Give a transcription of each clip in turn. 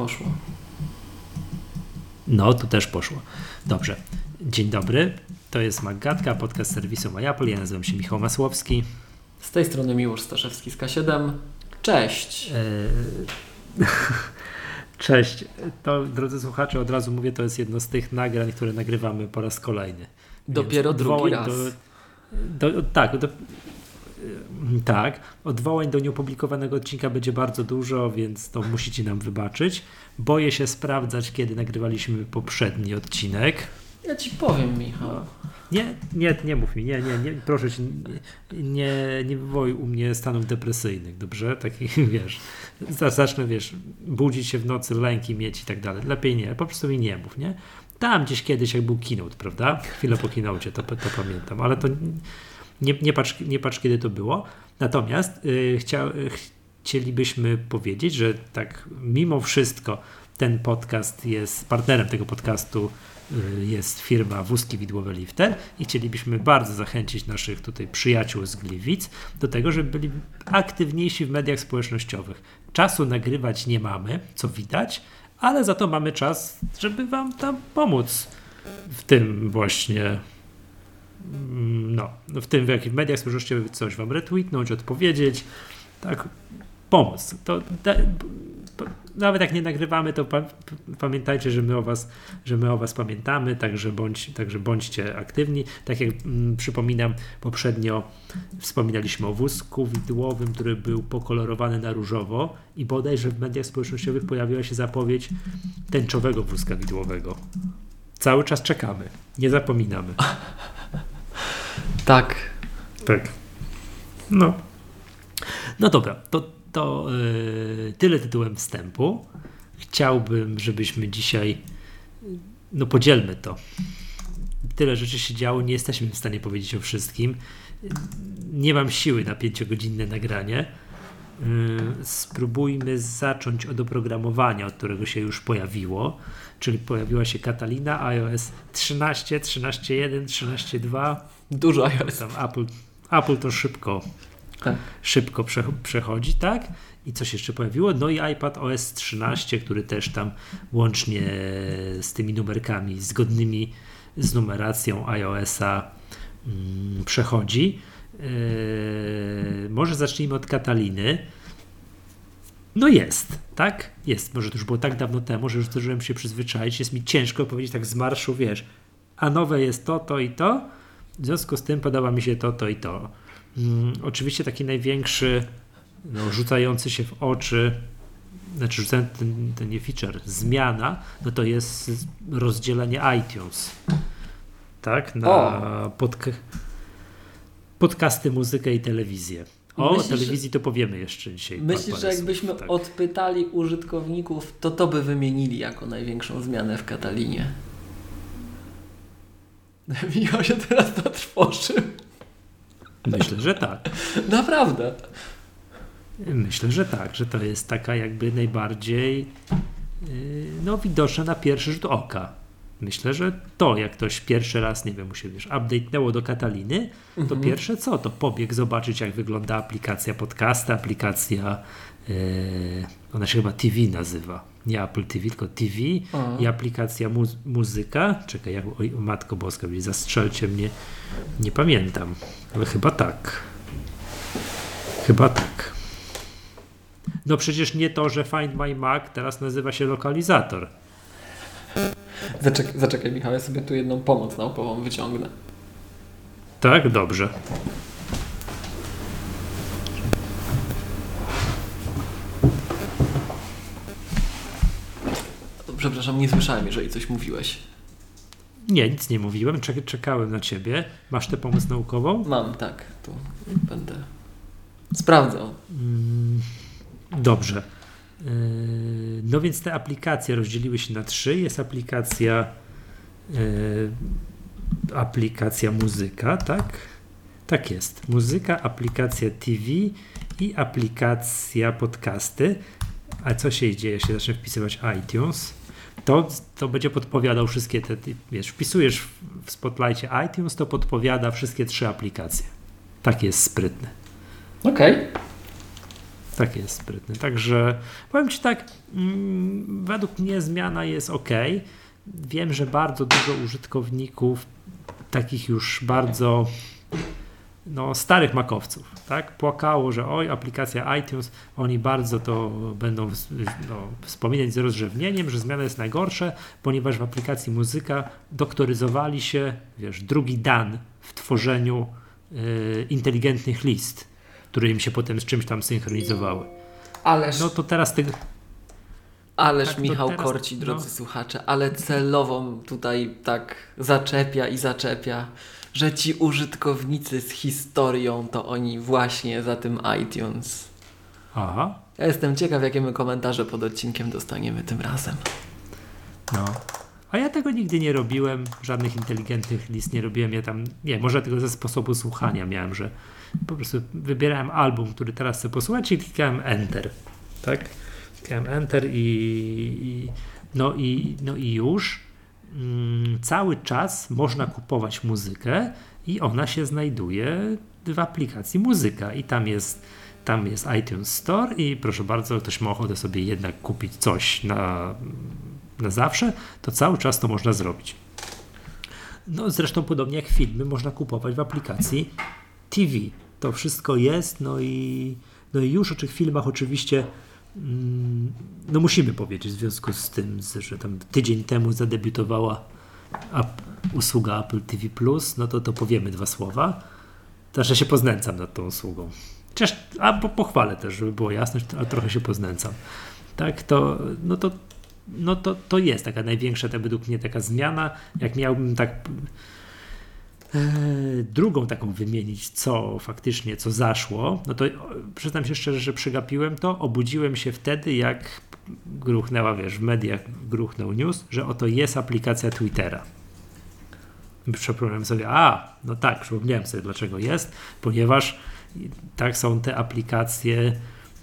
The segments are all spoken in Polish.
Poszło. No, tu też poszło. Dobrze. Dzień dobry. To jest Magatka, podcast serwisu MyApple. Ja nazywam się Michał Masłowski. Z tej strony Miłosz Staszewski z K7. Cześć. Eee, Cześć. To, drodzy słuchacze, od razu mówię, to jest jedno z tych nagrań, które nagrywamy po raz kolejny. Dopiero drugi raz. Do, do, tak, do, tak. Odwołań do nieopublikowanego odcinka będzie bardzo dużo, więc to musicie nam wybaczyć. Boję się sprawdzać, kiedy nagrywaliśmy poprzedni odcinek. Ja ci powiem, Michał. No. Nie, nie, nie mów mi, nie, nie, nie proszę cię, nie, nie wywołuj u mnie stanów depresyjnych, dobrze? Takich, wiesz, zacznę, wiesz, budzić się w nocy, lęki mieć i tak dalej. Lepiej nie, po prostu mi nie mów, nie? Tam gdzieś kiedyś, jak był keynote, prawda? Chwilę po keynote, to, to pamiętam, ale to nie, nie, patrz, nie patrz, kiedy to było. Natomiast yy, chcia, chcielibyśmy powiedzieć, że tak mimo wszystko ten podcast jest, partnerem tego podcastu yy, jest firma Wózki Widłowe Lifter i chcielibyśmy bardzo zachęcić naszych tutaj przyjaciół z Gliwic do tego, żeby byli aktywniejsi w mediach społecznościowych. Czasu nagrywać nie mamy, co widać, ale za to mamy czas, żeby Wam tam pomóc w tym właśnie no, w tym w jakich mediach społecznościowych coś wam retweetnąć, odpowiedzieć, tak, pomóc. To, da, nawet jak nie nagrywamy, to pa, pamiętajcie, że my o was, że my o was pamiętamy, także, bądź, także bądźcie aktywni. Tak jak mm, przypominam, poprzednio wspominaliśmy o wózku widłowym, który był pokolorowany na różowo i bodajże w mediach społecznościowych pojawiła się zapowiedź tęczowego wózka widłowego. Cały czas czekamy, nie zapominamy. Tak. Tak. No. No dobra, to, to yy, tyle tytułem wstępu. Chciałbym, żebyśmy dzisiaj, no podzielmy to. Tyle rzeczy się działo, nie jesteśmy w stanie powiedzieć o wszystkim. Nie mam siły na pięciogodzinne nagranie. Yy, spróbujmy zacząć od oprogramowania, od którego się już pojawiło, czyli pojawiła się Catalina iOS 13, 13.1, 13.2 Dużo iOS. Tam Apple, Apple to szybko, tak. szybko przechodzi, tak? I coś jeszcze pojawiło? No i iPad OS 13, który też tam łącznie z tymi numerkami zgodnymi z numeracją iOS-a mm, przechodzi. Yy, może zacznijmy od Kataliny. No jest, tak? Jest. Może to już było tak dawno temu, że już zdążyłem się przyzwyczaić. Jest mi ciężko powiedzieć tak z marszu, wiesz, a nowe jest to, to i to, w związku z tym podoba mi się to, to i to. Hmm, oczywiście taki największy, no, rzucający się w oczy, znaczy rzucający ten, ten nie feature, zmiana, no to jest rozdzielenie iTunes. Tak? Na podk podcasty, muzykę i telewizję. O myślisz, telewizji to powiemy jeszcze dzisiaj. Myślisz, że jakbyśmy tak. odpytali użytkowników, to to by wymienili jako największą zmianę w Katalinie? Michał się teraz zatrwożył. Myślę, że tak. Naprawdę. Myślę, że tak, że to jest taka jakby najbardziej yy, no, widoczna na pierwszy rzut oka. Myślę, że to, jak ktoś pierwszy raz, nie wiem, mu się wiesz, update'nęło do Kataliny, to mhm. pierwsze co? To pobieg zobaczyć, jak wygląda aplikacja podcasta, aplikacja, yy, ona się chyba TV nazywa nie Apple TV, tylko TV Aha. i aplikacja mu muzyka. Czekaj, jak, oj, Matko Boska, zastrzelcie mnie, nie pamiętam, ale chyba tak. Chyba tak. No przecież nie to, że Find My Mac teraz nazywa się lokalizator. Zaczekaj, zaczekaj Michał, ja sobie tu jedną pomoc naukową wyciągnę. Tak, dobrze. Przepraszam, nie słyszałem, jeżeli coś mówiłeś. Nie, nic nie mówiłem. czekałem na ciebie. Masz tę pomoc naukową? Mam, tak. Będę sprawdzał. Mm, dobrze. Yy, no więc te aplikacje rozdzieliły się na trzy. Jest aplikacja yy, aplikacja muzyka, tak? Tak jest. Muzyka, aplikacja TV i aplikacja podcasty. A co się dzieje? Ja się zacznę wpisywać iTunes to, to będzie podpowiadał wszystkie te, wiesz, wpisujesz w Spotlightie iTunes, to podpowiada wszystkie trzy aplikacje. Tak jest sprytny. Okej. Okay. takie jest sprytne. Także powiem Ci tak, mm, według mnie zmiana jest ok. Wiem, że bardzo dużo użytkowników, takich już bardzo no, starych makowców, tak? Płakało, że oj, aplikacja iTunes, oni bardzo to będą no, wspominać z rozrzewnieniem, że zmiana jest najgorsza, ponieważ w aplikacji muzyka doktoryzowali się, wiesz, drugi dan w tworzeniu y, inteligentnych list, które im się potem z czymś tam synchronizowały. Ależ, No to teraz tego. ależ tak, Michał teraz- Korci, no. drodzy słuchacze, ale celowo tutaj tak zaczepia i zaczepia, że ci użytkownicy z historią to oni właśnie za tym iTunes. Aha, Ja jestem ciekaw, jakie my komentarze pod odcinkiem dostaniemy tym razem. no. A ja tego nigdy nie robiłem, żadnych inteligentnych list nie robiłem. Ja tam, nie, może tylko ze sposobu słuchania miałem, że po prostu wybierałem album, który teraz chcę posłuchać i klikałem Enter. Tak? Klikałem Enter i, i no, i, no i już cały czas można kupować muzykę i ona się znajduje w aplikacji muzyka i tam jest tam jest iTunes Store i proszę bardzo, ktoś ma ochotę sobie jednak kupić coś na, na zawsze, to cały czas to można zrobić. No zresztą podobnie jak filmy można kupować w aplikacji TV. To wszystko jest, no i, no i już o tych filmach oczywiście mm, no musimy powiedzieć w związku z tym, że tam tydzień temu zadebiutowała usługa Apple TV+, no to to powiemy dwa słowa. Znaczy się poznęcam nad tą usługą. Chociaż, a po, pochwalę też, żeby było jasność, ale trochę się poznęcam. Tak, to, no to, no to, to jest taka największa, tak według mnie, taka zmiana. Jak miałbym tak drugą taką wymienić, co faktycznie, co zaszło, no to o, przyznam się szczerze, że przegapiłem to. Obudziłem się wtedy, jak gruchnęła, wiesz, w mediach gruchnął news, że oto jest aplikacja Twittera. Przypomniałem sobie, a, no tak, przypomniałem sobie, dlaczego jest, ponieważ tak są te aplikacje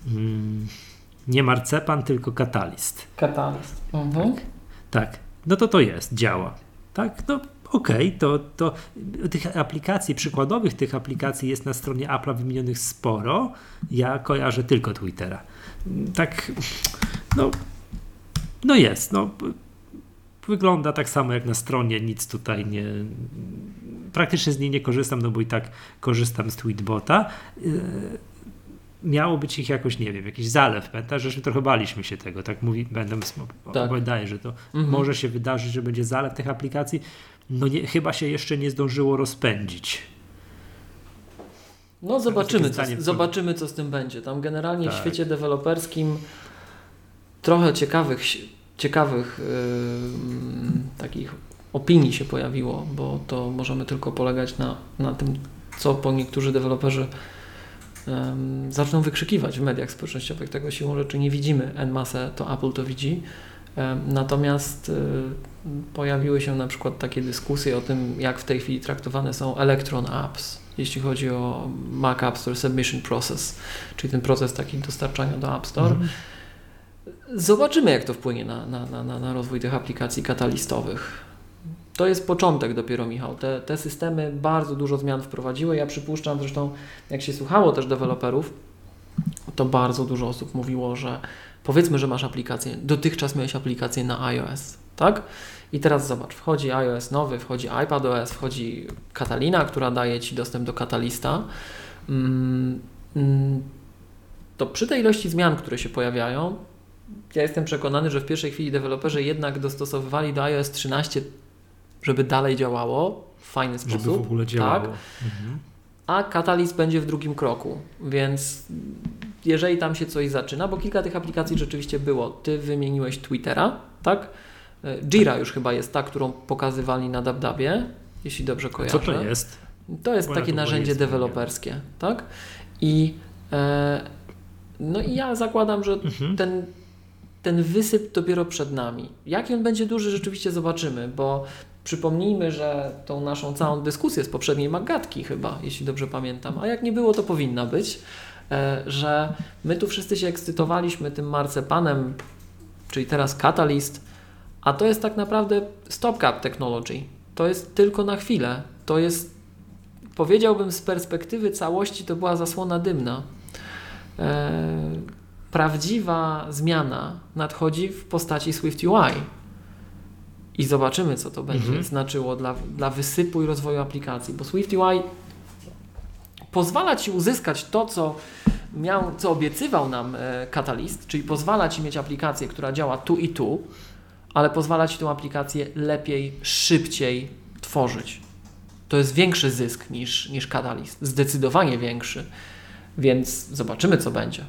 mm, nie marcepan, tylko katalist. Katalist. Mhm. Tak, no to to jest, działa. Tak, no okej, to, to tych aplikacji, przykładowych tych aplikacji jest na stronie Apple'a wymienionych sporo. Ja kojarzę tylko Twittera. Tak, no, no jest, no wygląda tak samo jak na stronie, nic tutaj nie, praktycznie z niej nie korzystam, no bo i tak korzystam z Tweetbota. Miało być ich jakoś, nie wiem, jakiś zalew, pamiętasz, żeśmy trochę baliśmy się tego, tak mówi, będę Tak. wydaje, że to Mhm. może się wydarzyć, że będzie zalew tych aplikacji. No nie, chyba się jeszcze nie zdążyło rozpędzić. No zobaczymy co, w- zobaczymy, co z tym będzie. Tam generalnie w Tak. świecie deweloperskim trochę ciekawych, ciekawych yy, takich opinii się pojawiło, bo to możemy tylko polegać na, na tym, co po niektórzy deweloperzy zaczną wykrzykiwać w mediach społecznościowych. Tego siłą rzeczy nie widzimy. Nmasę to Apple to widzi. Natomiast y, pojawiły się na przykład takie dyskusje o tym, jak w tej chwili traktowane są Electron Apps, jeśli chodzi o Mac App Store Submission Process, czyli ten proces taki dostarczania do App Store. Mhm. Zobaczymy, jak to wpłynie na, na, na na rozwój tych aplikacji katalistowych. To jest początek dopiero, Michał. Te, te systemy bardzo dużo zmian wprowadziły. Ja przypuszczam, zresztą jak się słuchało też deweloperów, to bardzo dużo osób mówiło, że powiedzmy, że masz aplikację, dotychczas miałeś aplikację na iOS, tak? I teraz zobacz, wchodzi iOS nowy, wchodzi iPadOS, wchodzi Catalina, która daje Ci dostęp do Catalista. Mm, mm, to przy tej ilości zmian, które się pojawiają, ja jestem przekonany, że w pierwszej chwili deweloperzy jednak dostosowywali do iOS 13, żeby dalej działało w fajny sposób. Żeby w ogóle działało. Tak, Mhm. a Catalyst będzie w drugim kroku, więc jeżeli tam się coś zaczyna, bo kilka tych aplikacji rzeczywiście było. Ty wymieniłeś Twittera, tak? E, Jira już chyba jest ta, którą pokazywali na DabDabie, jeśli dobrze kojarzę. co to jest? To jest takie to narzędzie wolę deweloperskie, tak? I e, no i ja zakładam, że Mhm. ten, ten wysyp dopiero przed nami. Jaki on będzie duży, rzeczywiście zobaczymy, bo przypomnijmy, że tą naszą całą dyskusję z poprzedniej Magatki chyba, jeśli dobrze pamiętam, a jak nie było, to powinna być, e, że my tu wszyscy się ekscytowaliśmy tym marcepanem, czyli teraz Catalyst, a to jest tak naprawdę stopgap technology. To jest tylko na chwilę. To jest, powiedziałbym z perspektywy całości, to była zasłona dymna. e, prawdziwa zmiana nadchodzi w postaci Swift UI. I zobaczymy, co to będzie Mhm. znaczyło dla, dla wysypu i rozwoju aplikacji, bo Swift UI pozwala Ci uzyskać to, co miał, co obiecywał nam e, Catalyst, czyli pozwala Ci mieć aplikację, która działa tu i tu, ale pozwala Ci tę aplikację lepiej, szybciej tworzyć. To jest większy zysk niż, niż Catalyst, zdecydowanie większy, więc zobaczymy, co będzie.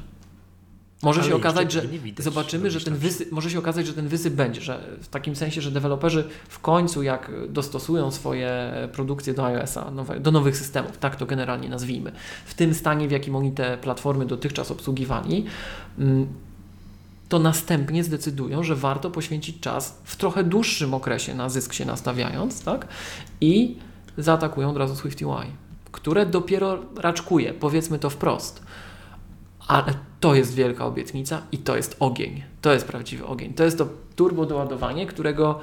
Może Ale się okazać, że widać, zobaczymy, że ten wysyp, może się okazać, że ten wysyp będzie, że w takim sensie, że deweloperzy w końcu jak dostosują swoje produkcje do iOS-a, nowe, do nowych systemów, tak to generalnie nazwijmy, w tym stanie, w jakim oni te platformy dotychczas obsługiwali, mm, to następnie zdecydują, że warto poświęcić czas w trochę dłuższym okresie na zysk się nastawiając, tak? I zaatakują od razu SwiftUI, które dopiero raczkuje, powiedzmy to wprost. Ale to jest wielka obietnica i to jest ogień. To jest prawdziwy ogień. To jest to turbo doładowanie, którego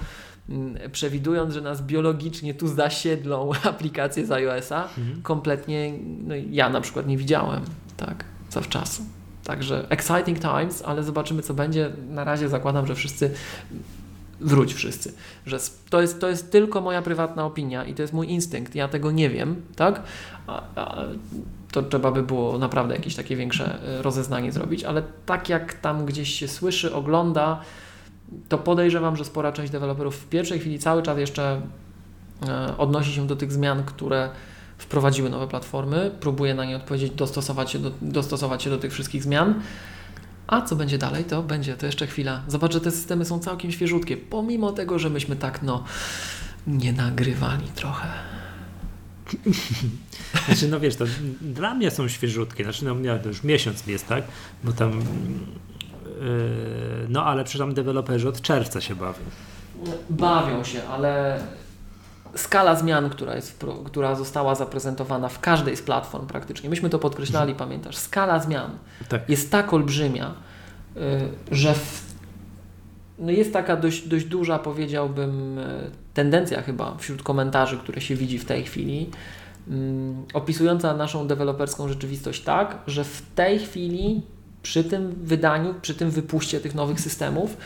mm, przewidując, że nas biologicznie tu zasiedlą aplikacje z iOS-a, Mhm. kompletnie no, ja na przykład nie widziałem tak zawczasu. Także exciting times, ale zobaczymy co będzie. Na razie zakładam, że wszyscy wróć wszyscy, że to jest, to jest tylko moja prywatna opinia i to jest mój instynkt. Ja tego nie wiem, tak? A, a, to trzeba by było naprawdę jakieś takie większe e, rozeznanie zrobić, ale tak jak tam gdzieś się słyszy, ogląda, to podejrzewam, że spora część deweloperów w pierwszej chwili cały czas jeszcze e, odnosi się do tych zmian, które wprowadziły nowe platformy, próbuje na nie odpowiedzieć, dostosować się do, dostosować się do tych wszystkich zmian. A co będzie dalej, to będzie, to jeszcze chwila. Zobacz, że te systemy są całkiem świeżutkie, pomimo tego, że myśmy tak, no, nie nagrywali trochę. Znaczy, no wiesz, to dla mnie są świeżutkie. Znaczy, no już miesiąc mi jest, tak? Bo tam. Yy, no ale przecież tam deweloperzy od czerwca się bawią. Bawią się, ale skala zmian, która, jest która została zaprezentowana w każdej z platform praktycznie, myśmy to podkreślali, pamiętasz, skala zmian Tak. jest tak olbrzymia, y, że w, no jest taka dość, dość duża, powiedziałbym, y, tendencja chyba wśród komentarzy, które się widzi w tej chwili, mm, opisująca naszą deweloperską rzeczywistość tak, że w tej chwili przy tym wydaniu, przy tym wypuście tych nowych systemów,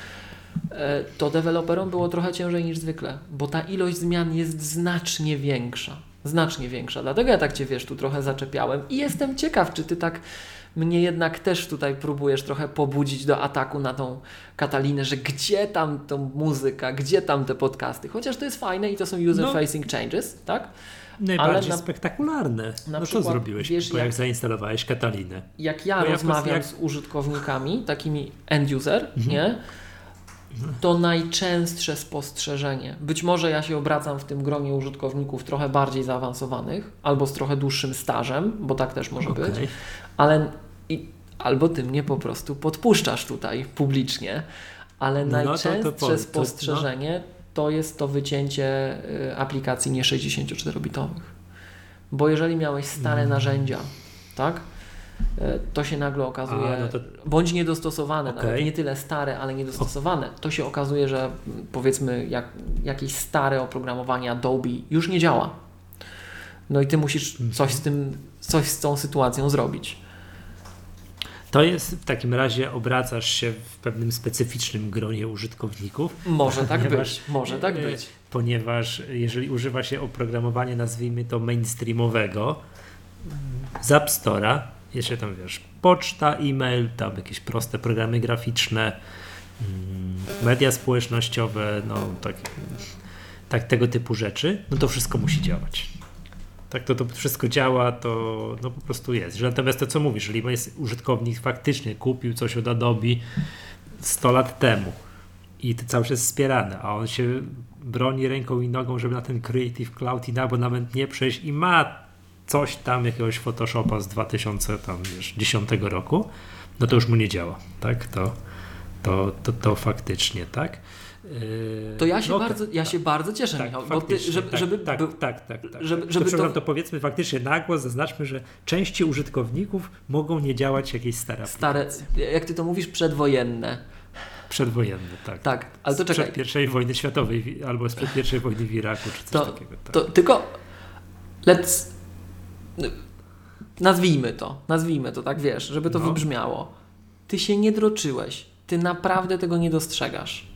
e, to deweloperom było trochę ciężej niż zwykle, bo ta ilość zmian jest znacznie większa. Znacznie większa. Dlatego ja tak Cię wiesz, tu trochę zaczepiałem i jestem ciekaw, czy Ty tak mnie jednak też tutaj próbujesz trochę pobudzić do ataku na tą Katalinę, że gdzie tam tą muzyka, gdzie tam te podcasty. Chociaż to jest fajne i to są user-facing changes, tak? Najbardziej na- spektakularne. na no co przykład, zrobiłeś, wiesz, jak, jak- zainstalowałeś Katalinę? jak ja Bo ja rozmawiam prostu z użytkownikami, takimi end user, Mhm. nie? To najczęstsze spostrzeżenie. Być może ja się obracam w tym gronie użytkowników trochę bardziej zaawansowanych, albo z trochę dłuższym stażem, bo tak też może być, Okej. ale i, albo ty mnie po prostu podpuszczasz tutaj publicznie, ale No, no to- to najczęstsze powiedz, to- no. spostrzeżenie to jest to wycięcie y, aplikacji nie 64-bitowych. Bo jeżeli miałeś stare Mm. narzędzia, tak? Y, To się nagle okazuje, A, no to- bądź niedostosowane, nawet nie tyle stare, ale niedostosowane, to się okazuje, że mm, powiedzmy jak, jakieś stare oprogramowanie Adobe już nie działa. No i ty musisz Mhm. coś z tym, coś z tą sytuacją zrobić. To jest w takim razie obracasz się w pewnym specyficznym gronie użytkowników, Może tak Ponieważ, być, może tak e, być. ponieważ jeżeli używa się oprogramowania, nazwijmy to mainstreamowego, z App Store'a, jeszcze tam wiesz, poczta, e-mail, tam jakieś proste programy graficzne, mm, media społecznościowe, no tak, tak tego typu rzeczy, no to wszystko musi działać. Tak to, to wszystko działa, to no po prostu jest. Natomiast to co mówisz, jeżeli jest użytkownik faktycznie kupił coś od Adobe 100 lat temu i to cały czas jest wspierane, a on się broni ręką i nogą, żeby na ten Creative Cloud i na abonament nie przejść i ma coś tam, jakiegoś Photoshopa z 2010 roku, no to już mu nie działa, tak? To, to, to, to faktycznie, tak? Yy, To ja się, no bardzo, ja się bardzo cieszę, Tak, Michał, bo ty, żeby, tak, żeby, tak, był- tak, tak, tak. żeby- to, żeby przepraszam, to- to powiedzmy faktycznie na głos, zaznaczmy, że części użytkowników mogą nie działać jakieś stare, stare, jak ty to mówisz, przedwojenne. przedwojenne, tak. Tak, ale to Sprzed czekaj, pierwszej wojny światowej wi- albo sprzed pierwszej wojny w Iraku, czy coś To- takiego. Tak. to tylko let's... nazwijmy to, nazwijmy to, tak wiesz, żeby to No. wybrzmiało. Ty się nie droczyłeś. Ty naprawdę tego nie dostrzegasz.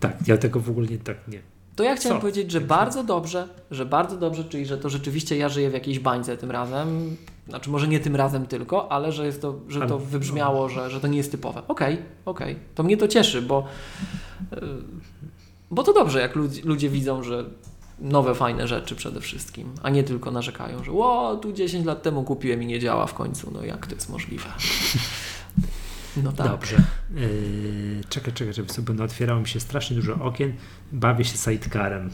Tak, ja tego w ogóle nie tak nie. To ja chciałem Co? powiedzieć, że bardzo dobrze, że bardzo dobrze, czyli że to rzeczywiście ja żyję w jakiejś bańce tym razem. Znaczy może nie tym razem tylko, ale że jest to, że to Ale- wybrzmiało, że, że to nie jest typowe. Okej, okej. To mnie to cieszy, bo, yy, bo to dobrze, jak ludzi, ludzie widzą, że nowe, fajne rzeczy przede wszystkim, a nie tylko narzekają, że o, tu 10 lat temu kupiłem i nie działa w końcu. No jak to jest możliwe? No tak. Dobrze. Yy, czekaj, czekaj, żeby sobie no, otwierało mi się strasznie dużo okien. Bawię się sidecarem.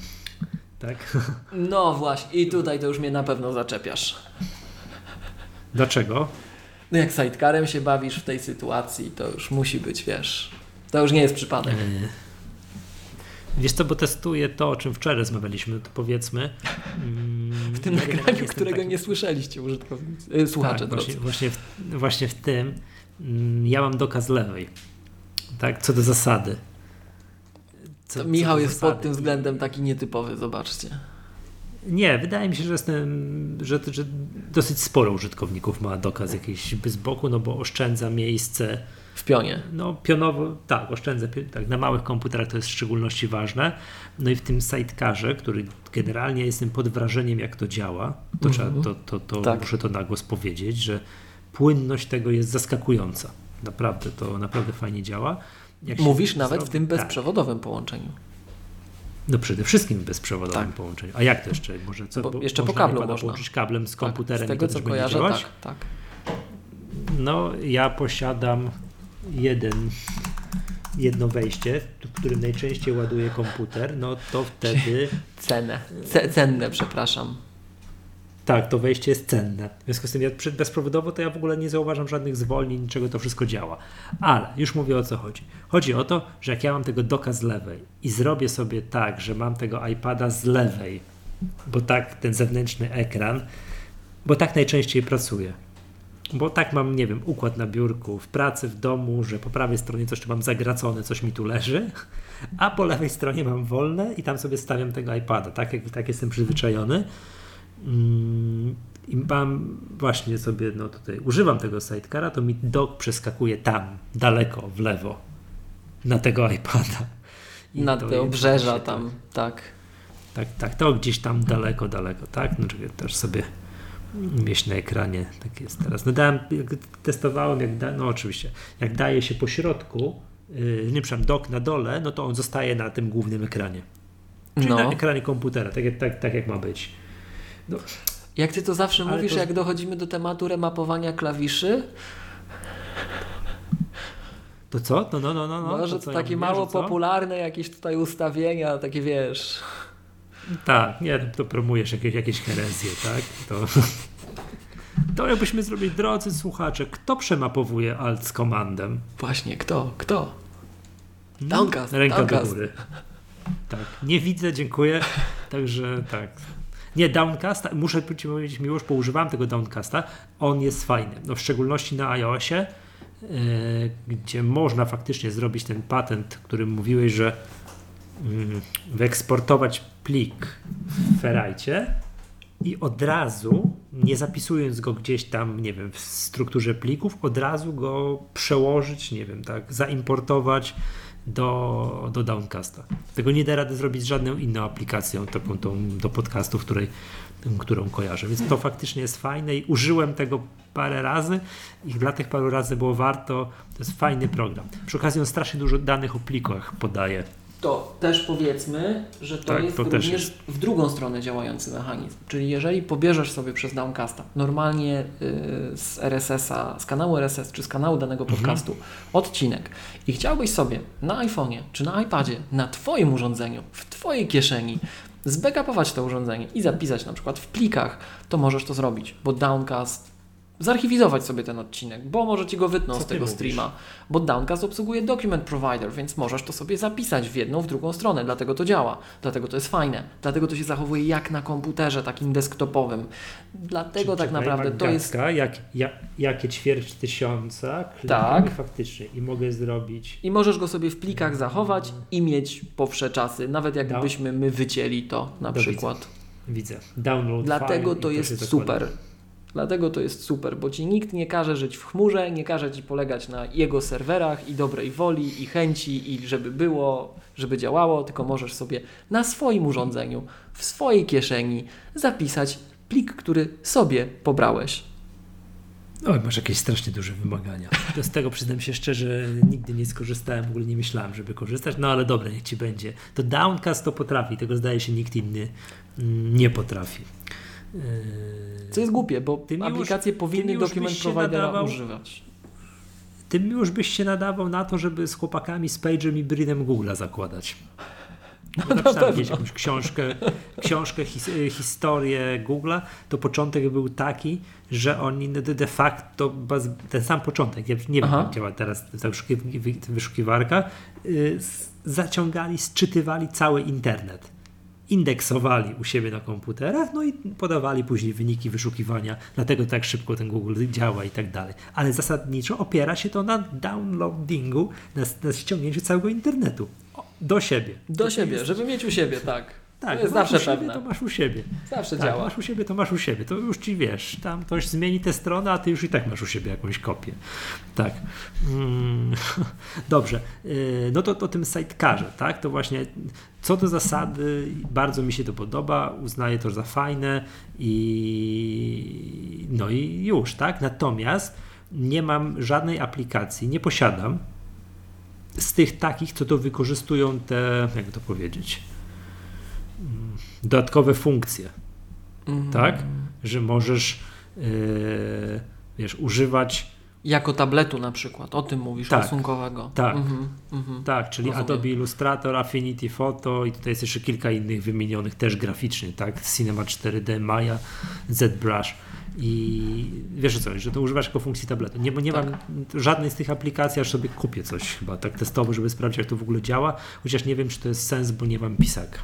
Tak? No właśnie, i tutaj to już mnie na pewno zaczepiasz. Dlaczego? No jak sidecarem się bawisz w tej sytuacji, to już musi być, wiesz, to już nie jest przypadek. Yy, Wiesz co, bo testuję to, o czym wczoraj rozmawialiśmy, to powiedzmy. mm, W tym nagraniu, którego taki- nie słyszeliście użytkownicy, yy, słuchacze tak, właśnie, właśnie, w, właśnie w tym mm, ja mam dokaz lewej. Tak, co do zasady. Co Michał do jest zasady. pod tym względem taki nietypowy, zobaczcie. Nie, wydaje mi się, że jestem, że, że dosyć sporo użytkowników ma dokaz jakiś z boku, no bo oszczędza miejsce. W pionie. No pionowo, tak, oszczędzę, tak, na małych komputerach to jest w szczególności ważne. No i w tym sidecarze, który generalnie jestem pod wrażeniem, jak to działa, to, Mhm. trzeba, to, to, to Tak. muszę to na głos powiedzieć, że płynność tego jest zaskakująca. Naprawdę, to naprawdę fajnie działa. Jak Mówisz nawet w zrobi- tym tak. bezprzewodowym połączeniu. No przede wszystkim w bezprzewodowym Tak. połączeniu. A jak to jeszcze? Może co, Bo bo jeszcze po kablu można. połączyć kablem z komputerem tak, z i tego to co kojarzę, działać? tak, tak. No, ja posiadam jeden, jedno wejście, w którym najczęściej ładuję komputer, no to wtedy Cenę. Ce cenne, przepraszam. tak, to wejście jest cenne. W związku z tym ja bezprzewodowo to ja w ogóle nie zauważam żadnych zwolnień, niczego to wszystko działa. Ale już mówię o co chodzi. Chodzi o to, że jak ja mam tego doka z lewej i zrobię sobie tak, że mam tego iPada z lewej, bo tak ten zewnętrzny ekran, bo tak najczęściej pracuję. Bo tak mam, nie wiem, układ na biurku, w pracy, w domu, że po prawej stronie coś tu mam zagracone, coś mi tu leży, a po lewej stronie mam wolne i tam sobie stawiam tego iPada. Tak, jak, tak jestem przyzwyczajony. Mm, I mam właśnie sobie, no tutaj używam tego sidecara, to mi dock przeskakuje tam, daleko, w lewo, na tego iPada. I Na te obrzeża tam, tak. Tak, tak, to gdzieś tam daleko, daleko, tak? No, czekaj, też sobie mieć na ekranie, tak jest teraz. No dałem, jak testowałem, jak da, no oczywiście, jak daje się po środku, yy, nie przepraszam, dok na dole, no to on zostaje na tym głównym ekranie. Czyli na No. ekranie komputera, tak, jak- tak, tak jak ma być. No, Jak ty to zawsze Ale mówisz, to- jak dochodzimy do tematu remapowania klawiszy, to co? No, no, no, no. no że co to ja takie mówię, mało popularne jakieś tutaj ustawienia, takie wiesz. Tak, nie, to promujesz jakieś, jakieś herezje, tak? To, to jakbyśmy zrobili, drodzy słuchacze, kto przemapowuje alt z komandem? Właśnie, kto? Kto? Downcast, Ręka downcast. do góry. Tak, nie widzę, dziękuję. Także tak. Nie, Downcast, muszę ci powiedzieć miłość, bo używałem tego Downcasta. On jest fajny. No, w szczególności na iOSie, yy, gdzie można faktycznie zrobić ten patent, którym mówiłeś, że wyeksportować plik w Ferrite i od razu, nie zapisując go gdzieś tam, nie wiem, w strukturze plików, od razu go przełożyć, nie wiem, tak, zaimportować do, do Downcasta. Tego nie da rady zrobić z żadną inną aplikacją, taką tą do podcastu, której, którą kojarzę. Więc to faktycznie jest fajne i użyłem tego parę razy i dla tych paru razy było warto. To jest fajny program. Przy okazji on strasznie dużo danych o plikach podaje. To też powiedzmy, że to Tak, jest to również jest. w drugą stronę działający mechanizm. Czyli jeżeli pobierzesz sobie przez Downcasta normalnie y, z RSS-a, z kanału RSS czy z kanału danego Mhm. podcastu odcinek i chciałbyś sobie na iPhone'ie czy na iPadzie, na Twoim urządzeniu, w Twojej kieszeni zbackupować to urządzenie i zapisać na przykład w plikach, to możesz to zrobić, bo Downcast zarchiwizować sobie ten odcinek, bo może Ci go wytną Co z tego streama, bo Downcast obsługuje Document Provider, więc możesz to sobie zapisać w jedną, w drugą stronę, dlatego to działa, dlatego to jest fajne, dlatego to się zachowuje jak na komputerze takim desktopowym. Dlatego Czy- tak naprawdę to jest... Jak, jak, jakie ćwierć tysiąca Tak. faktycznie i mogę zrobić. I możesz go sobie w plikach zachować i mieć po wsze czasy, nawet jakbyśmy my wycięli to na Do przykład. widzę, download Dlatego to się jest zakłada. Dlatego to jest super, bo ci nikt nie każe żyć w chmurze, nie każe ci polegać na jego serwerach i dobrej woli, i chęci, i żeby było, żeby działało, tylko możesz sobie na swoim urządzeniu, w swojej kieszeni zapisać plik, który sobie pobrałeś. Oj, masz jakieś strasznie duże wymagania. To z tego przyznam się szczerze, nigdy nie skorzystałem, w ogóle nie myślałem, żeby korzystać, no ale dobra, niech ci będzie. To Downcast to potrafi, tego zdaje się nikt inny mm, nie potrafi. Co jest głupie, bo już- aplikacje powinny już dokument byś się providera nadawał- używać. Tym już byś się nadawał na to, żeby z chłopakami z Page'em i Brinem Google'a zakładać. No, napisałem jakąś książkę, książkę his, y, historię Google'a, to początek był taki, że oni de, facto, ten sam początek, ja nie wiem Aha. jak działa teraz ta wyszuki- wy- wyszukiwarka, y, zaciągali, sczytywali cały internet. Indeksowali u siebie na komputerach, no i podawali później wyniki wyszukiwania, dlatego tak szybko ten Google działa i tak dalej. Ale zasadniczo opiera się to na downloadingu, na, na ściągnięciu całego internetu do siebie. Do To siebie, jest- żeby mieć u siebie, tak. Tak, to jest zawsze siebie, pewne. to masz u siebie. Zawsze Tak, działa. masz u siebie, to masz u siebie. To już ci wiesz, tam ktoś zmieni tę stronę, a ty już i tak masz u siebie jakąś kopię. Tak. Mm, dobrze. Yy, No to o tym sidecarze, tak? To właśnie co do zasady, bardzo mi się to podoba, uznaję to za fajne i no i już, tak? Natomiast nie mam żadnej aplikacji, nie posiadam z tych takich, co to wykorzystują te, jak to powiedzieć, dodatkowe funkcje, Mhm. tak? Że możesz, yy, wiesz, używać, Jako tabletu na przykład, o tym mówisz, Tak. rysunkowego. Tak. Mhm, mhm. tak, czyli Rozumiem. Adobe Illustrator, Affinity Photo i tutaj jest jeszcze kilka innych wymienionych też graficznie, tak? Cinema 4D, Maya, ZBrush. I wiesz co, że to używasz jako funkcji tabletu. Nie, nie Tak. mam żadnej z tych aplikacji, aż sobie kupię coś chyba tak testowo, żeby sprawdzić, jak to w ogóle działa. Chociaż nie wiem, czy to jest sens, bo nie mam pisaka.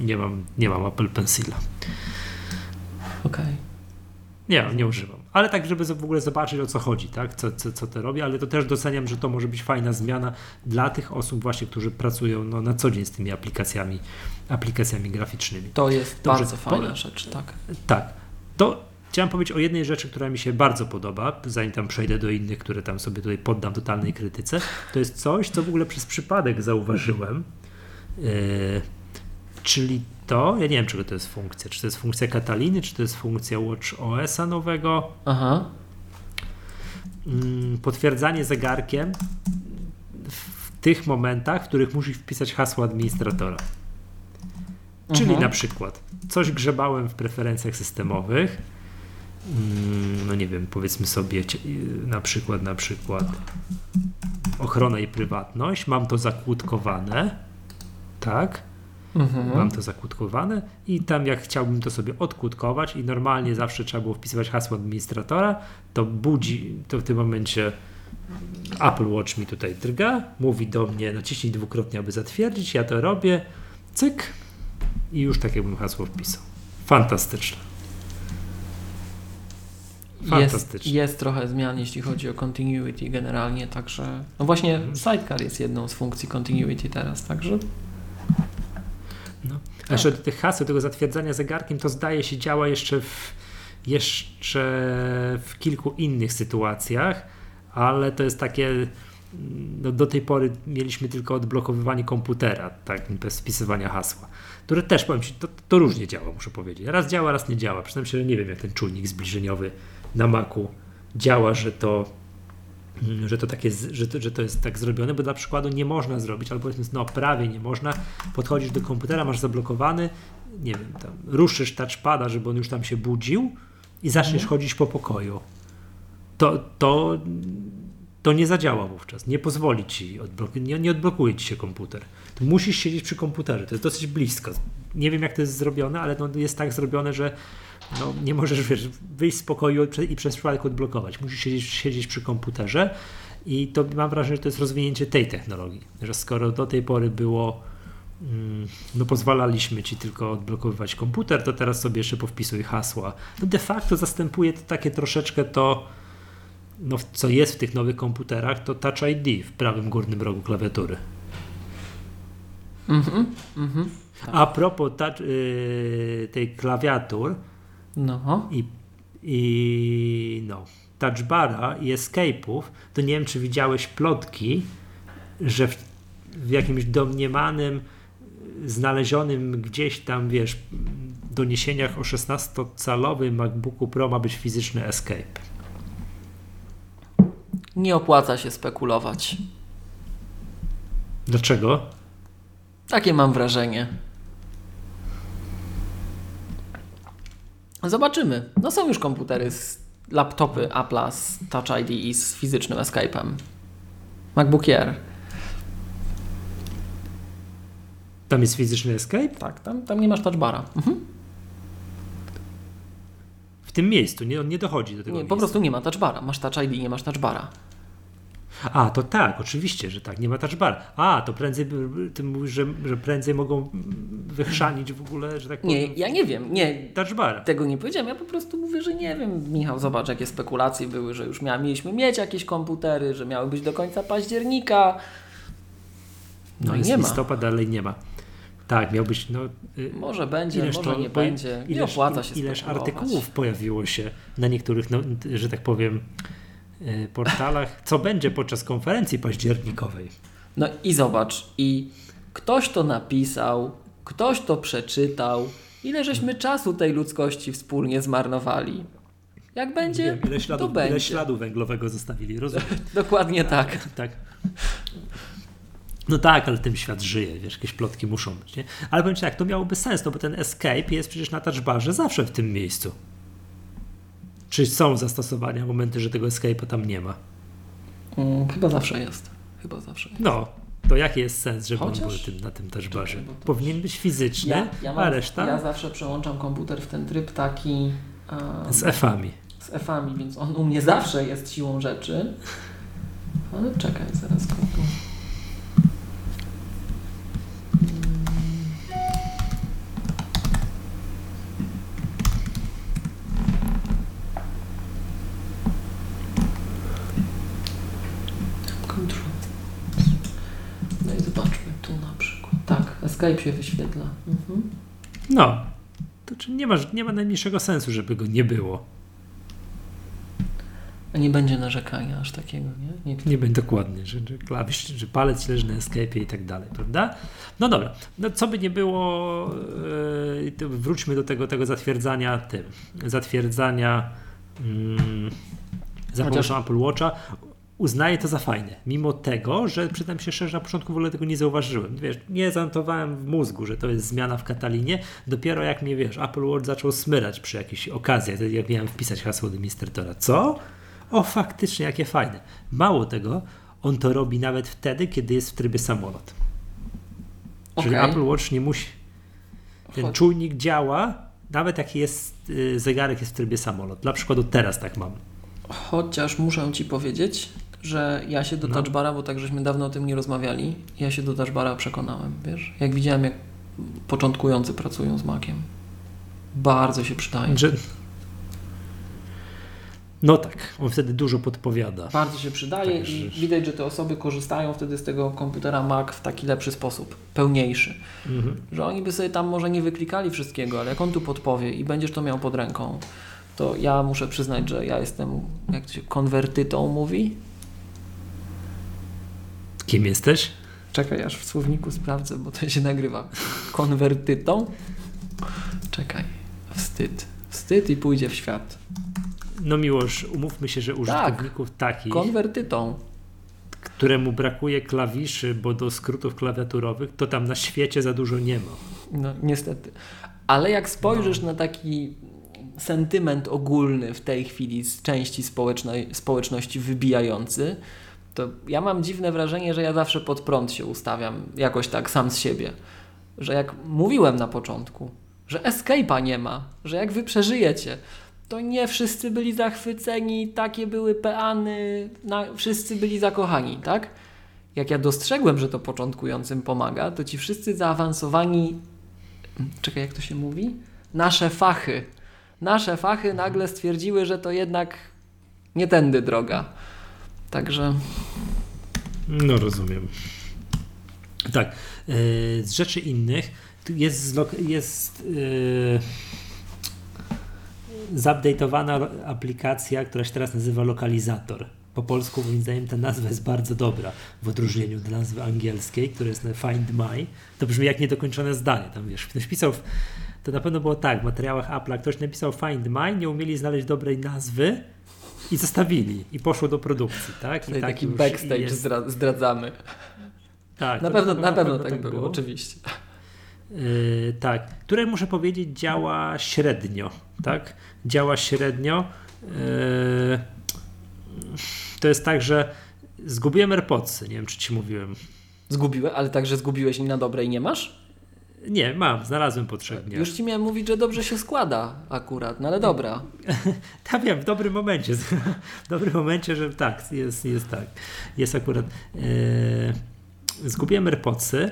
Nie mam, nie mam Apple Pencila. Okej. Nie, nie używam. Ale tak, żeby w ogóle zobaczyć o co chodzi, tak? Co, co, co to robi, ale to też doceniam, że to może być fajna zmiana dla tych osób właśnie, którzy pracują no, na co dzień z tymi aplikacjami, aplikacjami graficznymi. To jest Dobrze, bardzo fajna po- rzecz, tak. Tak. To chciałem powiedzieć o jednej rzeczy, która mi się bardzo podoba, zanim tam przejdę do innych, które tam sobie tutaj poddam totalnej krytyce. To jest coś, co w ogóle przez przypadek zauważyłem. Yy, czyli to, ja nie wiem, czego to jest funkcja. Czy to jest funkcja Kataliny, czy to jest funkcja Watch OS-a nowego. Aha. Mm, potwierdzanie zegarkiem w tych momentach, w których musisz wpisać hasło administratora. Czyli Mhm. na przykład coś grzebałem w preferencjach systemowych. Mm, No nie wiem, powiedzmy sobie y, na przykład na przykład ochrona i prywatność. Mam to zakłódkowane. Tak? Mhm. Mam to zakłódkowane i tam jak chciałbym to sobie odkłódkować i normalnie zawsze trzeba było wpisywać hasło administratora, to budzi, to w tym momencie Apple Watch mi tutaj drga, mówi do mnie naciśnij dwukrotnie, aby zatwierdzić, ja to robię, cyk i już tak jakbym hasło wpisał. Fantastyczne. Jest, jest trochę zmian, jeśli chodzi o continuity generalnie, także... No właśnie Sidecar jest jedną z funkcji continuity teraz, także... No. A jeszcze do tych haseł, tego zatwierdzania zegarkiem, to zdaje się działa jeszcze w, jeszcze w kilku innych sytuacjach, ale to jest takie, no do tej pory mieliśmy tylko odblokowywanie komputera, tak, bez wpisywania hasła, które też, powiem Ci, to, to różnie działa, muszę powiedzieć. Raz działa, raz nie działa. Że nie wiem, jak ten czujnik zbliżeniowy na Macu działa, że to że to, takie, z- że, to, że to jest tak zrobione, bo dla przykładu nie można zrobić, albo powiedzmy, no prawie nie można, podchodzisz do komputera, masz zablokowany, nie wiem, tam ruszysz touchpada, żeby on już tam się budził i zaczniesz Mhm. chodzić po pokoju. To, to, to nie zadziała wówczas, nie pozwoli ci, odblok- nie, nie odblokuje ci się komputer. To musisz siedzieć przy komputerze, to jest dosyć blisko. Nie wiem jak to jest zrobione, ale no, jest tak zrobione, że no, nie możesz wiesz, wyjść z pokoju i prze- i przez przypadek odblokować. Musisz siedzieć, siedzieć przy komputerze i to mam wrażenie, że to jest rozwinięcie tej technologii, że skoro do tej pory było mm, no pozwalaliśmy ci tylko odblokowywać komputer, to teraz sobie jeszcze powpisuj hasła. No de facto zastępuje to takie troszeczkę to, no, co jest w tych nowych komputerach, to Touch ID w prawym górnym rogu klawiatury. Mhm, mhm. Tak. A propos touch, yy, tej klawiatur No. i i no, touchbara i escape'ów, to nie wiem, czy widziałeś plotki, że w, w jakimś domniemanym, znalezionym gdzieś tam, wiesz, doniesieniach o 16-calowym MacBooku Pro ma być fizyczny escape. Nie opłaca się spekulować. Dlaczego? Takie mam wrażenie. Zobaczymy. No są już komputery, z laptopy Apple'a z Touch ID i z fizycznym Escape'em. MacBook Air. Tam jest fizyczny escape? Tak, tam, tam nie masz touchbara. Mhm. W tym miejscu, nie, on nie dochodzi do tego Nie, miejsca. po prostu nie ma touchbara. Masz Touch ID, nie masz touchbara. A, to tak, oczywiście, że tak, nie ma touchbar. A, to prędzej, ty mówisz, że, że prędzej mogą wychrzanić w ogóle, że tak Nie, powiem, ja nie wiem, nie, touchbara. tego nie powiedziałem. Ja po prostu mówię, że nie wiem. Michał, zobacz, jakie spekulacje były, że już mia, mieliśmy mieć jakieś komputery, że miały być do końca października. No, i jest nie ma. listopad, dalej nie ma. Tak, miał być, no... y, Może będzie, może to- nie będzie. Nie ileż, opłaca się Ileż spekulować. artykułów pojawiło się na niektórych, no, że tak powiem, y, portalach, co będzie podczas konferencji październikowej. No i zobacz, i ktoś to napisał, ktoś to przeczytał. Ile żeśmy czasu tej ludzkości wspólnie zmarnowali? Jak będzie, wiem, ile to śladów, będzie. ile śladu węglowego zostawili, rozumiem. Dokładnie tak. tak. No tak, ale tym świat żyje, wiesz, jakieś plotki muszą być, nie? Ale powiem ci tak, to miałoby sens, no bo ten escape jest przecież na touchbarze zawsze w tym miejscu. Czy są zastosowania, momenty, że tego escape'a tam nie ma? Mm, chyba zawsze jest. Chyba zawsze jest. No, to jaki jest sens, żeby Chociaż- on był tym, na tym bo to- Powinien być fizyczny, Ja, ja, a mam, reszta ja zawsze przełączam komputer w ten tryb taki um, z F-ami. z F-ami, więc on u mnie zawsze jest siłą rzeczy. Ale czekaj, zaraz go Escape się wyświetla. Mhm. No, to czy nie ma, nie ma najmniejszego sensu, żeby go nie było. A nie będzie narzekania aż takiego, nie? nie Nie będzie dokładnie, że, że klawisz, że palec leży na escape i tak dalej, prawda? No dobra, no co by nie było, yy, wróćmy do tego, tego zatwierdzania tym, zatwierdzania mm, za pomocą Apple Watcha. Uznaję to za fajne, mimo tego, że przyznam się szczerze, na początku w ogóle tego nie zauważyłem. Wiesz, nie zanotowałem w mózgu, że to jest zmiana w Katalinie. Dopiero jak mnie, wiesz, Apple Watch zaczął smyrać przy jakiejś okazji, jak miałem wpisać hasło administratora. Co? O, faktycznie, jakie fajne. Mało tego, on to robi nawet wtedy, kiedy jest w trybie samolot. Czyli. Apple Watch nie musi. Ten czujnik działa, nawet jak jest y, zegarek jest w trybie samolot. Dla przykładu teraz tak mam. Chociaż muszę Ci powiedzieć, że ja się do No. touchbara, bo tak żeśmy dawno o tym nie rozmawiali, ja się do touchbara przekonałem, wiesz? Jak widziałem, jak początkujący pracują z Maciem. Bardzo się przydaje. Że... No tak, on wtedy dużo podpowiada. Bardzo się przydaje Tak, i widać, że te osoby korzystają wtedy z tego komputera Mac w taki lepszy sposób, pełniejszy. Mhm. Że oni by sobie tam może nie wyklikali wszystkiego, ale jak on tu podpowie i będziesz to miał pod ręką, to ja muszę przyznać, że ja jestem, jak to się konwertytą mówi? Kim jesteś? Czekaj, aż w słowniku sprawdzę, bo to się nagrywa. Konwertytą? Czekaj. Wstyd. Wstyd i pójdzie w świat. No miłość, umówmy się, że użytkowników takich, Konwertytą. któremu brakuje klawiszy, bo do skrótów klawiaturowych, to tam na świecie za dużo nie ma. No, niestety. Ale jak spojrzysz na taki sentyment ogólny w tej chwili z części społecznej, społeczności wybijający, to ja mam dziwne wrażenie, że ja zawsze pod prąd się ustawiam, jakoś tak sam z siebie. Że jak mówiłem na początku, że escape'a nie ma, że jak wy przeżyjecie, to nie wszyscy byli zachwyceni, takie były peany, na, wszyscy byli zakochani, tak? Jak ja dostrzegłem, że to początkującym pomaga, to ci wszyscy zaawansowani czekaj, jak to się mówi? Nasze fachy. Nasze fachy nagle stwierdziły, że to jednak nie tędy droga. Także No rozumiem. Tak. e, Z rzeczy innych jest, jest e, zupdate'owana aplikacja, która się teraz nazywa Lokalizator. Po polsku moim zdaniem ta nazwa jest bardzo dobra w odróżnieniu do nazwy angielskiej, która jest na Find My. To brzmi jak niedokończone zdanie. Tam wiesz, ktoś pisał, to na pewno było tak, w materiałach Apple'a ktoś napisał Find My, nie umieli znaleźć dobrej nazwy i zostawili i poszło do produkcji, tak? I tak taki backstage jest. zdra- zdradzamy. Tak, Na pewno, na pewno tak było, oczywiście. Yy, tak, które muszę powiedzieć działa średnio, tak? Działa średnio. Yy, to jest tak, że zgubiłem AirPodsy, nie wiem czy ci mówiłem. Zgubiłeś, ale także zgubiłeś na dobre i nie masz? Nie, mam, znalazłem po trzech dniach. Już ci miałem mówić, że dobrze się składa akurat, no ale dobra. Ja wiem, w dobrym momencie, w dobrym momencie, że tak, jest, jest tak, jest akurat. Yy, zgubiłem AirPodsy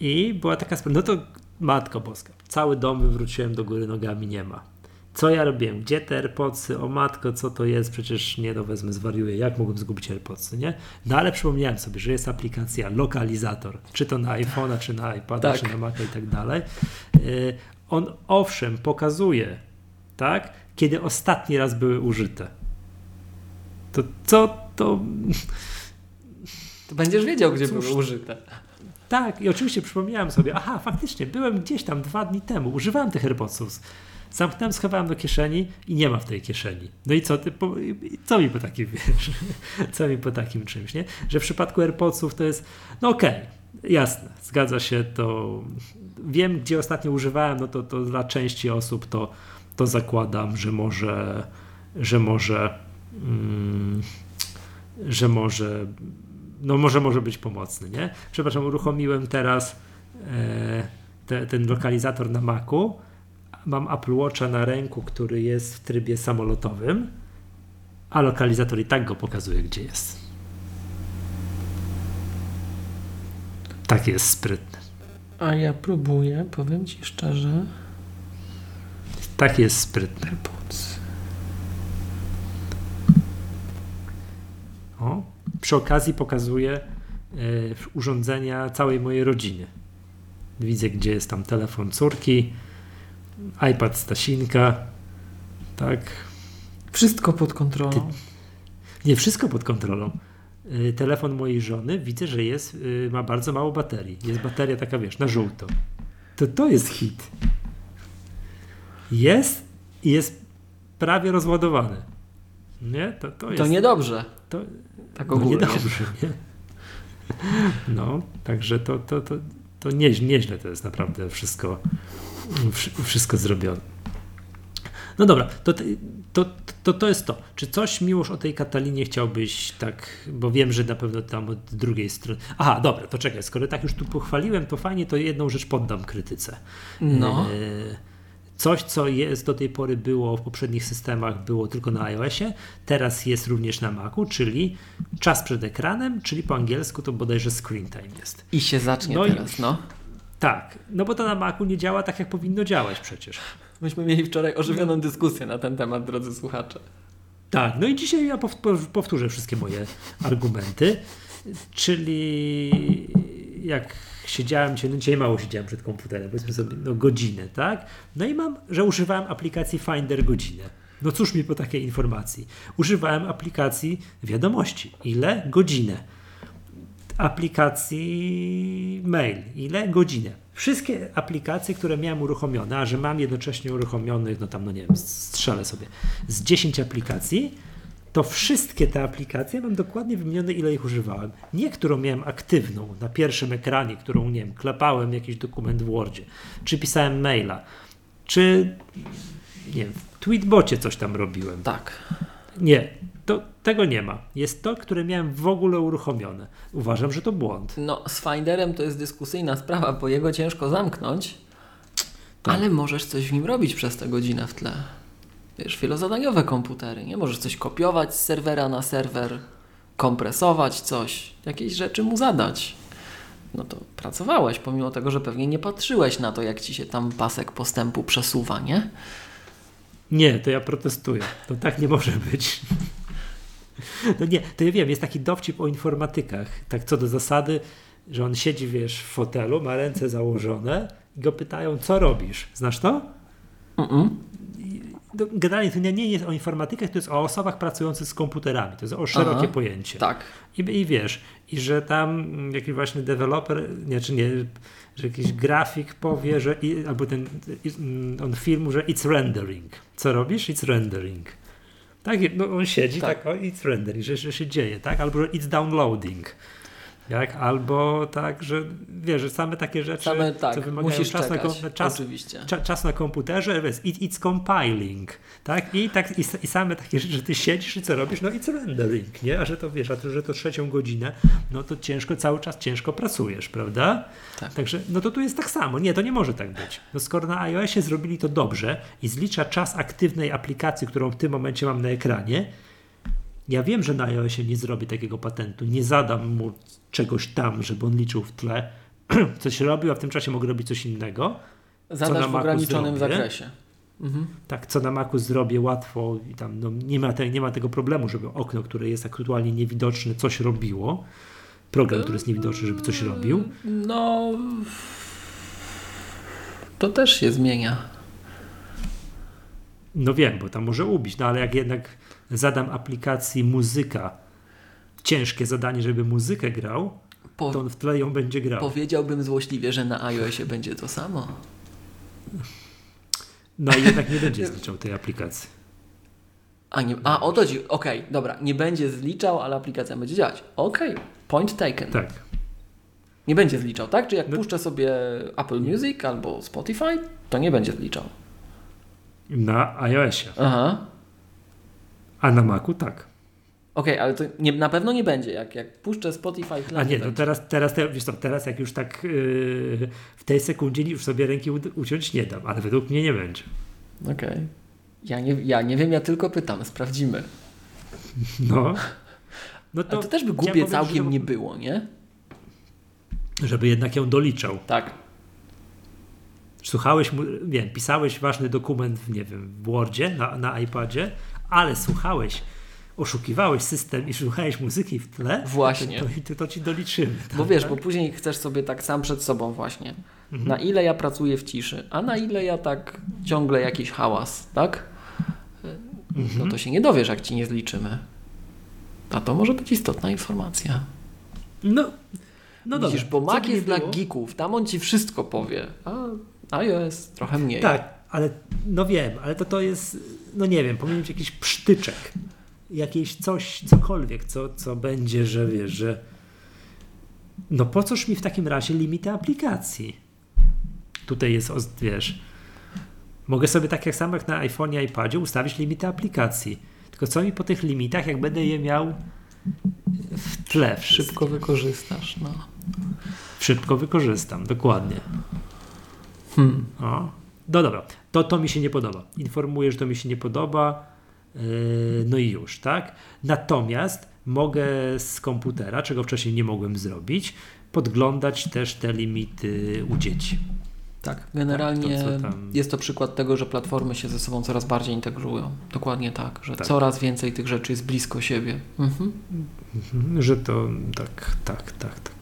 i była taka sprawa, no to matko boska, cały dom wywróciłem do góry nogami, nie ma. Co ja robiłem? Gdzie te AirPodsy? O matko, co to jest? Przecież nie, no wezmę, zwariuję. Jak mogłem zgubić AirPodsy, nie? No ale przypomniałem sobie, że jest aplikacja lokalizator, czy to na iPhone'a, czy na iPada, Tak. czy na Maca i tak dalej. Yy, On owszem pokazuje, tak, kiedy ostatni raz były użyte. To co to... To będziesz wiedział, gdzie Cóż, były użyte. Tak, i oczywiście przypomniałem sobie, aha, faktycznie, byłem gdzieś tam dwa dni temu, używałem tych AirPodsów. Zamknąłem, schowałem do kieszeni i nie ma w tej kieszeni. No i co ty, po, co mi po takim, wiesz, co mi po takim czymś, nie? Że w przypadku AirPodsów to jest, no okej, jasne, zgadza się, to wiem, gdzie ostatnio używałem, no to, to dla części osób to, to zakładam, że może, że może, mm, że może, no może może być pomocny, nie? Przepraszam, uruchomiłem teraz e, te, ten lokalizator na Macu. Mam Apple Watcha na ręku, który jest w trybie samolotowym, a lokalizator i tak go pokazuje, gdzie jest. Tak jest sprytny. A ja próbuję, powiem ci szczerze. Tak jest sprytny. AirPods. O. Przy okazji pokazuje e, urządzenia całej mojej rodziny. Widzę, gdzie jest tam telefon córki, iPad Stasinka, tak. Wszystko pod kontrolą. Nie wszystko pod kontrolą. Y, Telefon mojej żony widzę, że jest, y, ma bardzo mało baterii. Jest bateria taka, wiesz, na żółto. To to jest hit. Jest i jest prawie rozładowany. Nie? To, to jest. To niedobrze. To, Tak no ogólnie. niedobrze, nie? No, także to, to, to, to nieźle, nieźle to jest naprawdę wszystko, wszy- wszystko zrobione. No dobra, to, to, to, to jest to. Czy coś miłość o tej Katalinie chciałbyś tak, bo wiem, że na pewno tam od drugiej strony. Aha, dobra, to czekaj, skoro tak już tu pochwaliłem, to fajnie, to jedną rzecz poddam krytyce. No. E, Coś, co jest do tej pory było w poprzednich systemach, było tylko na iOSie, teraz jest również na Macu, czyli czas przed ekranem, czyli po angielsku to bodajże screen time jest. I się zacznie No i- teraz, no. Tak, no bo to na Macu nie działa tak, jak powinno działać przecież. Myśmy mieli wczoraj ożywioną dyskusję na ten temat, drodzy słuchacze. Tak, no i dzisiaj ja pow- pow- powtórzę wszystkie moje argumenty, czyli jak siedziałem, no dzisiaj mało siedziałem przed komputerem, powiedzmy sobie, no godzinę, tak? No i mam, że używałem aplikacji Finder godzinę. No cóż mi po takiej informacji? Używałem aplikacji wiadomości. Ile? Godzinę. Aplikacji mail. Ile? Godzinę. Wszystkie aplikacje, które miałem uruchomione, a że mam jednocześnie uruchomionych, no tam, no nie wiem, strzelę sobie, z 10 aplikacji, to wszystkie te aplikacje mam dokładnie wymienione, ile ich używałem. Nie, którą miałem aktywną na pierwszym ekranie, którą, nie wiem, klepałem jakiś dokument w Wordzie, czy pisałem maila, czy, nie wiem, w Tweetbocie coś tam robiłem. Tak. Nie, to, tego nie ma. Jest to, które miałem w ogóle uruchomione. Uważam, że to błąd. No, z Finderem to jest dyskusyjna sprawa, bo jego ciężko zamknąć, Tak. ale możesz coś w nim robić przez tę godzinę w tle. Wiesz, wielozadaniowe komputery, nie? Możesz coś kopiować z serwera na serwer, kompresować coś, jakieś rzeczy mu zadać. No to pracowałeś, pomimo tego, że pewnie nie patrzyłeś na to, jak ci się tam pasek postępu przesuwa, nie? Nie, to ja protestuję. To tak nie może być. No nie, to ja wiem, jest taki dowcip o informatykach, tak co do zasady, że on siedzi, wiesz, w fotelu, ma ręce założone i go pytają, co robisz? Znasz to? Mm-mm. to generalnie to nie, jest o informatykach, to jest o osobach pracujących z komputerami. To jest o szerokie Aha. pojęcie. Tak. I, I wiesz, i że tam jakiś właśnie deweloper, nie, czy nie, że jakiś grafik powie, że albo ten mm, on filmu, że it's rendering. Co robisz? It's rendering. Tak, no on siedzi Tak. tak, o, it's rendering, że, że się dzieje, tak? Albo że it's downloading. Jak? Albo tak, że wiesz, że same takie rzeczy, Same co tak, wymagają musisz czas na, czekać. kom- czas, Oczywiście. cza, czas na komputerze, wiesz, it, it's compiling, tak? I, tak i, I same takie rzeczy, że ty siedzisz i co robisz? No it's rendering, nie? A że to wiesz, a to, że to trzecią godzinę, no to ciężko, cały czas ciężko pracujesz, prawda? Tak. Także, no to tu jest tak samo. Nie, to nie może tak być. No skoro na iOSie zrobili to dobrze i zlicza czas aktywnej aplikacji, którą w tym momencie mam na ekranie, ja wiem, że na iOSie nie zrobię takiego patentu, nie zadam mu czegoś tam, żeby on liczył w tle, coś robił, a w tym czasie mogę robić coś innego. Zadasz na w ograniczonym zrobię? zakresie. Mhm. Tak, co na Macu zrobię łatwo i tam no, nie, ma te, nie ma tego problemu, żeby okno, które jest aktualnie niewidoczne, coś robiło. Program, który jest niewidoczny, żeby coś robił. No. To też się zmienia. No wiem, bo tam może ubić, no ale jak jednak zadam aplikacji muzyka, ciężkie zadanie, żeby muzykę grał, Po, to on w tle ją będzie grał. Powiedziałbym złośliwie, że na iOSie będzie to samo. No i jednak nie będzie zliczał tej aplikacji. A, nie, a o to ci. Okej, dobra. Nie będzie zliczał, ale aplikacja będzie działać. Okej, point taken. Tak. Nie będzie zliczał, tak? Czy jak No- puszczę sobie Apple Music albo Spotify, to nie będzie zliczał. Na iOSie. Aha. A na Macu tak. Okej, ale to nie, na pewno nie będzie. Jak, jak puszczę Spotify, to A nie, no teraz, teraz, te- wiesz co, teraz jak już tak yy, w tej sekundzie już sobie ręki uciąć nie dam, ale według mnie nie będzie. Okej. Ja, nie, ja nie wiem, ja tylko pytam, sprawdzimy. No. No Ale to też by ja głupie powiem, całkiem nie było, nie? Żeby jednak ją doliczał. Tak. Słuchałeś, mu- wiem, pisałeś ważny dokument, w, nie wiem, w Wordzie, na, na iPadzie, ale słuchałeś, oszukiwałeś system i słuchałeś muzyki w tle, Właśnie. to, to, to ci doliczymy. Bo tak, wiesz, tak? bo później chcesz sobie tak sam przed sobą właśnie. Mhm. Na ile ja pracuję w ciszy, a na ile ja tak ciągle jakiś hałas, tak? No Mhm. to się nie dowiesz, jak ci nie zliczymy. A to może być istotna informacja. No, no Widzisz, dobra. bo Mac jest dla geeków, tam on ci wszystko powie, a iOS trochę mniej. Tak, ale no wiem, ale to to jest, no nie wiem, powinien być jakiś psztyczek, jakieś coś, cokolwiek, co, co będzie, że wiesz, że no po coż mi w takim razie limity aplikacji? Tutaj jest, wiesz, mogę sobie tak jak samo jak na iPhone i iPadzie ustawić limity aplikacji. Tylko co mi po tych limitach, jak będę je miał w tle. Szybko wykorzystasz, no. Szybko wykorzystam, dokładnie. Hmm. O. No dobra, to, to mi się nie podoba. Informuję, że to mi się nie podoba. Yy, no i już, tak? Natomiast mogę z komputera, czego wcześniej nie mogłem zrobić, podglądać też te limity u dzieci. Tak, generalnie Tak, to tam- jest to przykład tego, że platformy się ze sobą coraz bardziej integrują. Dokładnie tak, że Tak. coraz więcej tych rzeczy jest blisko siebie. Mhm. Mhm, Że to tak, tak, tak, tak.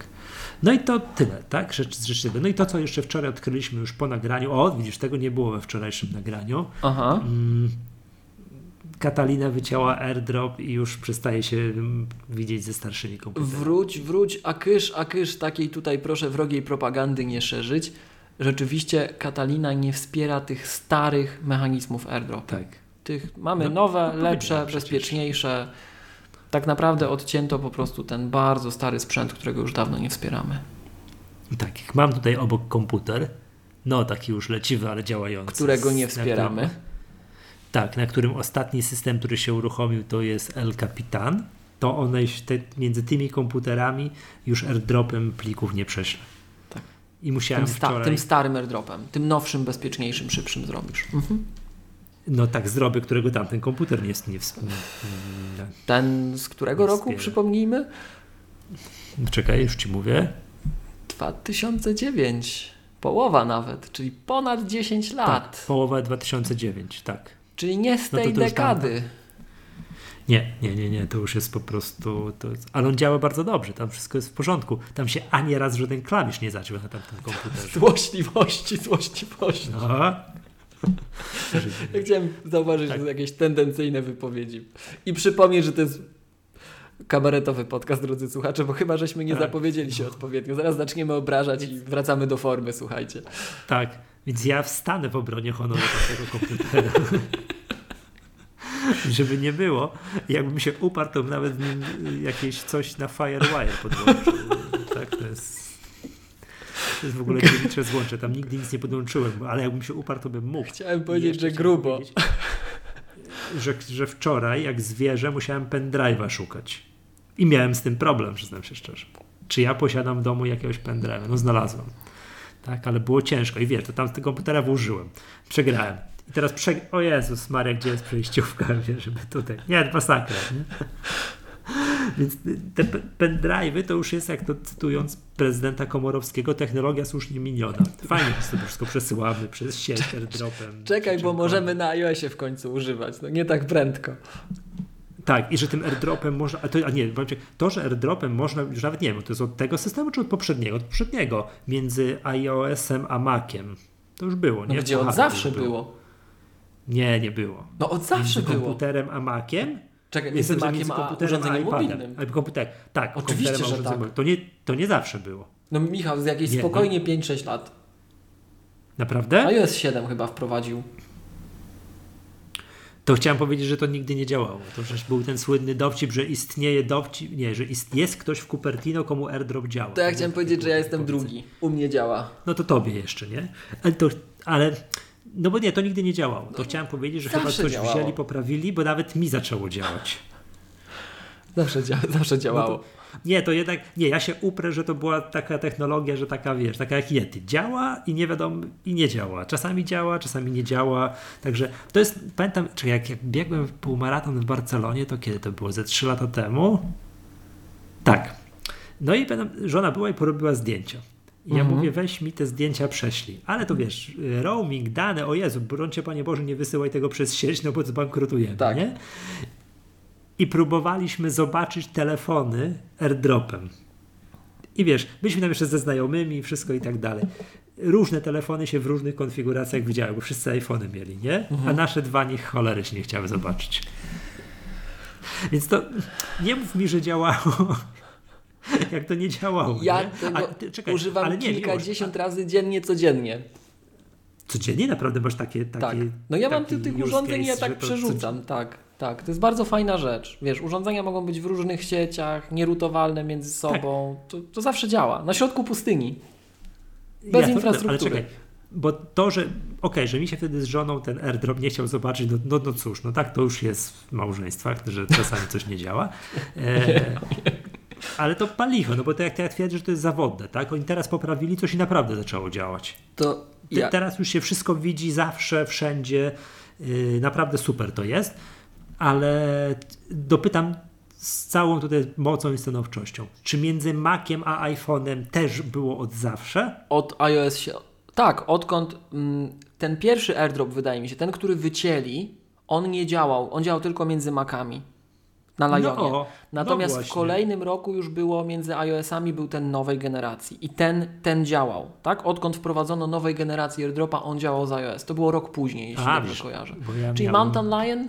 No i to tyle, tak? Rzecz, rzecz tego. No i to, co jeszcze wczoraj odkryliśmy już po nagraniu. O, widzisz, tego nie było we wczorajszym nagraniu. Aha. Mm, Katalina wycięła airdrop i już przestaje się mm, widzieć ze starszymi komputerami. Wróć, wróć, a kysz, a kysz, takiej tutaj proszę wrogiej propagandy nie szerzyć. Rzeczywiście Katalina nie wspiera tych starych mechanizmów airdrop. Tak. Tych mamy No, nowe, no lepsze, przecież. Tak naprawdę odcięto po prostu ten bardzo stary sprzęt, którego już dawno nie wspieramy. Tak, jak mam tutaj obok komputer, no taki już leciwy, ale działający. Którego nie wspieramy. Na którym, tak, na którym ostatni system, który się uruchomił, to jest El Capitan. To one te, między tymi komputerami już airdropem plików nie prześlę. Tak. I musiałem Tym, sta- wczoraj, tym starym airdropem, tym nowszym, bezpieczniejszym, szybszym zrobisz. Mhm. No tak, zrobię, którego tamten komputer nie jest. Nie, Ten z którego roku, wspiera. przypomnijmy? Czekaj, już ci mówię. 2009. Połowa nawet, czyli ponad 10 lat. Tak, połowa 2009, tak. Czyli nie z No to tej to dekady. Nie, nie, nie, nie, to już jest po prostu. Jest, ale on działa bardzo dobrze, tam wszystko jest w porządku. Tam się ani raz żaden klawisz nie zaciął na tamtym komputerze. Złośliwości, złośliwości. No. Ja chciałem zauważyć, Tak. jakieś tendencyjne wypowiedzi. I przypomnieć, że to jest kabaretowy podcast, drodzy słuchacze, bo chyba żeśmy nie Tak. zapowiedzieli się odpowiednio. Zaraz zaczniemy obrażać i wracamy do formy, słuchajcie. Tak, więc ja wstanę w obronie honoru tego komputera. Żeby nie było, jakbym się uparł, to nawet jakieś coś na Firewire podłączył. Tak, to jest. To jest w ogóle dziewicze złącze. Tam nigdy nic nie podłączyłem, ale jakbym się uparł, to bym mógł. Chciałem powiedzieć, że grubo. powiedzieć, Że, że wczoraj, jak zwierzę, musiałem pendrive'a szukać. I miałem z tym problem, przyznam się szczerze. Czy ja posiadam w domu jakiegoś pendrive'a? No znalazłem. Tak, ale było ciężko. I wiesz, to tam z tego komputera włożyłem. Przegrałem. I teraz prze... O Jezus Maria, gdzie jest przejściówka? Wiesz, żeby tutaj... Nie, masakra. Nie? Więc te pe- pendrive'y to już jest, jak to cytując prezydenta Komorowskiego, technologia słusznie miniona. Fajnie, że sobie wszystko przesyłamy przez sieć airdropem. Czekaj, bo możemy na iOSie w końcu używać. No nie tak prędko. Tak, i że tym airdropem można, a, to, a nie, to, że airdropem można, już nawet nie wiem, to jest od tego systemu, czy od poprzedniego? Od poprzedniego, między iOS-em a Maciem. To już było, No nie? gdzie Aha, od to zawsze już było. Nie, nie było. No od zawsze między było. komputerem a Maciem? Czekaj, między Maciem a urządzeniem mobilnym. A, komputer, tak, Oczywiście, że tak. mobilnym. To nie, to nie zawsze było. No Michał, z jakieś Nie, no. spokojnie 5-6 lat. Naprawdę? iOS 7 chyba wprowadził. To chciałem powiedzieć, że to nigdy nie działało. To przecież był ten słynny dowcip, że istnieje dowcip, nie, że ist, jest ktoś w Cupertino, komu airdrop działa. To ja chciałem powiedzieć, że ja jestem drugi. U mnie działa. No to tobie jeszcze, nie? Ale, to, ale no bo nie, to nigdy nie działało. To chciałem powiedzieć, że chyba coś działało. wzięli, poprawili, bo nawet mi zaczęło działać. Zawsze, dzia zawsze działało. No to, nie, to jednak, nie, ja się uprę, że to była taka technologia, że taka, wiesz, taka jak Yeti. Działa i nie wiadomo, i nie działa. Czasami działa, czasami nie działa. Także to jest, pamiętam, czy jak, jak biegłem w półmaraton w Barcelonie, to kiedy to było? Ze trzy lata temu? Tak. No i żona była i porobiła zdjęcia. I ja Mhm. mówię, weź mi te zdjęcia prześlij. Ale to wiesz, roaming, dane, o Jezu, brońcie Panie Boże, nie wysyłaj tego przez sieć, no bo zbankrutujemy, Tak. nie? I próbowaliśmy zobaczyć telefony airdropem. I wiesz, byliśmy tam jeszcze ze znajomymi, wszystko i tak dalej. Różne telefony się w różnych konfiguracjach widziały, bo wszyscy iPhony mieli, nie? A nasze dwa niech cholery się nie chciały zobaczyć. Więc to nie mów mi, że działało. Jak to nie działało. Ja nie? tego A ty- czekaj, używam ale nie, kilkadziesiąt razy dziennie, codziennie. Codziennie naprawdę masz takie. takie Tak. No ja mam tych urządzeń i ja tak to przerzucam, tak, tak. To jest bardzo fajna rzecz. Wiesz, urządzenia mogą być w różnych sieciach, nierutowalne między sobą. To, to zawsze działa. Na środku pustyni. Co, bez to- infrastruktury. Ale czekaj, bo to, że okej, że mi się wtedy z żoną ten airdrop nie chciał zobaczyć, no, no, no cóż, no tak to już jest w małżeństwach, że czasami coś nie działa. E, ale to palicho, no bo to jak ja twierdzę, że to jest zawodne, tak? Oni teraz poprawili coś i naprawdę zaczęło działać. To ja, Teraz już się wszystko widzi zawsze, wszędzie. Yy, naprawdę super to jest, ale dopytam z całą tutaj mocą i stanowczością. Czy między Maciem a iPhone'em też było od zawsze? od iOS się... Tak, odkąd mm, ten pierwszy airdrop, wydaje mi się, ten, który wycięli, on nie działał. On działał tylko między Macami. Na Lionie. No, Natomiast no w kolejnym roku już było między iOS-ami był ten nowej generacji i ten, ten działał, tak? Odkąd wprowadzono nowej generacji AirDropa, on działał z iOS. To było rok później, jeśli A, dobrze kojarzę. ja Czyli miałem- Mountain Lion?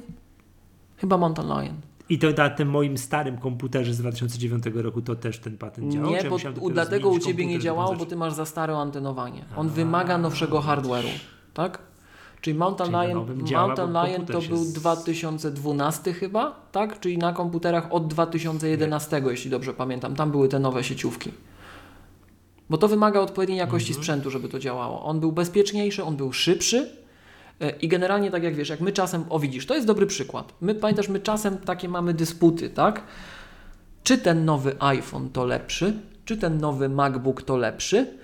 Chyba Mountain Lion. I to na tym moim starym komputerze z 2009 roku to też ten patent działał? Nie, bo u, dlatego u Ciebie nie działało, bo Ty masz za stare antenowanie. On wymaga nowszego hardware'u, tak? Czyli Mountain Czyli Lion, Mountain Lion to był z- 2012 chyba, tak? Czyli na komputerach od 2011, jeśli dobrze pamiętam. Tam były te nowe sieciówki. Bo to wymaga odpowiedniej jakości Mhm. sprzętu, żeby to działało. On był bezpieczniejszy, on był szybszy e, i generalnie tak jak wiesz, jak my czasem, o widzisz, to jest dobry przykład. My pamiętasz, my czasem takie mamy dysputy, tak? Czy ten nowy iPhone to lepszy, czy ten nowy MacBook to lepszy?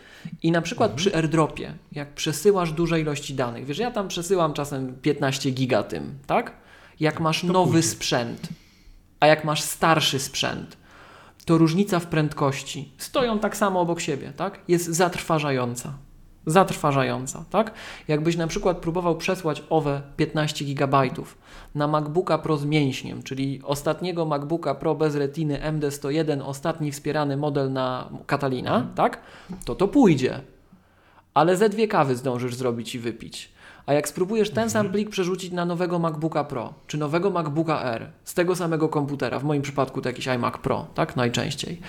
I na przykład przy AirDropie, jak przesyłasz duże ilości danych, wiesz, ja tam przesyłam czasem 15 giga tym, tak? Jak masz nowy pójdzie. sprzęt, a jak masz starszy sprzęt, to różnica w prędkości stoją tak samo obok siebie, tak? Jest zatrważająca. Zatrważająca, tak? Jakbyś na przykład próbował przesłać owe 15 GB na MacBooka Pro z mięśniem, czyli ostatniego MacBooka Pro bez retiny MD101, ostatni wspierany model na Catalina, tak? To to pójdzie. Ale ze dwie kawy zdążysz zrobić i wypić. A jak spróbujesz ten Mhm. sam plik przerzucić na nowego MacBooka Pro, czy nowego MacBooka R, z tego samego komputera, w moim przypadku to jakiś iMac Pro, tak najczęściej,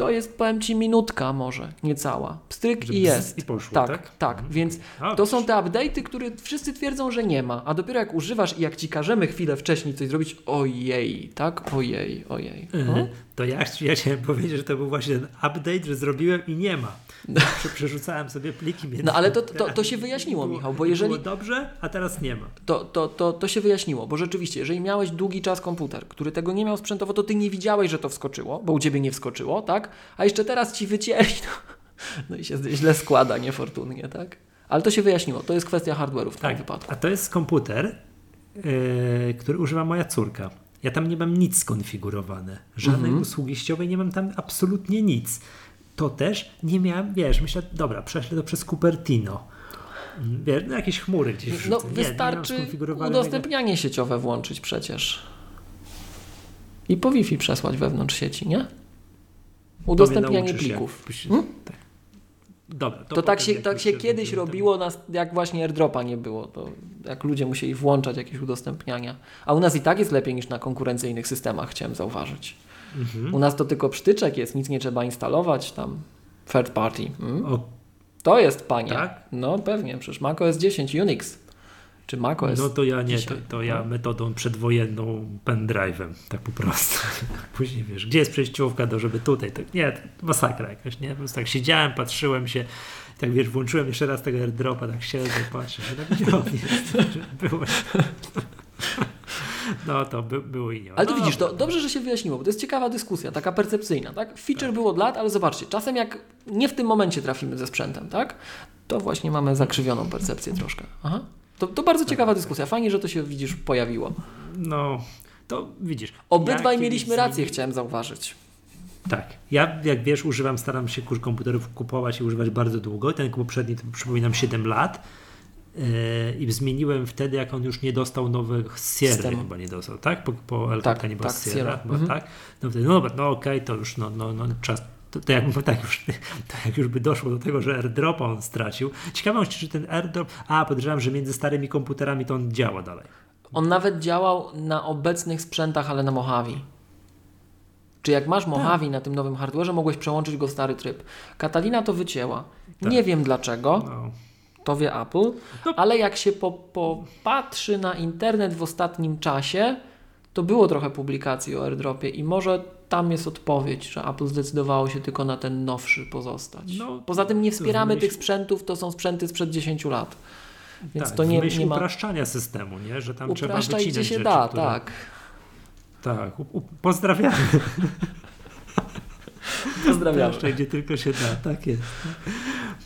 to jest, powiem Ci, minutka może, niecała. Pstryk Żeby i jest. i poszło, tak, tak? tak. Mhm. Więc A, to są te update'y, które wszyscy twierdzą, że nie ma, a dopiero jak używasz i jak Ci każemy chwilę wcześniej coś zrobić, ojej, tak? Ojej, ojej. No. To ja, ja chciałem powiedzieć, że to był właśnie ten update, że zrobiłem i nie ma. Prze- Przerzucałem sobie pliki między No ale to, to, to się wyjaśniło, Było- Michał, bo jeżeli... Było dobrze, a teraz nie ma. to, to, to, to się wyjaśniło, bo rzeczywiście, jeżeli miałeś długi czas komputer, który tego nie miał sprzętowo, to ty nie widziałeś, że to wskoczyło, bo u ciebie nie wskoczyło, tak? A jeszcze teraz ci wycięli, no, no i się źle składa niefortunnie, tak? Ale to się wyjaśniło, to jest kwestia hardware'u w tym Tak, wypadku. a to jest komputer, yy, który używa moja córka. Ja tam nie mam nic skonfigurowane. Żadnej Mhm. usługi sieciowej, nie mam tam absolutnie nic. To też nie miałem, wiesz, myślę, dobra, prześlę to przez Cupertino. Wiesz, no jakieś chmury gdzieś No wrzucę. Nie, nie mam wystarczy skonfigurowanego- udostępnianie sieciowe włączyć przecież. I po Wi-Fi przesłać wewnątrz sieci, nie? Udostępnianie plików. Hmm? tak. Dobra, to, To tak się, tak się kiedyś robiło, nas, jak właśnie airdropa nie było, to jak ludzie musieli włączać jakieś udostępniania. A u nas i tak jest lepiej niż na konkurencyjnych systemach, chciałem zauważyć. Mhm. U nas to tylko przytyczek jest, nic nie trzeba instalować tam. Third party. Mm. To jest panie. Tak? No pewnie, przecież macOS 10 Unix. Czy macOS. no to ja nie, to, to ja metodą przedwojenną pendrive'em, tak po prostu. Później wiesz, gdzie jest przejściówka, do żeby tutaj, to nie, to masakra jakaś, nie? Po prostu tak siedziałem, patrzyłem się, tak wiesz, włączyłem jeszcze raz tego airdropa, tak siedzę, patrzę, że tak gdzie on jest, że było. No to by, było i nie. Ale to no, widzisz, to dobrze, że się wyjaśniło, bo to jest ciekawa dyskusja, taka percepcyjna, tak? Feature było od lat, ale zobaczcie, czasem jak nie w tym momencie trafimy ze sprzętem, tak? To właśnie mamy zakrzywioną percepcję troszkę. Aha. To, to bardzo ciekawa dyskusja. Fajnie, że to się widzisz pojawiło. No, to widzisz. Obydwaj ja mieliśmy rację, chciałem zauważyć. Tak. Ja, jak wiesz, używam, staram się kur- komputerów kupować i używać bardzo długo. Ten poprzedni, to przypominam, 7 lat. Yy, I zmieniłem wtedy, jak on już nie dostał nowych Sierra, Systemu. chyba nie dostał, tak? Po, po Tak, nie była tak, Sierra, Sierra. chyba, Mhm. tak? No wtedy, no dobra, no okej, to już, no, no, no czas. To, to, jak, tak już, to jak już by doszło do tego, że airdropa on stracił. Ciekawe, czy ten airdrop, a podejrzewam, że między starymi komputerami to on działa dalej. On nawet działał na obecnych sprzętach, ale na Mojave. Czy jak masz Mojave na tym nowym hardwareze, mogłeś przełączyć go w stary tryb. Katalina to wycięła. Tak. Nie wiem dlaczego, No. to wie Apple, No. ale jak się po, popatrzy na internet w ostatnim czasie, to było trochę publikacji o airdropie i może tam jest odpowiedź, że Apple zdecydowało się tylko na ten nowszy pozostać. No, Poza tym nie wspieramy myśl- tych sprzętów, to są sprzęty sprzed 10 lat. Więc tak, to nie, nie ma. upraszczania systemu, nie? że tam trzeba Upraszczaj wycinać gdzie się rzeczy, da, które... tak. Tak, u, u, pozdrawiamy. Pozdrawiamy. Jeszcze gdzie tylko się da, tak jest.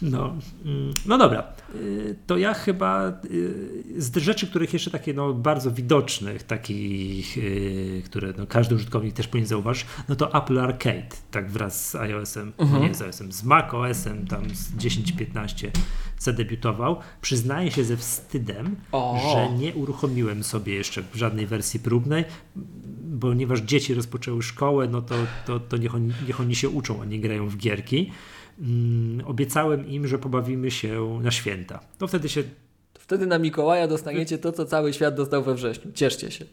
No, mm, no dobra, Y, to ja chyba y, z rzeczy, których jeszcze takie no, bardzo widocznych, takich, y, które no, każdy użytkownik też powinien zauważyć, no to Apple Arcade, tak wraz z iOS-em, Mhm. nie z iOS-em, z macOS-em tam z 10-15 zadebiutował. Przyznaję się ze wstydem, O. że nie uruchomiłem sobie jeszcze żadnej wersji próbnej, ponieważ dzieci rozpoczęły szkołę, no to, to, to niech, oni, niech oni się uczą, a nie grają w gierki. Mm, obiecałem im, że pobawimy się na święta. To wtedy się. Wtedy na Mikołaja dostaniecie to, co cały świat dostał we wrześniu. Cieszcie się.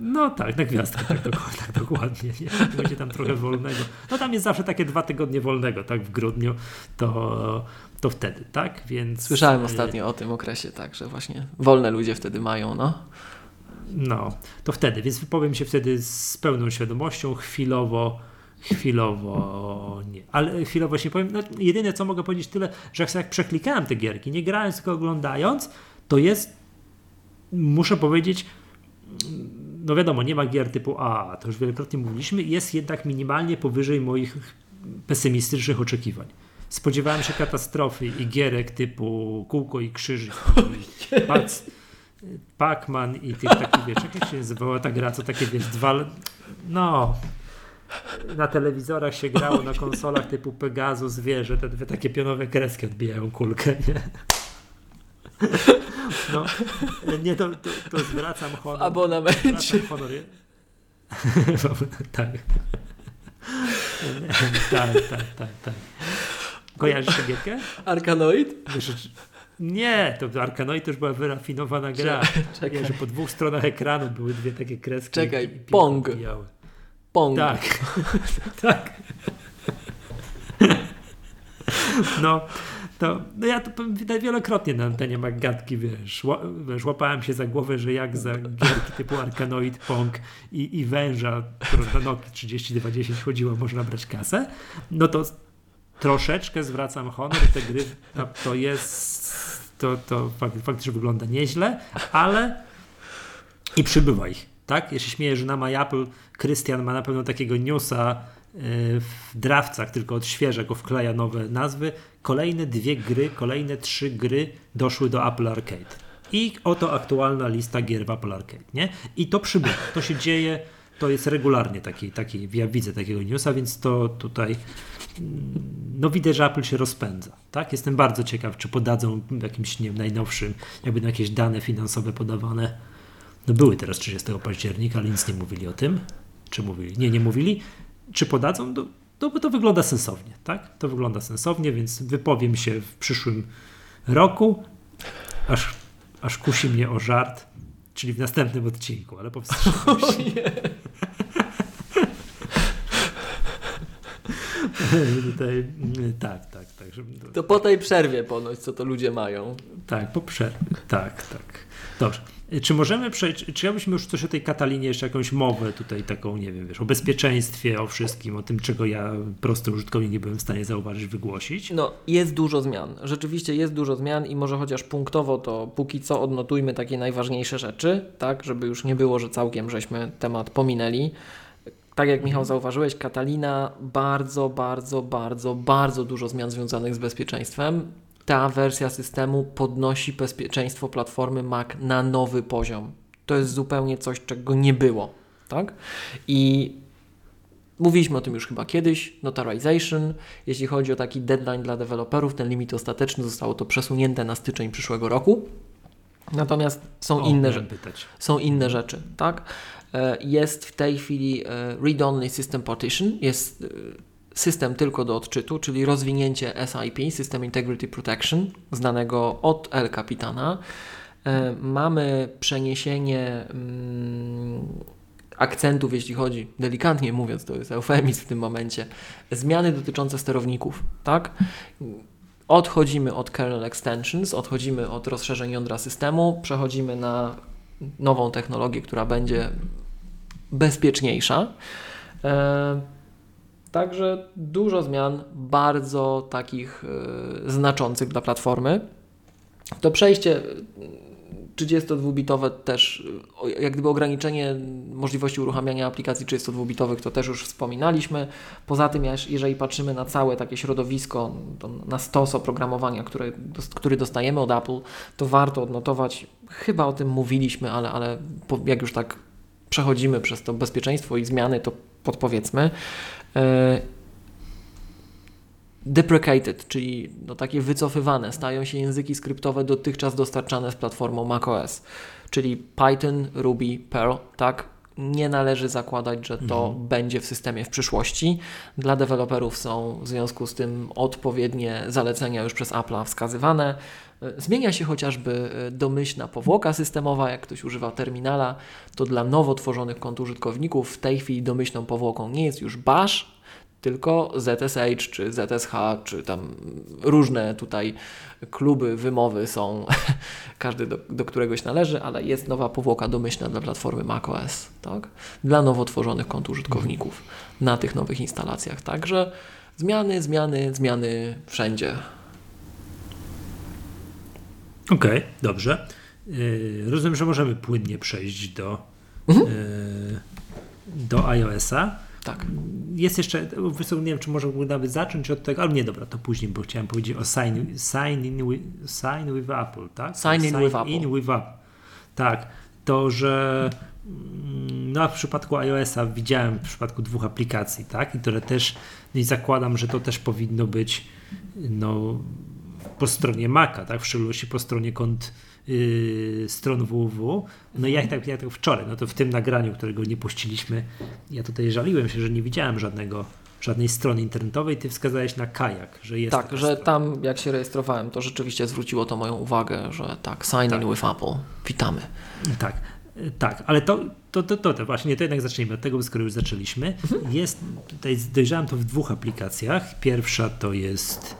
No tak, na gwiazdkę, tak, dokładnie, tak dokładnie. Nie? Będzie tam trochę wolnego. No tam jest zawsze takie dwa tygodnie wolnego, tak, w grudniu, to, to wtedy, tak? Więc. Słyszałem e, ostatnio o tym okresie, tak, że właśnie wolne ludzie wtedy mają, no. No, to wtedy, więc wypowiem się wtedy z pełną świadomością, chwilowo, chwilowo nie. Ale chwilowo się powiem, no, jedyne co mogę powiedzieć tyle, że jak przeklikałem te gierki, nie grając, tylko oglądając, to jest, muszę powiedzieć, no wiadomo, nie ma gier typu A, to już wielokrotnie mówiliśmy, jest jednak minimalnie powyżej moich pesymistycznych oczekiwań. Spodziewałem się katastrofy i gierek typu Kółko i Krzyżyk i Pac, Pac-Man i tych takich, wiesz, jak się nazywała ta gra, co takie, wiesz, dwa, no, na telewizorach się grało, na konsolach typu Pegasus, wiesz, że te dwie takie pionowe kreski odbijają kulkę, nie? No, nie, to, to, to zwracam honor. Abonamencie. Zwracam honor. tak. tak, tak, tak, tak. Kojarzysz tę gierkę? Arkanoid? Nie, to Arkanoid to już była wyrafinowana gra. Czekaj. że po dwóch stronach ekranu były dwie takie kreski. Czekaj, Pong. Pong. Tak. tak. No, to, no ja to widać wielokrotnie na antenie Maggatki, wiesz, wiesz, łapałem się za głowę, że jak za gierki typu Arkanoid, Pong i, i Węża, którą na Nokia 3020 chodziło, można brać kasę, no to troszeczkę zwracam honor, te gry to, jest, to, to faktycznie wygląda nieźle, ale i przybywa ich, tak? Ja się śmieję, że na Apple Krystian ma na pewno takiego newsa yy, w drawcach, tylko odświeża go, wkleja nowe nazwy. Kolejne dwie gry, kolejne trzy gry doszły do Apple Arcade. I oto aktualna lista gier w Apple Arcade, nie? I to przybywa, to się dzieje, to jest regularnie taki, taki ja widzę takiego newsa, więc to tutaj no widać, że Apple się rozpędza. Tak? Jestem bardzo ciekaw, czy podadzą jakimś nie wiem, najnowszym, jakby jakieś dane finansowe podawane. No były teraz 30 października, ale nic nie mówili o tym. Czy mówili? Nie, nie mówili. Czy podadzą? To, to, to wygląda sensownie, tak? To wygląda sensownie, więc wypowiem się w przyszłym roku, aż, aż kusi mnie o żart, czyli w następnym odcinku, ale powstrzymam się. Tutaj, tak, tak, tak. To po tej przerwie ponoć, co to ludzie mają. Tak, po przerwie. Tak, tak. Dobrze. Czy możemy przejść, czy ja byśmy już coś o tej Katalinie, jeszcze jakąś mowę tutaj taką, nie wiem, wiesz, o bezpieczeństwie, o wszystkim, o tym, czego ja prosty użytkownik nie byłem w stanie zauważyć, wygłosić? No, jest dużo zmian. Rzeczywiście jest dużo zmian i może chociaż punktowo to póki co odnotujmy takie najważniejsze rzeczy, tak, żeby już nie było, że całkiem żeśmy temat pominęli tak jak Michał zauważyłeś, Katalina bardzo, bardzo, bardzo, bardzo dużo zmian związanych z bezpieczeństwem. Ta wersja systemu podnosi bezpieczeństwo platformy Mac na nowy poziom. To jest zupełnie coś, czego nie było. Tak? I Mówiliśmy o tym już chyba kiedyś, notarization. Jeśli chodzi o taki deadline dla deweloperów, ten limit ostateczny zostało to przesunięte na styczeń przyszłego roku. Natomiast są, o, inne, są inne rzeczy, tak? E, jest w tej chwili e, read-only system partition, jest e, system tylko do odczytu, czyli rozwinięcie SIP, System Integrity Protection, znanego od El Capitana. Mamy przeniesienie mm, akcentów, jeśli chodzi, delikatnie mówiąc, to jest eufemizm w tym momencie, zmiany dotyczące sterowników, tak? Odchodzimy od kernel extensions, odchodzimy od rozszerzeń jądra systemu, przechodzimy na nową technologię, która będzie bezpieczniejsza. E, także dużo zmian, bardzo takich e, znaczących dla platformy. To przejście 32-bitowe też, jak gdyby ograniczenie możliwości uruchamiania aplikacji 32-bitowych, to też już wspominaliśmy. Poza tym, jeżeli patrzymy na całe takie środowisko, na stos oprogramowania, które, który dostajemy od Apple, to warto odnotować, chyba o tym mówiliśmy, ale, ale jak już tak przechodzimy przez to bezpieczeństwo i zmiany, to podpowiedzmy. E, deprecated, czyli no takie wycofywane, stają się języki skryptowe dotychczas dostarczane z platformą macOS, czyli Python, Ruby, Perl, tak? Nie należy zakładać, że to mhm. będzie w systemie w przyszłości. Dla deweloperów są w związku z tym odpowiednie zalecenia już przez Apple wskazywane. Zmienia się chociażby e, domyślna powłoka systemowa, jak ktoś używa terminala, to dla nowo tworzonych kont użytkowników w tej chwili domyślną powłoką nie jest już bash, tylko ZSH czy ZSH, czy tam różne tutaj kluby, wymowy są, każdy do, do któregoś należy, ale jest nowa powłoka domyślna dla platformy macOS, tak? dla nowo tworzonych kont użytkowników na tych nowych instalacjach. Także zmiany, zmiany, zmiany wszędzie. Okej, okay, dobrze. Yy, rozumiem, że możemy płynnie przejść do, mhm. yy, do iOS-a. Tak. Jest jeszcze, nie wiem, czy może nawet zacząć od tego, ale nie, dobra, to później, bo chciałem powiedzieć o sign, sign, in, with, sign with Apple, tak? Sign in, sign with, Apple. in with Apple. Tak, to, że mm, no, w przypadku iOS-a widziałem w przypadku dwóch aplikacji, tak? I które też, i zakładam, że to też powinno być, no, po stronie Maca, tak? w szczególności po stronie kont yy, stron www. No i jak tak, jak tak wczoraj, no to w tym nagraniu, którego nie puściliśmy, ja tutaj żaliłem się, że nie widziałem żadnego żadnej strony internetowej, ty wskazałeś na kajak, że jest. Tak, że strona. tam jak się rejestrowałem, to rzeczywiście zwróciło to moją uwagę, że tak, sign tak. in with Apple, witamy. Tak. Tak, ale to, to, to, to, to właśnie, to jednak zacznijmy od tego, skoro już zaczęliśmy. Mhm. Jest, tutaj dojrzałem to w dwóch aplikacjach. Pierwsza to jest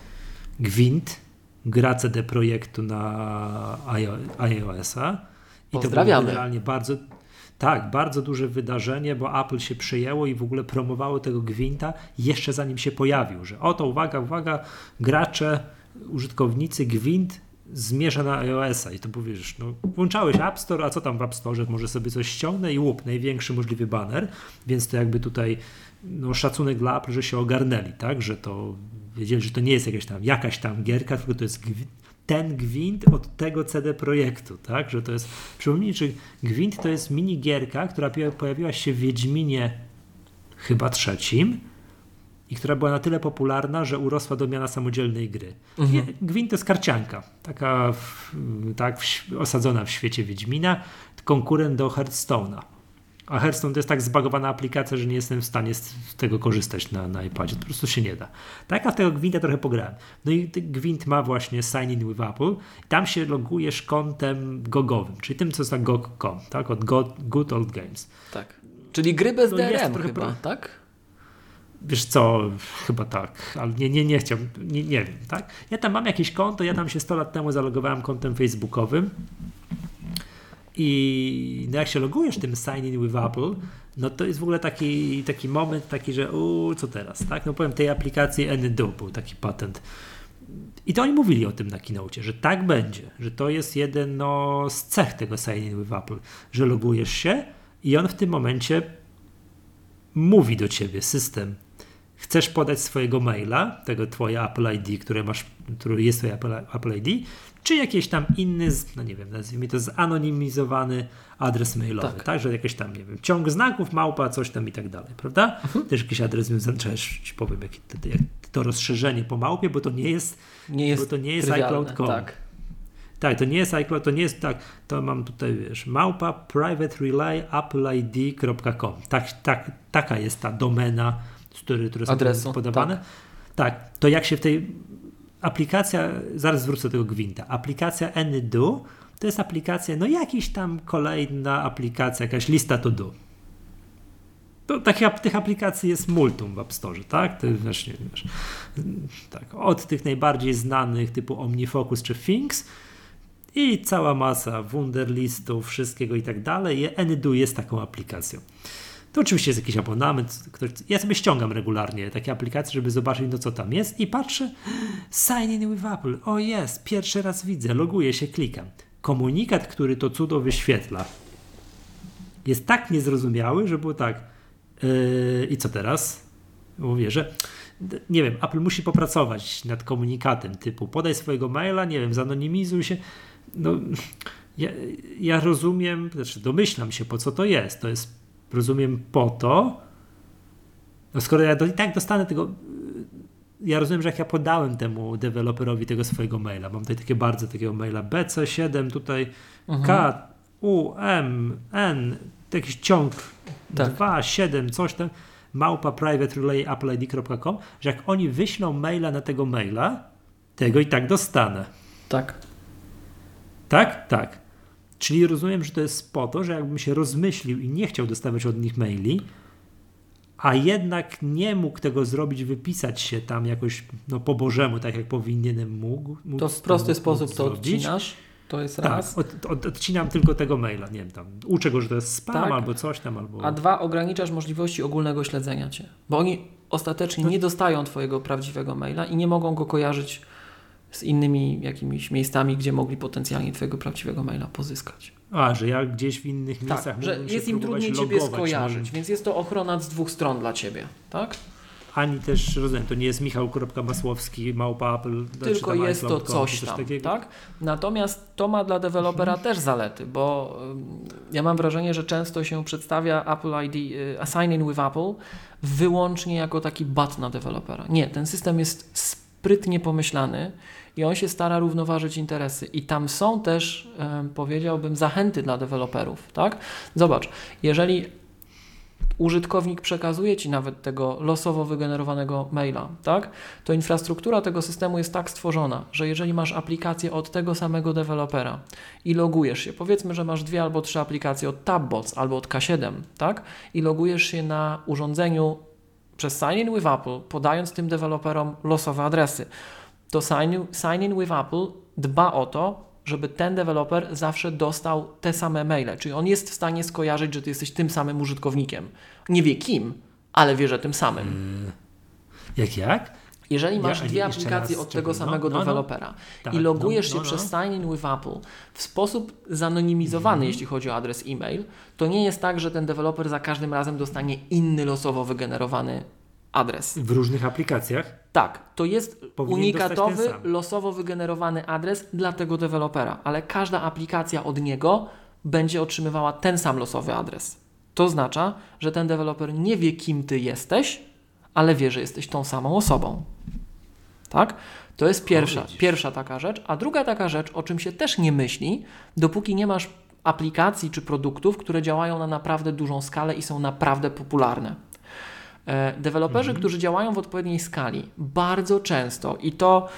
Gwint, gra CD Projektu na iOS-a. I to było generalnie bardzo, tak, bardzo duże wydarzenie, bo Apple się przejęło i w ogóle promowało tego Gwinta jeszcze zanim się pojawił, że oto uwaga, uwaga, gracze, użytkownicy Gwint zmierza na iOS-a. I to powiesz, no włączałeś App Store, a co tam w App Store, może sobie coś ściągnę i łup, największy możliwy banner, więc to jakby tutaj no, szacunek dla Apple, że się ogarnęli, tak, że to wiedzieli, że to nie jest jakaś tam, jakaś tam gierka, tylko to jest ten gwint od tego CD Projektu, tak? Że to jest, przypomnijcie, że gwint to jest mini gierka, która pojawiła się w Wiedźminie chyba trzecim i która była na tyle popularna, że urosła do miana samodzielnej gry. Mhm. Gwint to jest karcianka, taka w, tak, w, osadzona w świecie Wiedźmina, konkurent do Hearthstone'a. A Hearthstone to jest tak zbagowana aplikacja, że nie jestem w stanie z, tego korzystać na, na iPadzie. To po prostu się nie da. Tak, a tego Gwinta trochę pograłem. No i Gwint ma właśnie Sign In with Apple. Tam się logujesz kontem gogowym, czyli tym, co jest na gog.com, tak? Od God, Good Old Games. Tak. Czyli gry bez no DRM chyba, tak? Wiesz co, chyba tak, ale nie, nie, nie chciałbym, nie, nie wiem, tak? Ja tam mam jakieś konto, ja tam się 100 lat temu zalogowałem kontem facebookowym i no jak się logujesz tym sign in with Apple, no to jest w ogóle taki, taki moment taki, że u co teraz, tak? No powiem tej aplikacji AnyDo był taki patent. I to oni mówili o tym na keynote, że tak będzie, że to jest jeden no, z cech tego sign in with Apple, że logujesz się i on w tym momencie mówi do ciebie system, chcesz podać swojego maila, tego twoje Apple ID, które masz, który jest twoje Apple, Apple ID, czy jakiś tam inny, no nie wiem, nazwijmy to zanonimizowany adres mailowy, tak, tak że jakiś tam, nie wiem, ciąg znaków, małpa, coś tam i tak dalej, prawda? Mhm. Też jakiś adres związany, ci powiem, jak to, jak to rozszerzenie po małpie, bo to nie jest, nie jest, bo to nie jest iCloud.com. Tak. Tak, to nie jest iCloud, to nie jest tak, to mam tutaj, wiesz, małpa private relay appleid.com. Tak, tak, taka jest ta domena, z której, które są Adresu, podawane. Tak. tak, to jak się w tej aplikacja, zaraz zwrócę tego gwinta, aplikacja AnyDo to jest aplikacja, no jakiś tam kolejna aplikacja, jakaś lista to do. To, takich, tych aplikacji jest multum w App Store, tak? To, wiesz, nie, wiesz, tak? Od tych najbardziej znanych typu OmniFocus czy Things i cała masa Wunderlistów, wszystkiego i tak dalej. AnyDo jest taką aplikacją. To oczywiście jest jakiś abonament. Ktoś, ja sobie ściągam regularnie takie aplikacje, żeby zobaczyć, no co tam jest i patrzę, sign in with Apple. O jest, pierwszy raz widzę, loguję się, klikam. Komunikat, który to cudo wyświetla, jest tak niezrozumiały, że było tak. Yy, I co teraz? Mówię, że nie wiem, Apple musi popracować nad komunikatem typu podaj swojego maila, nie wiem, zanonimizuj się. No, ja, ja rozumiem, znaczy domyślam się, po co to jest. To jest rozumiem po to, no skoro ja do, i tak dostanę tego, ja rozumiem, że jak ja podałem temu deweloperowi tego swojego maila, mam tutaj takie bardzo takiego maila BC7 tutaj mhm. K, U, M, N, jakiś ciąg tak. 2, 7, coś tam, małpa private relay appleid.com, że jak oni wyślą maila na tego maila, tego i tak dostanę. Tak. Tak? Tak. Czyli rozumiem, że to jest po to, że jakbym się rozmyślił i nie chciał dostawać od nich maili, a jednak nie mógł tego zrobić, wypisać się tam jakoś no, po Bożemu, tak jak powinienem mógł. To w prosty mógł, sposób to odcinasz? To jest tak, raz. Od, od, odcinam tylko tego maila, nie wiem, tam uczę go, że to jest spam tak. albo coś tam. Albo... A dwa, ograniczasz możliwości ogólnego śledzenia Cię, bo oni ostatecznie nie dostają Twojego prawdziwego maila i nie mogą go kojarzyć z innymi jakimiś miejscami, gdzie mogli potencjalnie Twojego prawdziwego maila pozyskać. A, że ja gdzieś w innych tak, miejscach że jest im trudniej Ciebie skojarzyć, więc jest to ochrona z dwóch stron dla Ciebie, tak? Ani też, rozumiem, to nie jest Michał.masłowski, małpa Apple. Tylko jest to coś tam, tak? Natomiast to ma dla dewelopera mhm. też zalety, bo ja mam wrażenie, że często się przedstawia Apple ID, y, Assigning with Apple wyłącznie jako taki bat na dewelopera. Nie, ten system jest sprytnie pomyślany i on się stara równoważyć interesy. I tam są też, powiedziałbym, zachęty dla deweloperów. Tak? Zobacz, jeżeli użytkownik przekazuje Ci nawet tego losowo wygenerowanego maila, tak? To infrastruktura tego systemu jest tak stworzona, że jeżeli masz aplikację od tego samego dewelopera i logujesz się, powiedzmy, że masz dwie albo trzy aplikacje od Tabbots albo od K7, tak? I logujesz się na urządzeniu przez Sign in with Apple, podając tym deweloperom losowe adresy, to Sign, sign in with Apple dba o to, żeby ten deweloper zawsze dostał te same maile. Czyli on jest w stanie skojarzyć, że ty jesteś tym samym użytkownikiem. Nie wie kim, ale wie, że tym samym. Jak, jak? Jeżeli masz Ja- dwie aplikacje od tego no, samego no, no. dewelopera Tak, i logujesz no, się no, przez. Sign in with Apple w sposób zanonimizowany, Mhm. jeśli chodzi o adres e-mail, to nie jest tak, że ten deweloper za każdym razem dostanie inny losowo wygenerowany adres. W różnych aplikacjach? Tak, to jest Powinien unikatowy, losowo wygenerowany adres dla tego dewelopera, ale każda aplikacja od niego będzie otrzymywała ten sam losowy adres. To oznacza, że ten deweloper nie wie, kim ty jesteś, ale wie, że jesteś tą samą osobą. Tak? To jest pierwsza, widzisz. pierwsza taka rzecz. A druga taka rzecz, o czym się też nie myśli, dopóki nie masz aplikacji czy produktów, które działają na naprawdę dużą skalę i są naprawdę popularne. E, Deweloperzy, którzy działają w odpowiedniej skali, bardzo często i to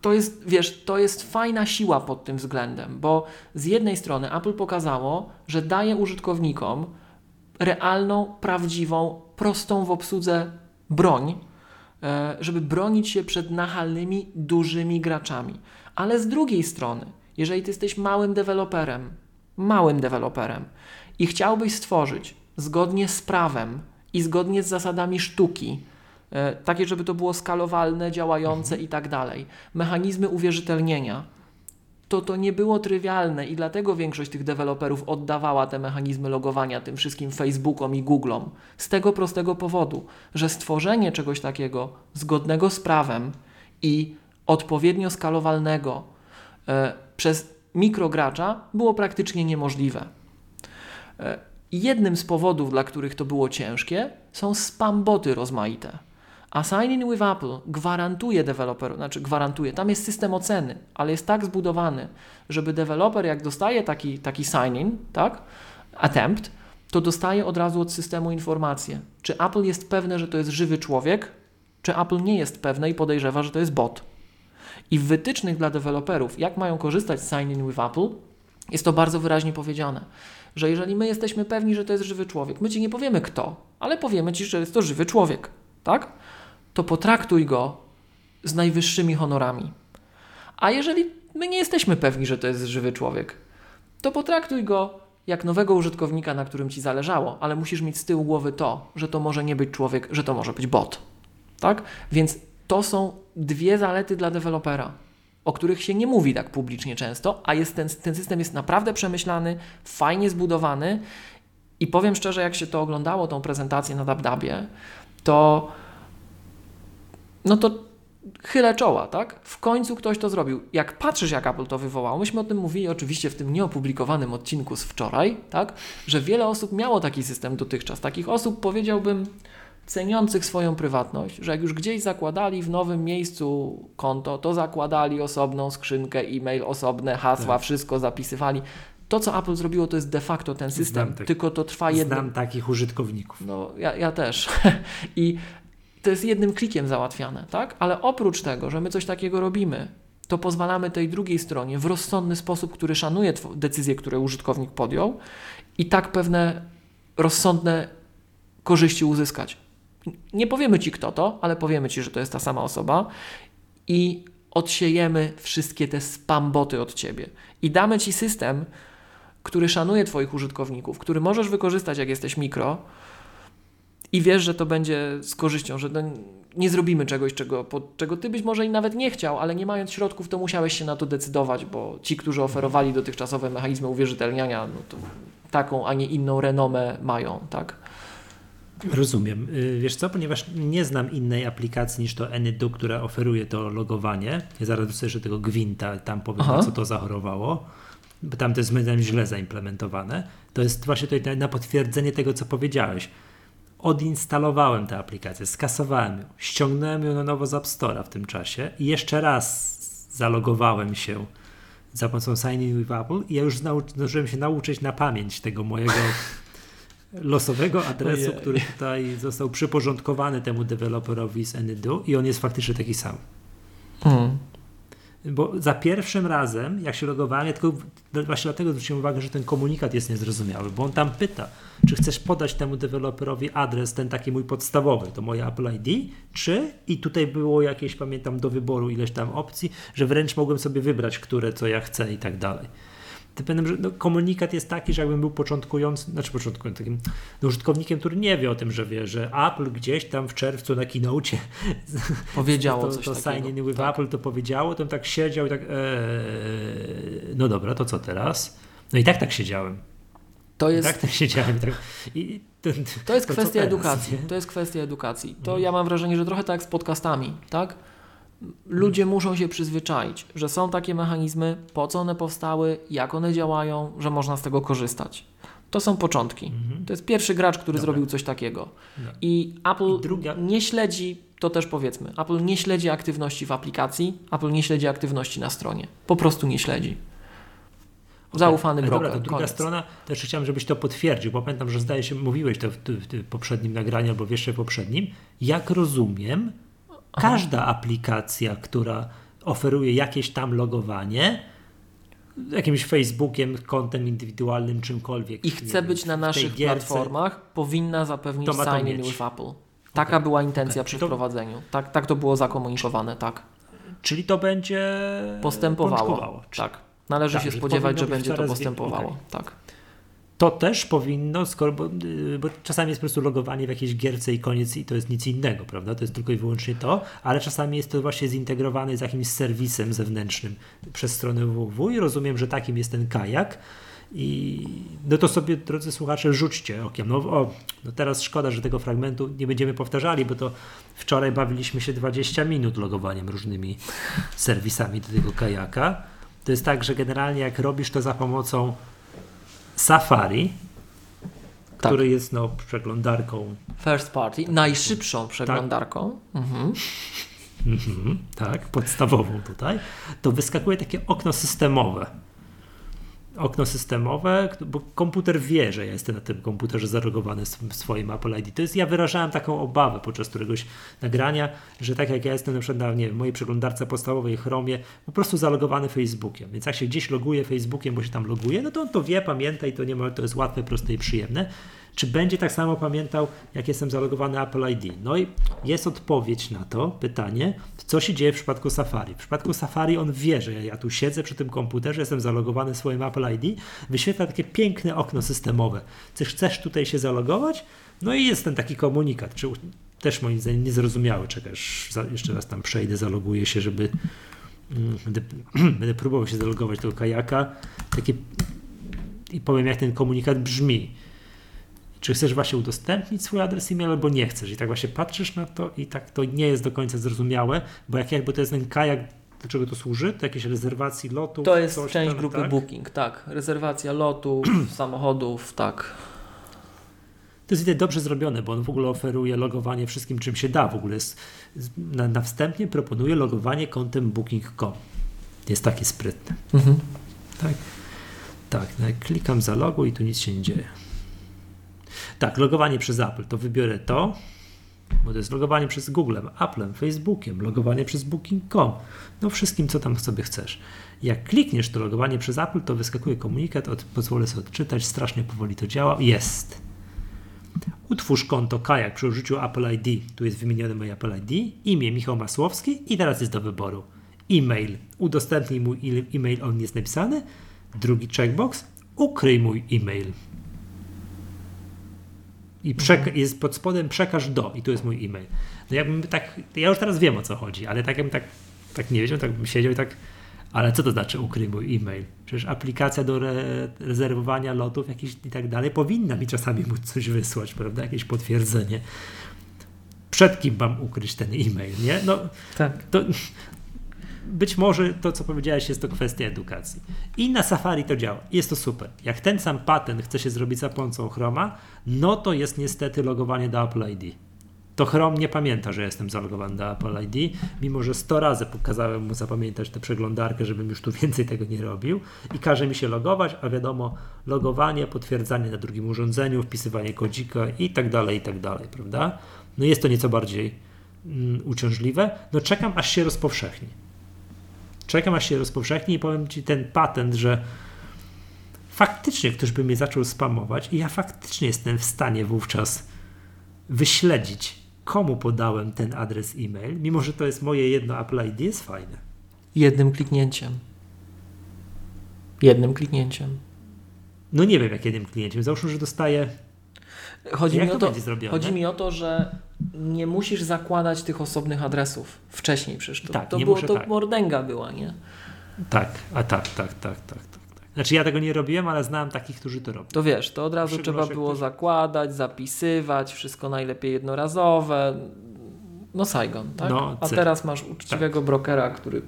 to jest, wiesz, to jest fajna siła pod tym względem, bo z jednej strony Apple pokazało, że daje użytkownikom realną, prawdziwą, prostą w obsłudze broń, e, żeby bronić się przed nachalnymi, dużymi graczami. Ale z drugiej strony, jeżeli ty jesteś małym deweloperem, małym deweloperem i chciałbyś stworzyć zgodnie z prawem i zgodnie z zasadami sztuki, e, takie, żeby to było skalowalne, działające i tak dalej, mechanizmy uwierzytelnienia, to to nie było trywialne i dlatego większość tych deweloperów oddawała te mechanizmy logowania tym wszystkim Facebookom i Googlom. Z tego prostego powodu, że stworzenie czegoś takiego zgodnego z prawem i odpowiednio skalowalnego e, przez mikrogracza było praktycznie niemożliwe. E, jednym z powodów, dla których to było ciężkie, są spamboty rozmaite. A Sign In with Apple gwarantuje deweloperom, znaczy gwarantuje, tam jest system oceny, ale jest tak zbudowany, żeby deweloper jak dostaje taki, taki sign in, tak, attempt, to dostaje od razu od systemu informację, czy Apple jest pewne, że to jest żywy człowiek, czy Apple nie jest pewne i podejrzewa, że to jest bot. I w wytycznych dla deweloperów, jak mają korzystać z Sign In with Apple, jest to bardzo wyraźnie powiedziane, że jeżeli my jesteśmy pewni, że to jest żywy człowiek, my Ci nie powiemy kto, ale powiemy Ci, że jest to żywy człowiek, tak? To potraktuj go z najwyższymi honorami. A jeżeli my nie jesteśmy pewni, że to jest żywy człowiek, to potraktuj go jak nowego użytkownika, na którym Ci zależało, ale musisz mieć z tyłu głowy to, że to może nie być człowiek, że to może być bot. Tak? Więc to są dwie zalety dla dewelopera, o których się nie mówi tak publicznie często, a jest ten, ten system jest naprawdę przemyślany, fajnie zbudowany i powiem szczerze, jak się to oglądało, tą prezentację na DabDabie, to no to chylę czoła, tak? W końcu ktoś to zrobił. Jak patrzysz, jak Apple to wywołało, myśmy o tym mówili oczywiście w tym nieopublikowanym odcinku z wczoraj, tak? Że wiele osób miało taki system dotychczas. Takich osób powiedziałbym ceniących swoją prywatność, że jak już gdzieś zakładali w nowym miejscu konto, to zakładali osobną skrzynkę, e-mail, osobne hasła, Tak. wszystko zapisywali. To, co Apple zrobiło, to jest de facto ten system, Znam tylko to trwa jedno, Znam takich użytkowników. no, ja, ja też. I to jest jednym klikiem załatwiane, tak? Ale oprócz tego, że my coś takiego robimy, to pozwalamy tej drugiej stronie w rozsądny sposób, który szanuje decyzje, które użytkownik podjął, i tak pewne rozsądne korzyści uzyskać. Nie powiemy ci, kto to, ale powiemy ci, że to jest ta sama osoba i odsiejemy wszystkie te spamboty od ciebie. I damy ci system, który szanuje Twoich użytkowników, który możesz wykorzystać, jak jesteś mikro, i wiesz, że to będzie z korzyścią, że no, nie zrobimy czegoś, czego, czego ty być może i nawet nie chciał, ale nie mając środków, to musiałeś się na to decydować, bo ci, którzy oferowali dotychczasowe mechanizmy uwierzytelniania, no to taką, a nie inną renomę mają, tak? Rozumiem. Y, Wiesz co, ponieważ nie znam innej aplikacji niż to Anydo, która oferuje to logowanie. Ja zaraz dostaję tego Gwinta, tam powiem, Aha. co to zachorowało. Bo tam to jest moim zdaniem źle zaimplementowane. To jest właśnie tutaj na potwierdzenie tego, co powiedziałeś. Odinstalowałem tę aplikację, skasowałem ją, ściągnąłem ją na nowo z App Store'a w tym czasie i jeszcze raz zalogowałem się za pomocą Sign In with Apple i ja już zdążyłem się nauczyć na pamięć tego mojego losowego adresu, Ojej. który tutaj został przyporządkowany temu deweloperowi z Anydo i on jest faktycznie taki sam. Mm. Bo za pierwszym razem, jak się logowałem, ja tylko właśnie dlatego zwróciłem uwagę, że ten komunikat jest niezrozumiały, bo on tam pyta, czy chcesz podać temu deweloperowi adres, ten taki mój podstawowy, to moje Apple ID, czy i tutaj było jakieś, pamiętam, do wyboru ileś tam opcji, że wręcz mogłem sobie wybrać, które, co ja chcę i tak dalej. Pamiętam, że no, komunikat jest taki, że jakbym był początkującym, znaczy początkującym, takim no, użytkownikiem, który nie wie o tym, że wie, że Apple gdzieś tam w czerwcu na keynocie Powiedziało to, coś to takiego. sign in with Tak. Apple to powiedziało, to on tak siedział i tak, eee, no dobra, to co teraz? No i tak tak siedziałem. To I jest, tak tak siedziałem. Tak, i, ten, to jest to kwestia teraz, edukacji. nie? To jest kwestia edukacji. To ja mam wrażenie, że trochę tak z podcastami, tak? Ludzie muszą się przyzwyczaić, że są takie mechanizmy, po co one powstały, jak one działają, że można z tego korzystać. To są początki. Mhm. To jest pierwszy gracz, który Dobra. zrobił coś takiego. I Apple I druga- nie śledzi, to też powiedzmy, Apple nie śledzi aktywności w aplikacji, Apple nie śledzi aktywności na stronie. Po prostu nie śledzi. Zaufany Ale broker. Dobra, to druga koniec. strona, też chciałem, żebyś to potwierdził, bo pamiętam, że zdaje się, mówiłeś to w, w, w poprzednim nagraniu albo w jeszcze poprzednim. Jak rozumiem, każda aplikacja, która oferuje jakieś tam logowanie, jakimś Facebookiem, kontem indywidualnym, czymkolwiek. I chce wiem, być na naszych gierce, platformach, powinna zapewnić To ma to sign in mieć. with Apple. Taka była intencja Okej, przy to- wprowadzeniu. Tak, tak to było zakomunikowane, tak. Czyli to będzie Postępowało. pączkowało. Tak. Należy Tak, się spodziewać, że będzie to postępowało. okej. Tak. To też powinno, skoro, bo, y, bo czasami jest po prostu logowanie w jakiejś gierce i koniec i to jest nic innego, prawda? To jest tylko i wyłącznie to, ale czasami jest to właśnie zintegrowane z jakimś serwisem zewnętrznym przez stronę www i rozumiem, że takim jest ten kajak. I no to sobie, drodzy słuchacze, rzućcie okiem. No, o, no teraz szkoda, że tego fragmentu nie będziemy powtarzali, bo to wczoraj bawiliśmy się 20 minut logowaniem różnymi serwisami do tego kajaka. To jest tak, że generalnie jak robisz to za pomocą Safari, Tak. który jest no, przeglądarką, First party, najszybszą przeglądarką. Mhm. mhm, tak, podstawową tutaj, to wyskakuje takie okno systemowe. Okno systemowe, bo komputer wie, że ja jestem na tym komputerze zalogowany w swoim Apple ID. To jest, ja wyrażałem taką obawę podczas któregoś nagrania, że tak jak ja jestem na przykład na nie, wiem, mojej przeglądarce podstawowej Chromie, po prostu zalogowany Facebookiem. Więc jak się gdzieś loguje Facebookiem, bo się tam loguje, no to on to wie, pamięta i to nie ma, to jest łatwe, proste i przyjemne. Czy będzie tak samo pamiętał, jak jestem zalogowany Apple ID? No i jest odpowiedź na to pytanie, co się dzieje w przypadku Safari. W przypadku Safari on wie, że ja tu siedzę przy tym komputerze, jestem zalogowany swoim Apple ID, wyświetla takie piękne okno systemowe. Czy chcesz tutaj się zalogować? No i jest ten taki komunikat, czy też moim zdaniem niezrozumiały. Czekasz, za- jeszcze raz tam przejdę, zaloguję się, żeby mm, będę, będę próbował się zalogować do kajaka. Takie i powiem, jak ten komunikat brzmi. Czy chcesz właśnie udostępnić swój adres e-mail, albo nie chcesz. I tak właśnie patrzysz na to i tak to nie jest do końca zrozumiałe, bo jak jakby to jest ten kajak, do czego to służy? Do jakiejś rezerwacji lotu? To jest część tam, grupy tak? Booking, tak. Rezerwacja lotów, samochodów, tak. To jest widać dobrze zrobione, bo on w ogóle oferuje logowanie wszystkim, czym się da. W ogóle jest, na, na wstępnie proponuje logowanie kontem booking.com. Jest taki sprytny. Mhm. Tak, tak. No klikam za logo i tu nic się nie dzieje. Tak, logowanie przez Apple. To wybiorę to, bo to jest logowanie przez Googlem, Applem, Facebookiem, logowanie przez Booking.com. No wszystkim, co tam sobie chcesz. Jak klikniesz to logowanie przez Apple, to wyskakuje komunikat, od, pozwolę sobie odczytać, strasznie powoli to działa. Jest. Utwórz konto Kajak przy użyciu Apple ID. Tu jest wymienione moje Apple ID. Imię Michał Masłowski i teraz jest do wyboru. E-mail. Udostępnij mój e- e-mail, on jest napisany. Drugi checkbox. Ukryj mój e-mail. I przeka- jest pod spodem przekaż do i tu jest mój e-mail. No jakbym tak, ja już teraz wiem o co chodzi, ale tak jakbym tak, tak nie wiedział, tak bym siedział i tak, ale co to znaczy ukryj mój e-mail? Przecież aplikacja do re- rezerwowania lotów jakiś i tak dalej powinna mi czasami móc coś wysłać, prawda? Jakieś potwierdzenie. Przed kim mam ukryć ten e-mail, nie? No Tak. to być może to, co powiedziałeś, jest to kwestia edukacji. I na Safari to działa. Jest to super. Jak ten sam patent chce się zrobić za pomocą Chroma, no to jest niestety logowanie do Apple ID. to Chrome nie pamięta, że jestem zalogowany do Apple ID, mimo że 100 razy pokazałem mu zapamiętać tę przeglądarkę, żebym już tu więcej tego nie robił i każe mi się logować, a wiadomo, logowanie, potwierdzanie na drugim urządzeniu, wpisywanie kodzika i tak dalej, i tak dalej, prawda? No jest to nieco bardziej mm, uciążliwe. No czekam, aż się rozpowszechni. Czekam, aż się rozpowszechni i powiem Ci ten patent, że faktycznie ktoś by mnie zaczął spamować i ja faktycznie jestem w stanie wówczas wyśledzić, komu podałem ten adres e-mail, mimo że to jest moje jedno Apple ID, jest fajne. Jednym kliknięciem. Jednym kliknięciem. No nie wiem, jak jednym kliencie. Załóżmy, że dostaję. Chodzi, mi o, to chodzi mi o to, że nie musisz zakładać tych osobnych adresów wcześniej przecież. To, Tak, to, było, muszę, to tak. mordęga była, nie? Tak, a tak, tak, tak, tak, tak. tak. Znaczy ja tego nie robiłem, ale znałem takich, którzy to robią. To wiesz, to od razu trzeba było ktoś- zakładać, zapisywać, wszystko najlepiej jednorazowe. No Saigon, tak? No, A teraz masz uczciwego brokera, który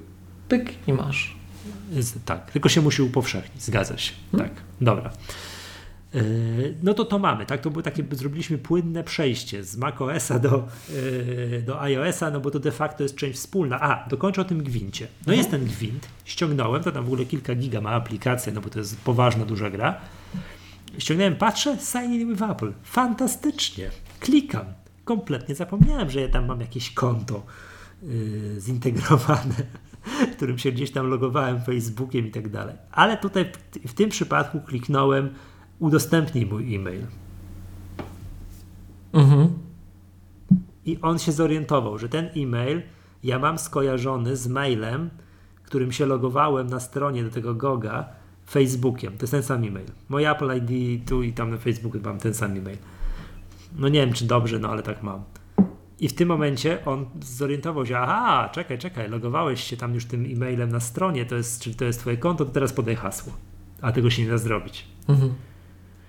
pyk i masz. Tak, tylko się musi upowszechnić, zgadza się. Hmm? Tak, dobra. Yy, No to to mamy, tak? To było takie, zrobiliśmy płynne przejście z macOSa do, yy, do iOSa, no bo to de facto jest część wspólna. A, dokończę o tym gwincie. No jest ten gwint, ściągnąłem, to tam w ogóle kilka giga ma aplikacja, no bo to jest poważna, duża gra. Ściągnąłem, patrzę, sign in with Apple. Fantastycznie. Klikam. Kompletnie zapomniałem, że ja tam mam jakieś konto yy, zintegrowane, którym się gdzieś tam logowałem Facebookiem i tak dalej. Ale tutaj w, w tym przypadku kliknąłem udostępnij mój e-mail. Mhm. I on się zorientował, że ten e-mail ja mam skojarzony z mailem, którym się logowałem na stronie do tego Goga Facebookiem. To jest ten sam e-mail. Moje Apple ID tu i tam na Facebooku mam ten sam e-mail. No nie wiem, czy dobrze, no ale tak mam. I w tym momencie on zorientował się, aha, czekaj, czekaj, logowałeś się tam już tym e-mailem na stronie, to jest, czyli to jest twoje konto, to teraz podaj hasło. A tego się nie da zrobić. Mhm.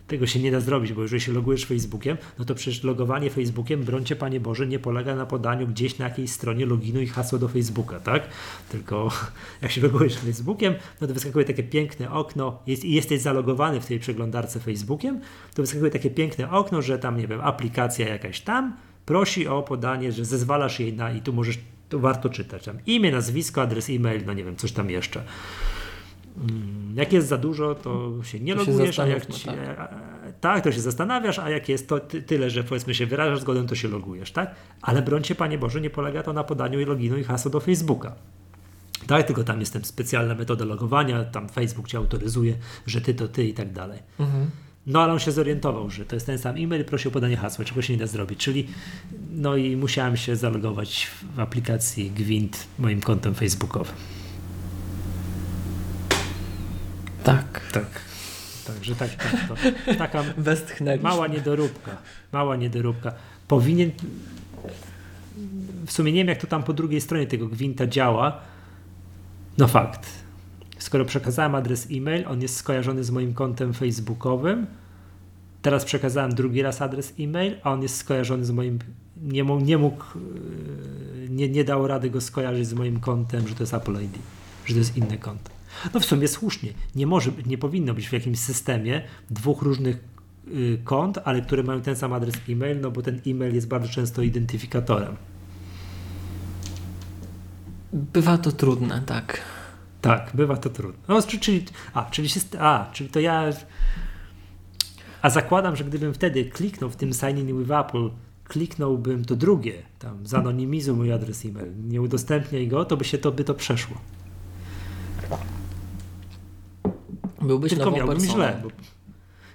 Tego się nie da zrobić, bo jeżeli się logujesz Facebookiem, no to przecież logowanie Facebookiem, brońcie Panie Boże, nie polega na podaniu gdzieś na jakiejś stronie loginu i hasła do Facebooka, tak? Tylko jak się logujesz Facebookiem, no to wyskakuje takie piękne okno jest, i jesteś zalogowany w tej przeglądarce Facebookiem, to wyskakuje takie piękne okno, że tam, nie wiem, aplikacja jakaś tam prosi o podanie, że zezwalasz jej na i tu możesz, to warto czytać tam imię, nazwisko, adres e-mail, no nie wiem, coś tam jeszcze. Mm, Jak jest za dużo, to się nie To się logujesz, a jak ci, tak. tak, to się zastanawiasz, a jak jest to ty, tyle, że powiedzmy się wyrażasz zgodę, to się logujesz, tak? Ale brońcie Panie Boże, nie polega to na podaniu i loginu i hasła do Facebooka. Tak, tylko tam jest tam specjalna metoda logowania, tam Facebook cię autoryzuje, że ty to ty i tak dalej. Mhm. No ale on się zorientował, że to jest ten sam e-mail i prosi o podanie hasła, czego się nie da zrobić. Czyli no i musiałem się zalogować w aplikacji Gwint moim kontem facebookowym. Tak. Tak. Także tak, tak to, taka mała niedoróbka. Mała niedoróbka. Powinien. W sumie nie wiem, jak to tam po drugiej stronie tego gwinta działa. No fakt. Skoro przekazałem adres e-mail, on jest skojarzony z moim kontem facebookowym. Teraz przekazałem drugi raz adres e-mail, a on jest skojarzony z moim. Nie mógł, nie, mógł yy, nie, nie dał rady go skojarzyć z moim kontem, że to jest Apple ID, że to jest inne konto. No w sumie słusznie. Nie może nie powinno być w jakimś systemie dwóch różnych y, kont, ale które mają ten sam adres e-mail, no bo ten e-mail jest bardzo często identyfikatorem. Bywa to trudne, tak. Tak, bywa to trudne. No, czy- czyli, a, czyli, się, a, czyli to ja. A zakładam, że gdybym wtedy kliknął w tym sign in with Apple, kliknąłbym to drugie, tam zanonimizuj mój adres e-mail, nie udostępniaj go, to by się to, by to przeszło. Byłbyś Tylko nową miałbym personą. źle, bo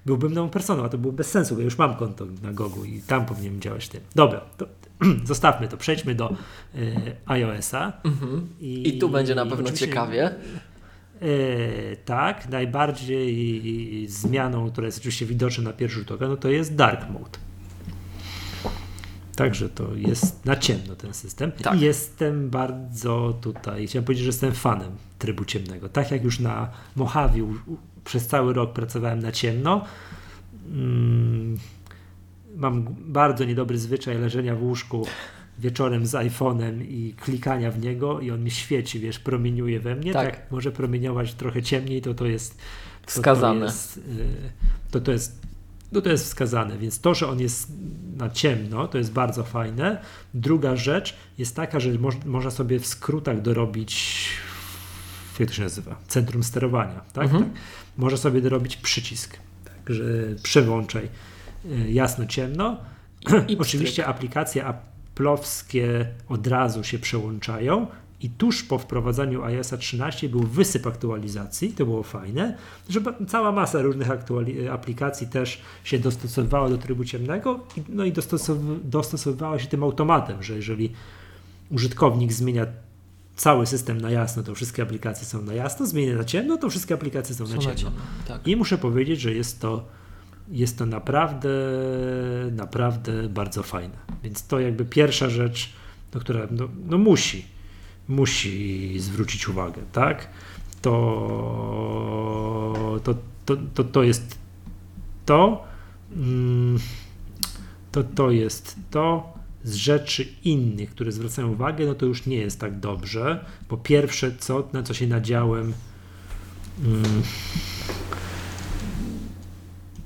byłbym nową personą, a to było bez sensu, bo ja już mam konto na Gogu i tam powinienem działać tym. Dobra, to zostawmy to, przejdźmy do y, iOS-a. Mhm. I tu będzie na pewno ciekawie. E, tak, najbardziej zmianą, która jest oczywiście widoczna na pierwszy rzut oka, no to jest dark mode. Także to jest na ciemno ten system. Tak. I jestem bardzo tutaj, chciałem powiedzieć, że jestem fanem trybu ciemnego. Tak jak już na Mojave przez cały rok pracowałem na ciemno, mm, mam bardzo niedobry zwyczaj leżenia w łóżku wieczorem z iPhone'em i klikania w niego i on mi świeci, wiesz, promieniuje we mnie. Tak. Tak. może promieniować trochę ciemniej, to to jest to, Wskazane. To jest, y, to, to jest no to jest wskazane, więc to, że on jest na ciemno, to jest bardzo fajne. Druga rzecz jest taka, że moż, można sobie w skrótach dorobić, jak to się nazywa, centrum sterowania, tak? Mhm. tak. Można sobie dorobić przycisk, tak, że przełączaj y, jasno, ciemno. I Oczywiście aplikacje aplowskie od razu się przełączają i tuż po wprowadzaniu iOS 13 był wysyp aktualizacji, to było fajne, że cała masa różnych aplikacji też się dostosowywała do trybu ciemnego, no i dostosow dostosowywała się tym automatem, że jeżeli użytkownik zmienia cały system na jasno, to wszystkie aplikacje są na jasno, zmienia na ciemno, to wszystkie aplikacje są, są na ciemno. Na ciemno tak. I muszę powiedzieć, że jest to jest to naprawdę, naprawdę bardzo fajne. Więc to jakby pierwsza rzecz, no, która no, no musi, musi zwrócić uwagę, tak? To, to, to, to, to jest to, mm, to, to jest to. Z rzeczy innych, które zwracają uwagę, no to już nie jest tak dobrze, bo pierwsze, co, na co się nadziałem, mm,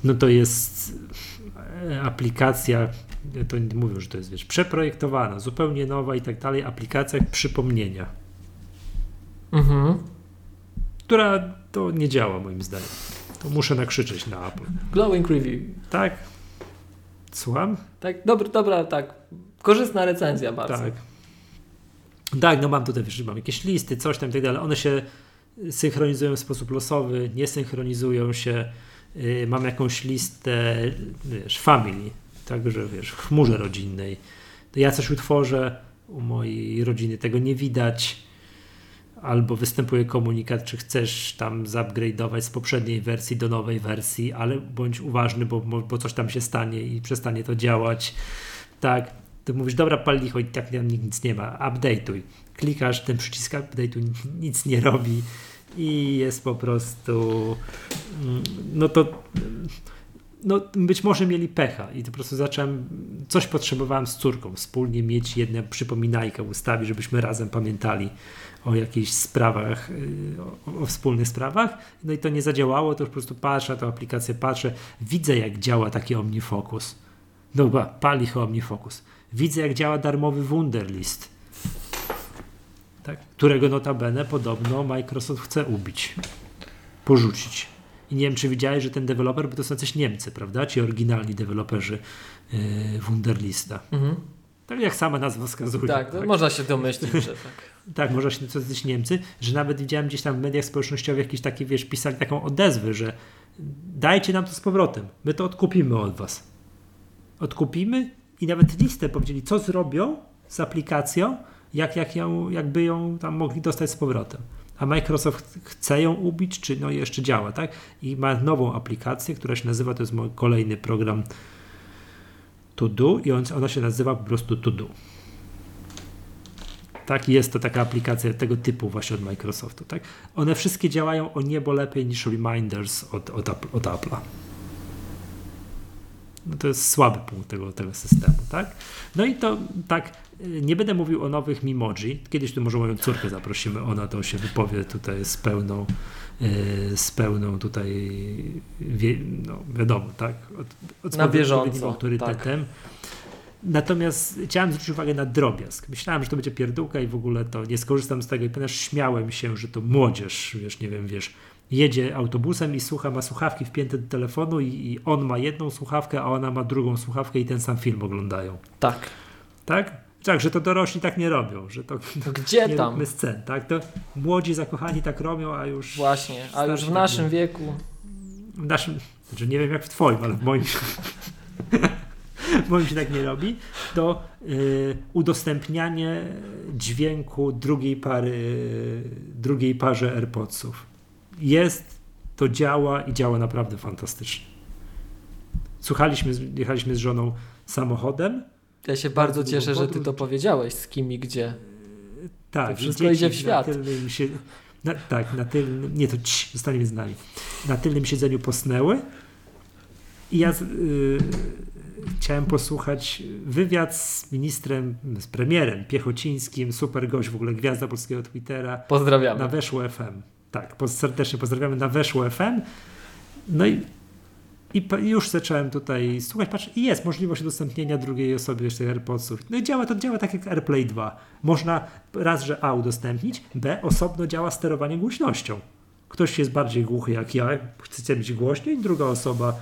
no to jest aplikacja, to mówią, że to jest wiesz, przeprojektowana, zupełnie nowa i tak dalej, aplikacja przypomnienia. Mhm. Która to nie działa moim zdaniem. To muszę nakrzyczeć na Apple. Glowing review. Tak. Słucham? Tak, dobra, dobra, tak. Korzystna recenzja bardzo. Tak. Tak, no mam tutaj, wiesz, mam jakieś listy, coś tam i tak dalej. One się synchronizują w sposób losowy, nie synchronizują się Y, mam jakąś listę, wiesz, family, także wiesz, w chmurze rodzinnej, to ja coś utworzę, u mojej rodziny tego nie widać, albo występuje komunikat, czy chcesz tam zupgrade'ować z poprzedniej wersji do nowej wersji, ale bądź uważny, bo, bo coś tam się stanie i przestanie to działać. Tak, ty mówisz, dobra, pal licho i tak tam nic nie ma, update'uj. Klikasz, ten przycisk update'u nic nie robi i jest po prostu mm, no to no być może mieli pecha i po prostu zacząłem, coś potrzebowałem z córką, wspólnie mieć jedną przypominajkę ustawić, żebyśmy razem pamiętali o jakichś sprawach, y, o, o, wspólnych sprawach. No i to nie zadziałało, to po prostu patrzę na tę aplikację, patrzę, widzę jak działa taki OmniFocus. Dobra, pali OmniFocus. Widzę jak działa darmowy Wunderlist tak? którego notabene podobno Microsoft chce ubić, porzucić. I nie wiem, czy widziałeś, że ten deweloper, bo to są coś Niemcy, prawda? Ci oryginalni deweloperzy yy, Wunderlista. Mhm. Tak jak sama nazwa wskazuje. Tak, tak. można się domyślić, że tak. tak, można się to coś Niemcy, że nawet widziałem gdzieś tam w mediach społecznościowych jakieś takie, wiesz, pisali taką odezwę, że dajcie nam to z powrotem, my to odkupimy od was. Odkupimy i nawet listę powiedzieli, co zrobią z aplikacją, jak, jak ją, jakby ją tam mogli dostać z powrotem. A Microsoft chce ją ubić, czy no jeszcze działa, tak? I ma nową aplikację, która się nazywa, to jest mój kolejny program To Do i on, ona się nazywa po prostu To Do. Tak, jest to taka aplikacja tego typu właśnie od Microsoftu, tak? One wszystkie działają o niebo lepiej niż Reminders od, od, od Apple'a. No to jest słaby punkt tego, tego systemu, tak? No i to tak, nie będę mówił o nowych Mimoji. Kiedyś tu może moją córkę zaprosimy, ona to się wypowie tutaj z pełną, e, z pełną tutaj, wie, no wiadomo, tak? Od, od Na bieżąco. autorytetem. Tak. Natomiast chciałem zwrócić uwagę na drobiazg. Myślałem, że to będzie pierdółka i w ogóle to nie skorzystam z tego, i ponieważ śmiałem się, że to młodzież, wiesz, nie wiem, wiesz, jedzie autobusem i słucha, ma słuchawki wpięte do telefonu i, i on ma jedną słuchawkę, a ona ma drugą słuchawkę i ten sam film oglądają. Tak. Tak? Tak, że to dorośli tak nie robią, że to, to gdzie nie tam? scen, tak? To młodzi zakochani tak robią, a już Właśnie, a już w naszym tak wieku w naszym, znaczy nie wiem jak w twoim, ale w moim w moim się tak nie robi, to y, udostępnianie dźwięku drugiej pary, drugiej parze AirPodsów. Jest, to działa i działa naprawdę fantastycznie. Słuchaliśmy, jechaliśmy z żoną samochodem ja się bardzo, bardzo cieszę, że ty to powiedziałeś, z kim i gdzie. Tak, to wszystko idzie w świat. Na się, na, tak, na tylnym, nie to ci, zostaniemy z nami. Na tylnym siedzeniu posnęły i ja y, chciałem posłuchać wywiad z ministrem, z premierem Piechocińskim, super gość, w ogóle gwiazda polskiego Twittera. Pozdrawiamy. Na Weszło FM. Tak, serdecznie pozdrawiamy na Weszło FM. No i I już zacząłem tutaj słuchać, patrz, i jest możliwość udostępnienia drugiej osobie jeszcze AirPodsów. No i działa, to działa tak jak AirPlay 2. Można raz, że A udostępnić, B osobno działa sterowanie głośnością. Ktoś jest bardziej głuchy jak ja, chce mieć głośniej, druga osoba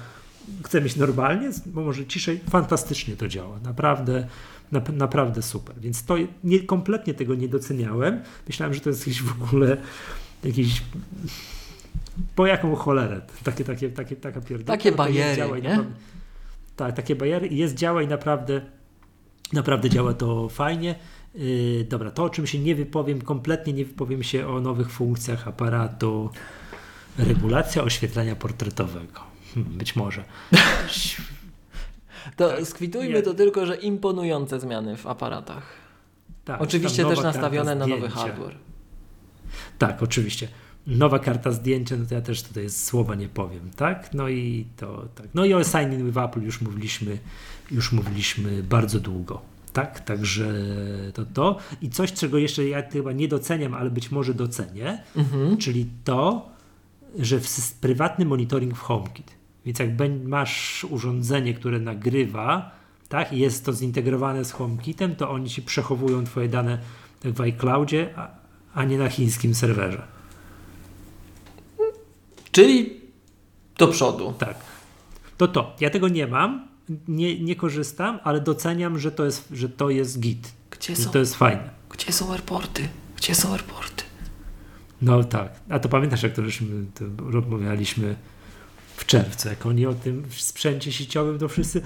chce mieć normalnie, bo może ciszej. Fantastycznie to działa. Naprawdę, na, naprawdę super. Więc to nie, kompletnie tego nie doceniałem. Myślałem, że to jest jakiś w ogóle jakiś po jaką cholerę? Takie, takie, takie, taka pierdolka. Takie bariery, nie? Naprawdę, tak, takie bariery i jest działa i naprawdę naprawdę działa to fajnie. Yy, dobra, to o czym się nie wypowiem, kompletnie nie wypowiem się o nowych funkcjach aparatu. Regulacja oświetlenia portretowego. Hmm, być może. to tak, skwitujmy nie. to tylko, że imponujące zmiany w aparatach. Tak, oczywiście też nastawione na nowy hardware. Tak, oczywiście nowa karta zdjęcia, no to ja też tutaj słowa nie powiem, tak? No i to tak. No i o signing with Apple już mówiliśmy, już mówiliśmy bardzo długo. Tak, także to to. I coś, czego jeszcze ja chyba nie doceniam, ale być może docenię, mhm. czyli to, że w prywatny monitoring w HomeKit. Więc jak masz urządzenie, które nagrywa, tak, i jest to zintegrowane z HomeKitem, to oni ci przechowują twoje dane w iCloudzie, a, a nie na chińskim serwerze. Czyli do przodu. Tak. To to. Ja tego nie mam, nie, nie korzystam, ale doceniam, że to jest, że to jest git. Gdzie są, to jest fajne. Gdzie są airporty? Gdzie są airporty? No tak. A to pamiętasz, jak to żeśmy to rozmawialiśmy w czerwcu, jak oni o tym sprzęcie sieciowym, to wszyscy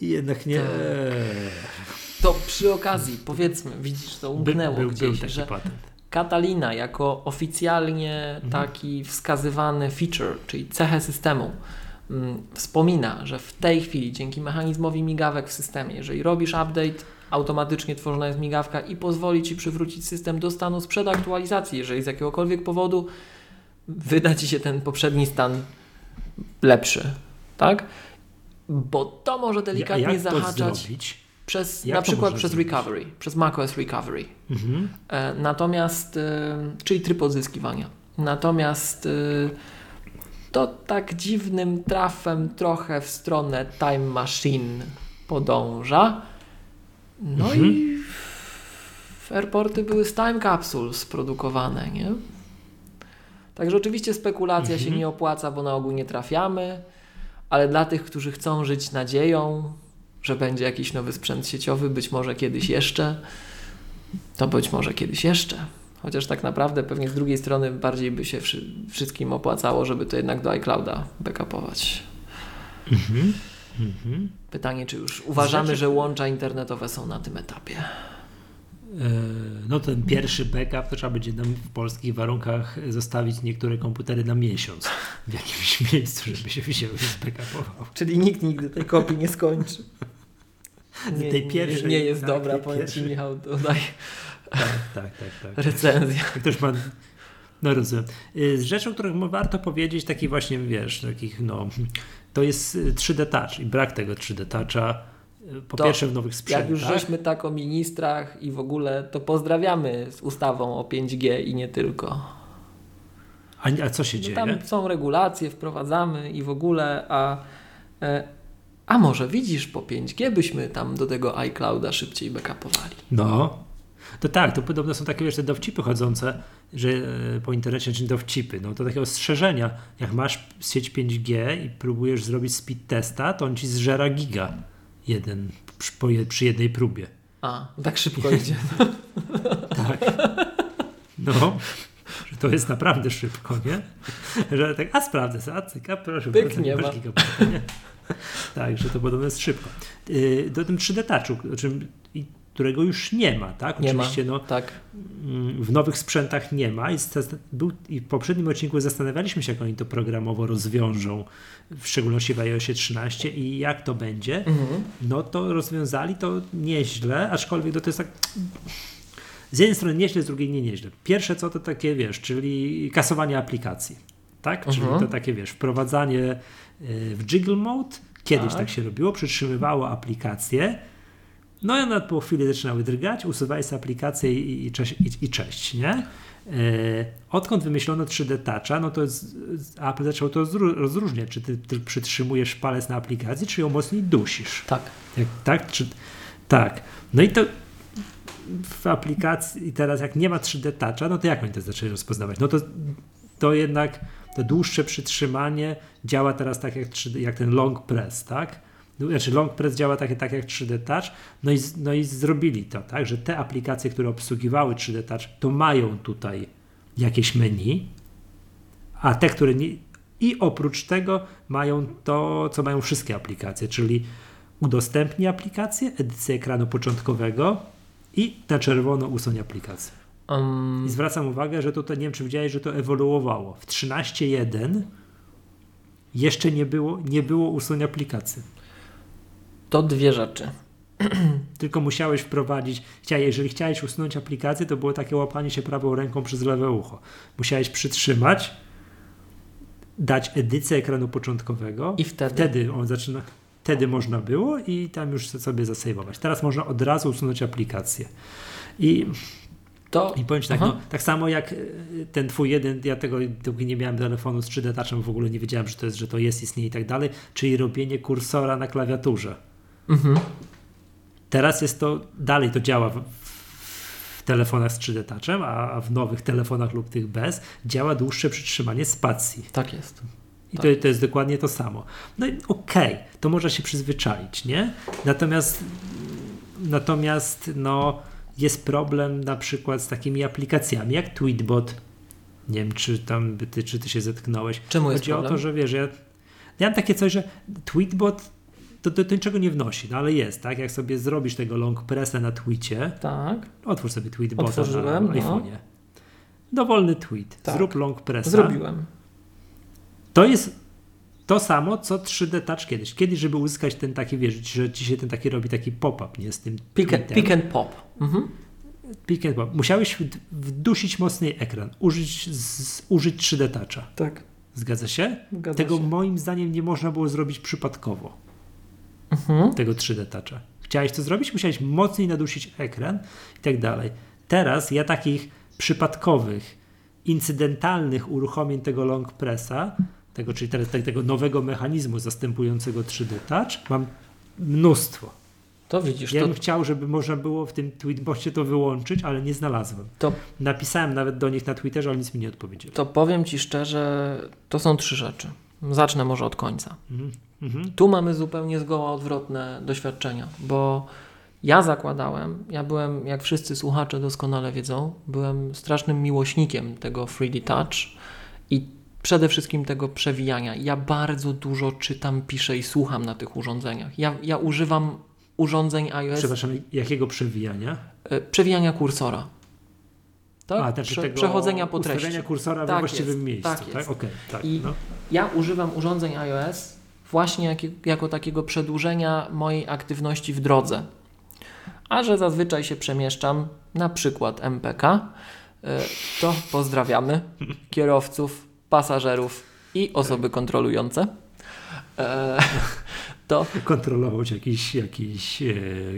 jednak nie. Tak. To przy okazji, powiedzmy, widzisz, to umknęło był, gdzieś, był taki że patent. Catalina jako oficjalnie mhm. taki wskazywany feature, czyli cechę systemu, mm, wspomina, że w tej chwili dzięki mechanizmowi migawek w systemie, jeżeli robisz update, automatycznie tworzona jest migawka i pozwoli Ci przywrócić system do stanu sprzed aktualizacji, jeżeli z jakiegokolwiek powodu wyda Ci się ten poprzedni stan lepszy, tak? Bo to może delikatnie zahaczać. Zrobić? Przez, na przykład przez zrobić? recovery, przez macOS recovery. Mhm. E, natomiast, e, czyli tryb odzyskiwania. Natomiast e, to tak dziwnym trafem trochę w stronę Time Machine podąża. No mhm. i w airporty były z Time Capsules produkowane, nie? Także oczywiście spekulacja mhm. się nie opłaca, bo na ogół nie trafiamy, ale dla tych, którzy chcą żyć nadzieją, że będzie jakiś nowy sprzęt sieciowy, być może kiedyś jeszcze, to być może kiedyś jeszcze. Chociaż tak naprawdę pewnie z drugiej strony bardziej by się wszystkim opłacało, żeby to jednak do iClouda backupować. Mhm. Mhm. Pytanie, czy już uważamy, znaczy... że łącza internetowe są na tym etapie? E, no ten pierwszy backup to trzeba będzie w polskich warunkach zostawić niektóre komputery na miesiąc w jakimś miejscu, żeby się wzięły i zbackupował. Czyli nikt nigdy tej kopii nie skończy. Nie, tej pierwszej, nie, nie jest tak, dobra, powiem Ci Michał, dodaj tak, tak, tak, tak. recenzja. Ktoś ma no rozumiem. Y, z rzeczą, którą warto powiedzieć, takich właśnie, wiesz, takich, no, to jest 3D Touch i brak tego 3D Toucha po to, pierwsze w nowych sprzętach. Jak już żeśmy tak o ministrach i w ogóle, to pozdrawiamy z ustawą o 5G i nie tylko. A, a co się no dzieje? Tam są regulacje, wprowadzamy i w ogóle, a, e, a może widzisz, po 5G byśmy tam do tego iClouda szybciej backupowali. No, to tak, to podobno są takie wiesz, te dowcipy chodzące, że e, po internecie, czy dowcipy, no to takie ostrzeżenia, jak masz sieć 5G i próbujesz zrobić speed testa, to on ci zżera giga jeden przy, przy jednej próbie. A, tak szybko idzie. tak. No, że to jest naprawdę szybko, nie? Że tak, a sprawdzę sobie, a cyka, proszę. Pyk nie ma. tak, że to podobno jest szybko. Yy, do tym 3D Touchu, o czym którego już nie ma, tak? Nie Oczywiście ma, no, tak. Mm, w nowych sprzętach nie ma. I, był, I w poprzednim odcinku zastanawialiśmy się, jak oni to programowo rozwiążą, w szczególności w iOSie 13 i jak to będzie. Mhm. No to rozwiązali to nieźle, aczkolwiek to jest tak z jednej strony nieźle, z drugiej nie nieźle. Pierwsze co to takie, wiesz, czyli kasowanie aplikacji, tak? Czyli mhm. to takie, wiesz, wprowadzanie y, w jiggle mode, kiedyś tak, tak się robiło, przytrzymywało aplikację, No i one po chwili zaczynały drgać, usuwałeś z aplikacji i, i, cześć, i, i cześć, nie? E, odkąd wymyślono 3D Toucha, no to z, Apple zaczął to rozróżniać, czy ty, ty, przytrzymujesz palec na aplikacji, czy ją mocniej dusisz. Tak. Jak, tak, czy, tak. No i to w aplikacji, i teraz jak nie ma 3D Toucha, no to jak oni to zaczęli rozpoznawać? No to, to jednak to dłuższe przytrzymanie działa teraz tak jak, 3D, jak ten long press, tak? Znaczy long press działa tak, tak jak 3D Touch, no i, no i zrobili to, tak, że te aplikacje, które obsługiwały 3D Touch, to mają tutaj jakieś menu, a te, które nie, i oprócz tego mają to, co mają wszystkie aplikacje, czyli udostępnij aplikację, edycję ekranu początkowego i na czerwono usuń aplikację. Um... I zwracam uwagę, że tutaj, nie wiem czy widziałeś, że to ewoluowało. W 13.1 jeszcze nie było, nie było usuń aplikacji. To dwie rzeczy. Tylko musiałeś wprowadzić, jeżeli chciałeś usunąć aplikację, to było takie łapanie się prawą ręką przez lewe ucho. Musiałeś przytrzymać, dać edycję ekranu początkowego i wtedy, wtedy on zaczyna, wtedy można było i tam już sobie zasejwować. Teraz można od razu usunąć aplikację. I to, I powiem Ci tak, no, tak samo jak e, ten twój jeden, ja tego dopóki nie miałem telefonu z 3D Touchem, w ogóle nie wiedziałem, że to jest, że to jest, istnieje i tak dalej, czyli robienie kursora na klawiaturze. Mhm. Teraz jest to, dalej to działa w, w telefonach z 3D Touchem, a w nowych telefonach lub tych bez działa dłuższe przytrzymanie spacji. Tak jest. I tak. to, to jest dokładnie to samo. No i okej, okay, to można się przyzwyczaić, nie? Natomiast natomiast no jest problem na przykład z takimi aplikacjami jak Tweetbot. Nie wiem, czy tam ty, czy ty się zetknąłeś. Czemu jest Chodzi o to, że wiesz, ja, ja mam takie coś, że Tweetbot to, to, to niczego nie wnosi, no ale jest, tak? Jak sobie zrobisz tego long pressa na tweetie, tak. otwórz sobie tweetbota na no. iPhone'ie. Dowolny tweet, tak. zrób long pressa. Zrobiłem. To jest to samo, co 3D Touch kiedyś. Kiedyś, żeby uzyskać ten taki, wiesz, że ci się ten taki robi taki pop-up, nie? Z tym pick, and, pick and pop. Mhm. Pick and pop. Musiałeś wdusić mocniej ekran, użyć, z, użyć 3D Toucha. Tak. Zgadza się? Zgadza Tego się. moim zdaniem nie można było zrobić przypadkowo. Mhm. Tego 3D Toucha. Chciałeś to zrobić, musiałeś mocniej nadusić ekran i tak dalej. Teraz ja takich przypadkowych, incydentalnych uruchomień tego long pressa tego, czyli teraz tego nowego mechanizmu zastępującego 3D Touch, mam mnóstwo. To widzisz. Ja to... bym chciał, żeby można było w tym tweetbocie to wyłączyć, ale nie znalazłem. To... Napisałem nawet do nich na Twitterze, ale nic mi nie odpowiedzieli. To powiem Ci szczerze, to są trzy rzeczy. Zacznę może od końca. Mhm. Mhm. Tu mamy zupełnie zgoła odwrotne doświadczenia, bo ja zakładałem, ja byłem, jak wszyscy słuchacze doskonale wiedzą, byłem strasznym miłośnikiem tego 3D Touch i przede wszystkim tego przewijania. Ja bardzo dużo czytam, piszę i słucham na tych urządzeniach. Ja, ja używam urządzeń iOS. Przepraszam, jakiego przewijania? E, przewijania kursora. Tak? A, Prze tego przechodzenia po treści. kursora tak we właściwym jest, miejscu. Tak, tak? Okay, tak I no. ja używam urządzeń iOS właśnie jak, jako takiego przedłużenia mojej aktywności w drodze. A że zazwyczaj się przemieszczam, na przykład MPK, e, to pozdrawiamy kierowców pasażerów i osoby kontrolujące. To kontrolował cię jakiś, jakiś e,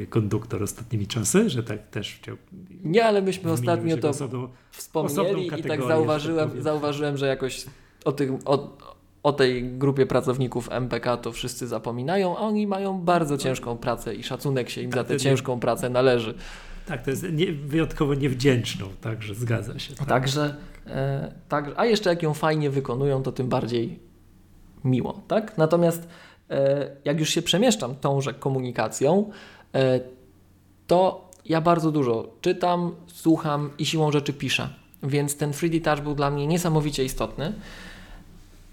konduktor ostatnimi czasy, że tak też chciał. Nie, ale myśmy ostatnio to osobną, wspomnieli i tak zauważyłem, tak zauważyłem, że jakoś o, tych, o, o tej grupie pracowników MPK to wszyscy zapominają, a oni mają bardzo ciężką pracę i szacunek się im tak, za tę ciężką pracę należy. Tak, to jest nie, wyjątkowo niewdzięczną, także zgadza się. Tak. Także, e, tak, a jeszcze jak ją fajnie wykonują, to tym bardziej miło, tak? Natomiast jak już się przemieszczam tąże komunikacją, e, to ja bardzo dużo czytam, słucham i siłą rzeczy piszę. Więc ten 3D Touch był dla mnie niesamowicie istotny,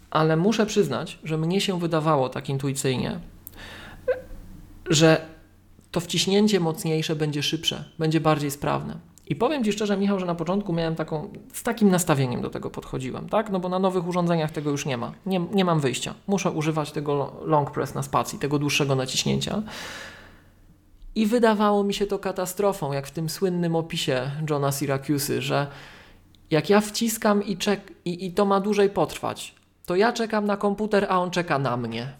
ale muszę przyznać, że mnie się wydawało tak intuicyjnie, że to wciśnięcie mocniejsze będzie szybsze, będzie bardziej sprawne. I powiem Ci szczerze, Michał, że na początku miałem taką, z takim nastawieniem do tego podchodziłem, tak? No bo na nowych urządzeniach tego już nie ma. Nie, nie mam wyjścia. Muszę używać tego long press na spacji, tego dłuższego naciśnięcia. I wydawało mi się to katastrofą, jak w tym słynnym opisie Johna Syracuse, że jak ja wciskam i, czek i, i to ma dłużej potrwać, to ja czekam na komputer, a on czeka na mnie.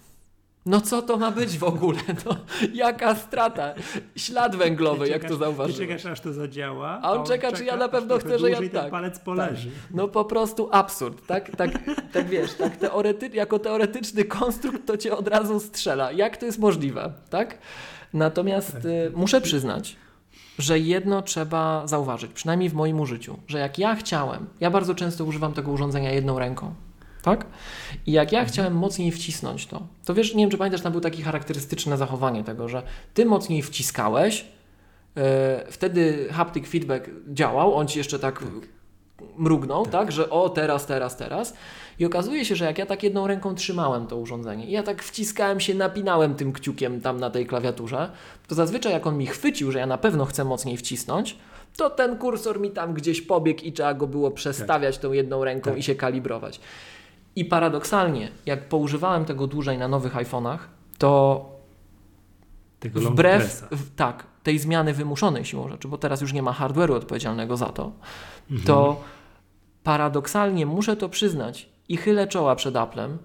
No co to ma być w ogóle? No, jaka strata? Ślad węglowy, Ty jak czekasz- to zauważyłeś. Ty czekasz, aż to zadziała. A on czeka, czy ja na pewno chcę, że ja ten tak. palec poleży. No po prostu absurd, tak? Tak, tak wiesz, tak teorety, jako teoretyczny konstrukt to cię od razu strzela. Jak to jest możliwe, tak? Natomiast Tak. muszę przyznać, że jedno trzeba zauważyć, przynajmniej w moim użyciu, że jak ja chciałem, ja bardzo często używam tego urządzenia jedną ręką, tak? I jak ja chciałem mocniej wcisnąć to, to wiesz, nie wiem, czy pamiętasz, tam było takie charakterystyczne zachowanie tego, że ty mocniej wciskałeś, e, wtedy haptic feedback działał, on ci jeszcze tak, mrugnął, tak. że o teraz, teraz, teraz. I okazuje się, że jak ja tak jedną ręką trzymałem to urządzenie ja tak wciskałem się, napinałem tym kciukiem tam na tej klawiaturze, to zazwyczaj jak on mi chwycił, że ja na pewno chcę mocniej wcisnąć, to ten kursor mi tam gdzieś pobiegł i trzeba go było przestawiać tą jedną ręką Tak. i się kalibrować. I paradoksalnie, jak poużywałem tego dłużej na nowych iPhone'ach, to Tego wbrew w, tak, tej zmiany wymuszonej siłą rzeczy, bo teraz już nie ma hardware'u odpowiedzialnego za to, Mhm. to paradoksalnie muszę to przyznać i chylę czoła przed Applem,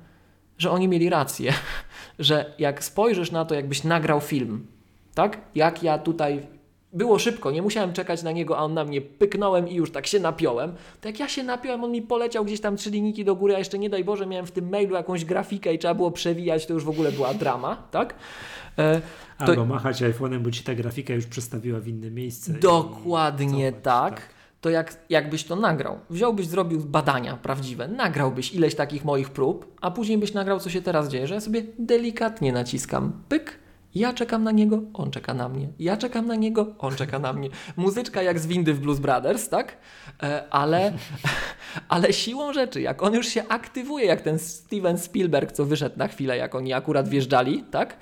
że oni mieli rację, że jak spojrzysz na to, jakbyś nagrał film, tak? Jak ja tutaj było szybko, nie musiałem czekać na niego, a on na mnie pyknąłem i już tak się napiąłem. To jak ja się napiąłem, on mi poleciał gdzieś tam trzy linijki do góry, a jeszcze nie daj Boże, miałem w tym mailu jakąś grafikę i trzeba było przewijać, to już w ogóle była drama, tak? E, to- Albo machać iPhone'em, bo ci ta grafika już przestawiła w inne miejsce. i Dokładnie cofać, tak. To jak, jakbyś to nagrał, wziąłbyś, zrobił badania prawdziwe, nagrałbyś ileś takich moich prób, a później byś nagrał, co się teraz dzieje, że ja sobie delikatnie naciskam pyk, ja czekam na niego, on czeka na mnie, ja czekam na niego, on czeka na mnie. Muzyczka jak z windy w Blues Brothers, tak? E, ale, ale siłą rzeczy, jak on już się aktywuje, jak ten Steven Spielberg, co wyszedł na chwilę, jak oni akurat wjeżdżali, tak?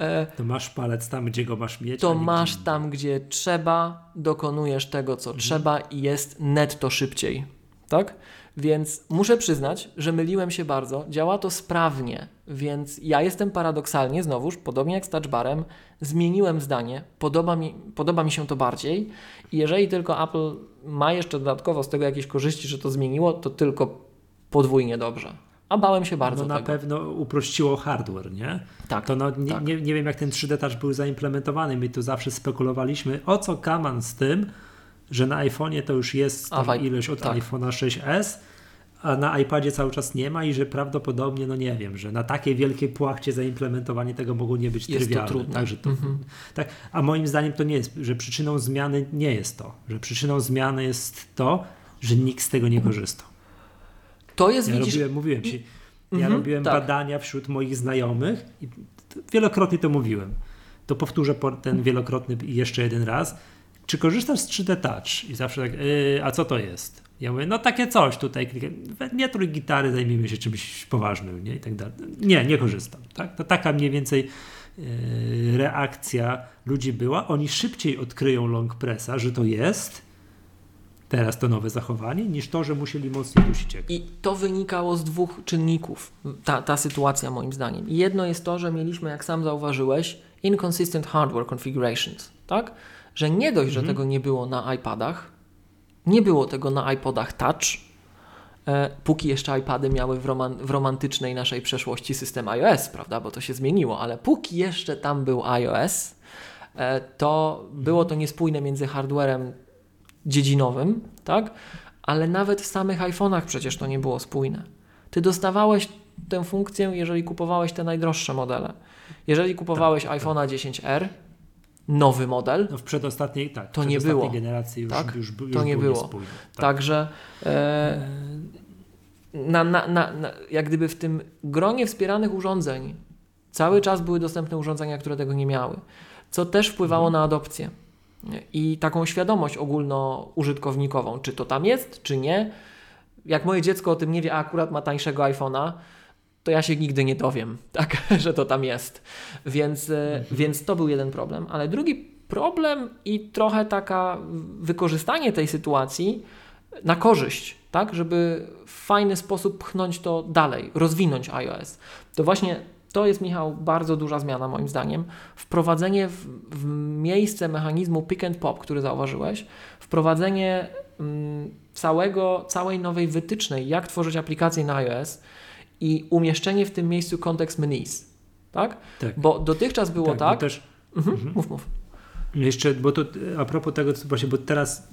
E, To masz palec tam, gdzie go masz mieć. to masz gdzie tam, gdzie trzeba, dokonujesz tego, co trzeba i jest netto szybciej. Tak? Więc muszę przyznać, że myliłem się bardzo, działa to sprawnie, więc ja jestem paradoksalnie, znowuż, podobnie jak z touchbarem, zmieniłem zdanie, podoba mi, podoba mi się to bardziej i jeżeli tylko Apple ma jeszcze dodatkowo z tego jakieś korzyści, że to zmieniło, to tylko podwójnie dobrze. A bałem się bardzo No na tego. pewno uprościło hardware, nie? Tak, To no, nie, tak. nie, nie wiem, jak ten 3D Touch był zaimplementowany. My tu zawsze spekulowaliśmy, o co kaman z tym, że na iPhone'ie to już jest tam i- ilość od tak. iPhone'a 6S, a na iPadzie cały czas nie ma i że prawdopodobnie, no nie wiem, że na takiej wielkiej płachcie zaimplementowanie tego mogło nie być Jest to trywialne. trudne. Także to, Mhm. tak, a moim zdaniem to nie jest, że przyczyną zmiany nie jest to, że przyczyną zmiany jest to, że nikt z tego nie korzystał. To jest, Ja widzisz, robiłem, mówiłem ci, ja Mhm, robiłem tak. badania wśród moich znajomych i wielokrotnie to mówiłem. To powtórzę po ten wielokrotny jeszcze jeden raz. Czy korzystasz z 3D Touch? I zawsze tak, yy, a co to jest? Ja mówię, no takie coś tutaj, nie trój gitary, zajmijmy się czymś poważnym, nie? I tak dalej. Nie, nie korzystam. Tak? To taka mniej więcej yy, reakcja ludzi była. Oni szybciej odkryją long pressa, że to jest teraz to nowe zachowanie, niż to, że musieli mocniej dusić ekran. I to wynikało z dwóch czynników, ta, ta sytuacja moim zdaniem. Jedno jest to, że mieliśmy, jak sam zauważyłeś, inconsistent hardware configurations, tak? Że nie dość, że tego nie było na iPadach, nie było tego na iPodach Touch, e, póki jeszcze iPady miały w, roman, w romantycznej naszej przeszłości system iOS, prawda? Bo to się zmieniło, ale póki jeszcze tam był iOS, e, to było to niespójne między hardwarem dziedzinowym, tak? Ale nawet w samych iPhone'ach przecież to nie było spójne. Ty dostawałeś tę funkcję, jeżeli kupowałeś te najdroższe modele. Jeżeli kupowałeś Tak, tak. iPhone'a 10R, nowy model, No w przedostatniej, tak, To nie było. generacji już, Tak? już, już, To nie był było. niespójny. Tak. także e, na, na, na, jak gdyby w tym gronie wspieranych urządzeń cały czas były dostępne urządzenia, które tego nie miały, co też wpływało na adopcję i taką świadomość ogólnoużytkownikową, czy to tam jest, czy nie. Jak moje dziecko o tym nie wie, a akurat ma tańszego iPhone'a, to ja się nigdy nie dowiem, tak, że to tam jest. Więc, e, więc to był jeden problem. Ale drugi problem i trochę taka wykorzystanie tej sytuacji na korzyść, tak, żeby w fajny sposób pchnąć to dalej, rozwinąć iOS. To właśnie to jest, Michał, bardzo duża zmiana moim zdaniem. Wprowadzenie w, w miejsce mechanizmu pick and pop, który zauważyłeś, wprowadzenie mm, całego, całej nowej wytycznej, jak tworzyć aplikacje na iOS i umieszczenie w tym miejscu kontekst menus. Tak? Tak. Bo dotychczas było Tak, tak. też Mhm, Mhm. Mów, mów. jeszcze, bo to a propos tego, co właśnie, bo teraz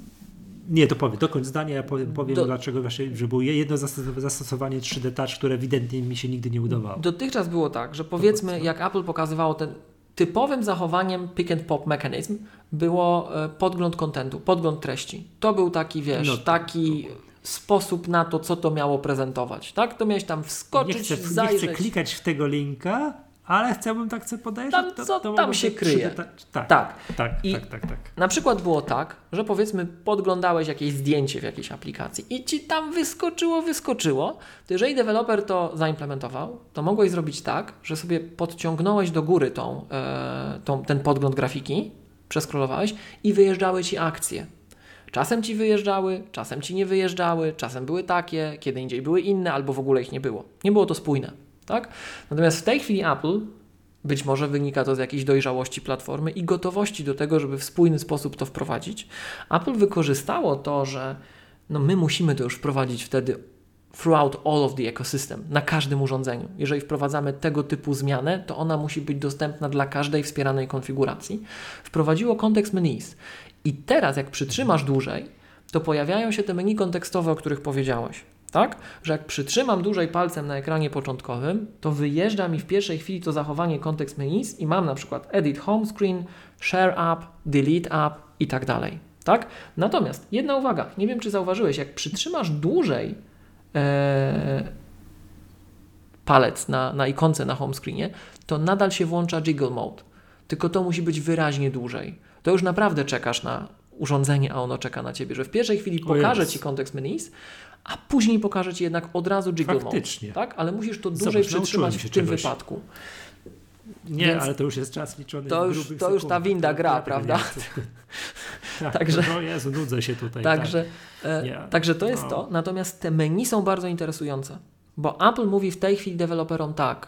nie, to powiem, dokończ zdania, ja powiem, powiem Do- dlaczego właśnie, że było jedno zastos- zastosowanie 3D Touch, które ewidentnie mi się nigdy nie udawało. Dotychczas było tak, że powiedzmy, jak Apple pokazywało ten typowym zachowaniem pick and pop mechanizm było e, podgląd kontentu, podgląd treści. To był taki, wiesz, No taki sposób na to, co to miało prezentować, tak? To miałeś tam nie, wskoczyć, chcę, nie zajrzeć. chcę klikać w tego linka, ale chciałbym tak sobie podejrzeć. Tam co tam mogło się być kryje? 3D Touch. Tak, Tak. tak, I- tak, tak, tak. Na przykład było tak, że powiedzmy podglądałeś jakieś zdjęcie w jakiejś aplikacji i ci tam wyskoczyło, wyskoczyło, to jeżeli deweloper to zaimplementował, to mogłeś zrobić tak, że sobie podciągnąłeś do góry tą, e, tą, ten podgląd grafiki, przeskrolowałeś i wyjeżdżały ci akcje. Czasem ci wyjeżdżały, czasem ci nie wyjeżdżały, czasem były takie, kiedy indziej były inne, albo w ogóle ich nie było. Nie było to spójne, tak? Natomiast w tej chwili Apple być może wynika to z jakiejś dojrzałości platformy i gotowości do tego, żeby w spójny sposób to wprowadzić. Apple wykorzystało to, że no my musimy to już wprowadzić wtedy throughout all of the ecosystem, na każdym urządzeniu. Jeżeli wprowadzamy tego typu zmianę, to ona musi być dostępna dla każdej wspieranej konfiguracji. Wprowadziło kontekst menus. I teraz, jak przytrzymasz dłużej, to pojawiają się te menu kontekstowe, o których powiedziałeś. Tak? Że jak przytrzymam dłużej palcem na ekranie początkowym, to wyjeżdża mi w pierwszej chwili to zachowanie kontekst menus i mam na przykład edit home screen, share app, delete app i tak dalej. Tak? Natomiast jedna uwaga, nie wiem czy zauważyłeś, jak przytrzymasz dłużej e, palec na, na ikonce na home screenie, to nadal się włącza jiggle mode. Tylko to musi być wyraźnie dłużej. To już naprawdę czekasz na urządzenie, a ono czeka na ciebie, że w pierwszej chwili pokaże ci kontekst menus, a później pokaże ci jednak od razu jiggle Faktycznie. mode. Tak? Ale musisz to Zobacz, dłużej nauczyłem przytrzymać w tym czegoś. wypadku. Nie, Więc ale to już jest czas liczony to już- to już ta winda Ja gra, tego prawda? nie chcę. tak, Także- No Jezu, nudzę się tutaj. Także, e, Nie. także to jest No. to. Natomiast te menu są bardzo interesujące, bo Apple mówi w tej chwili deweloperom tak: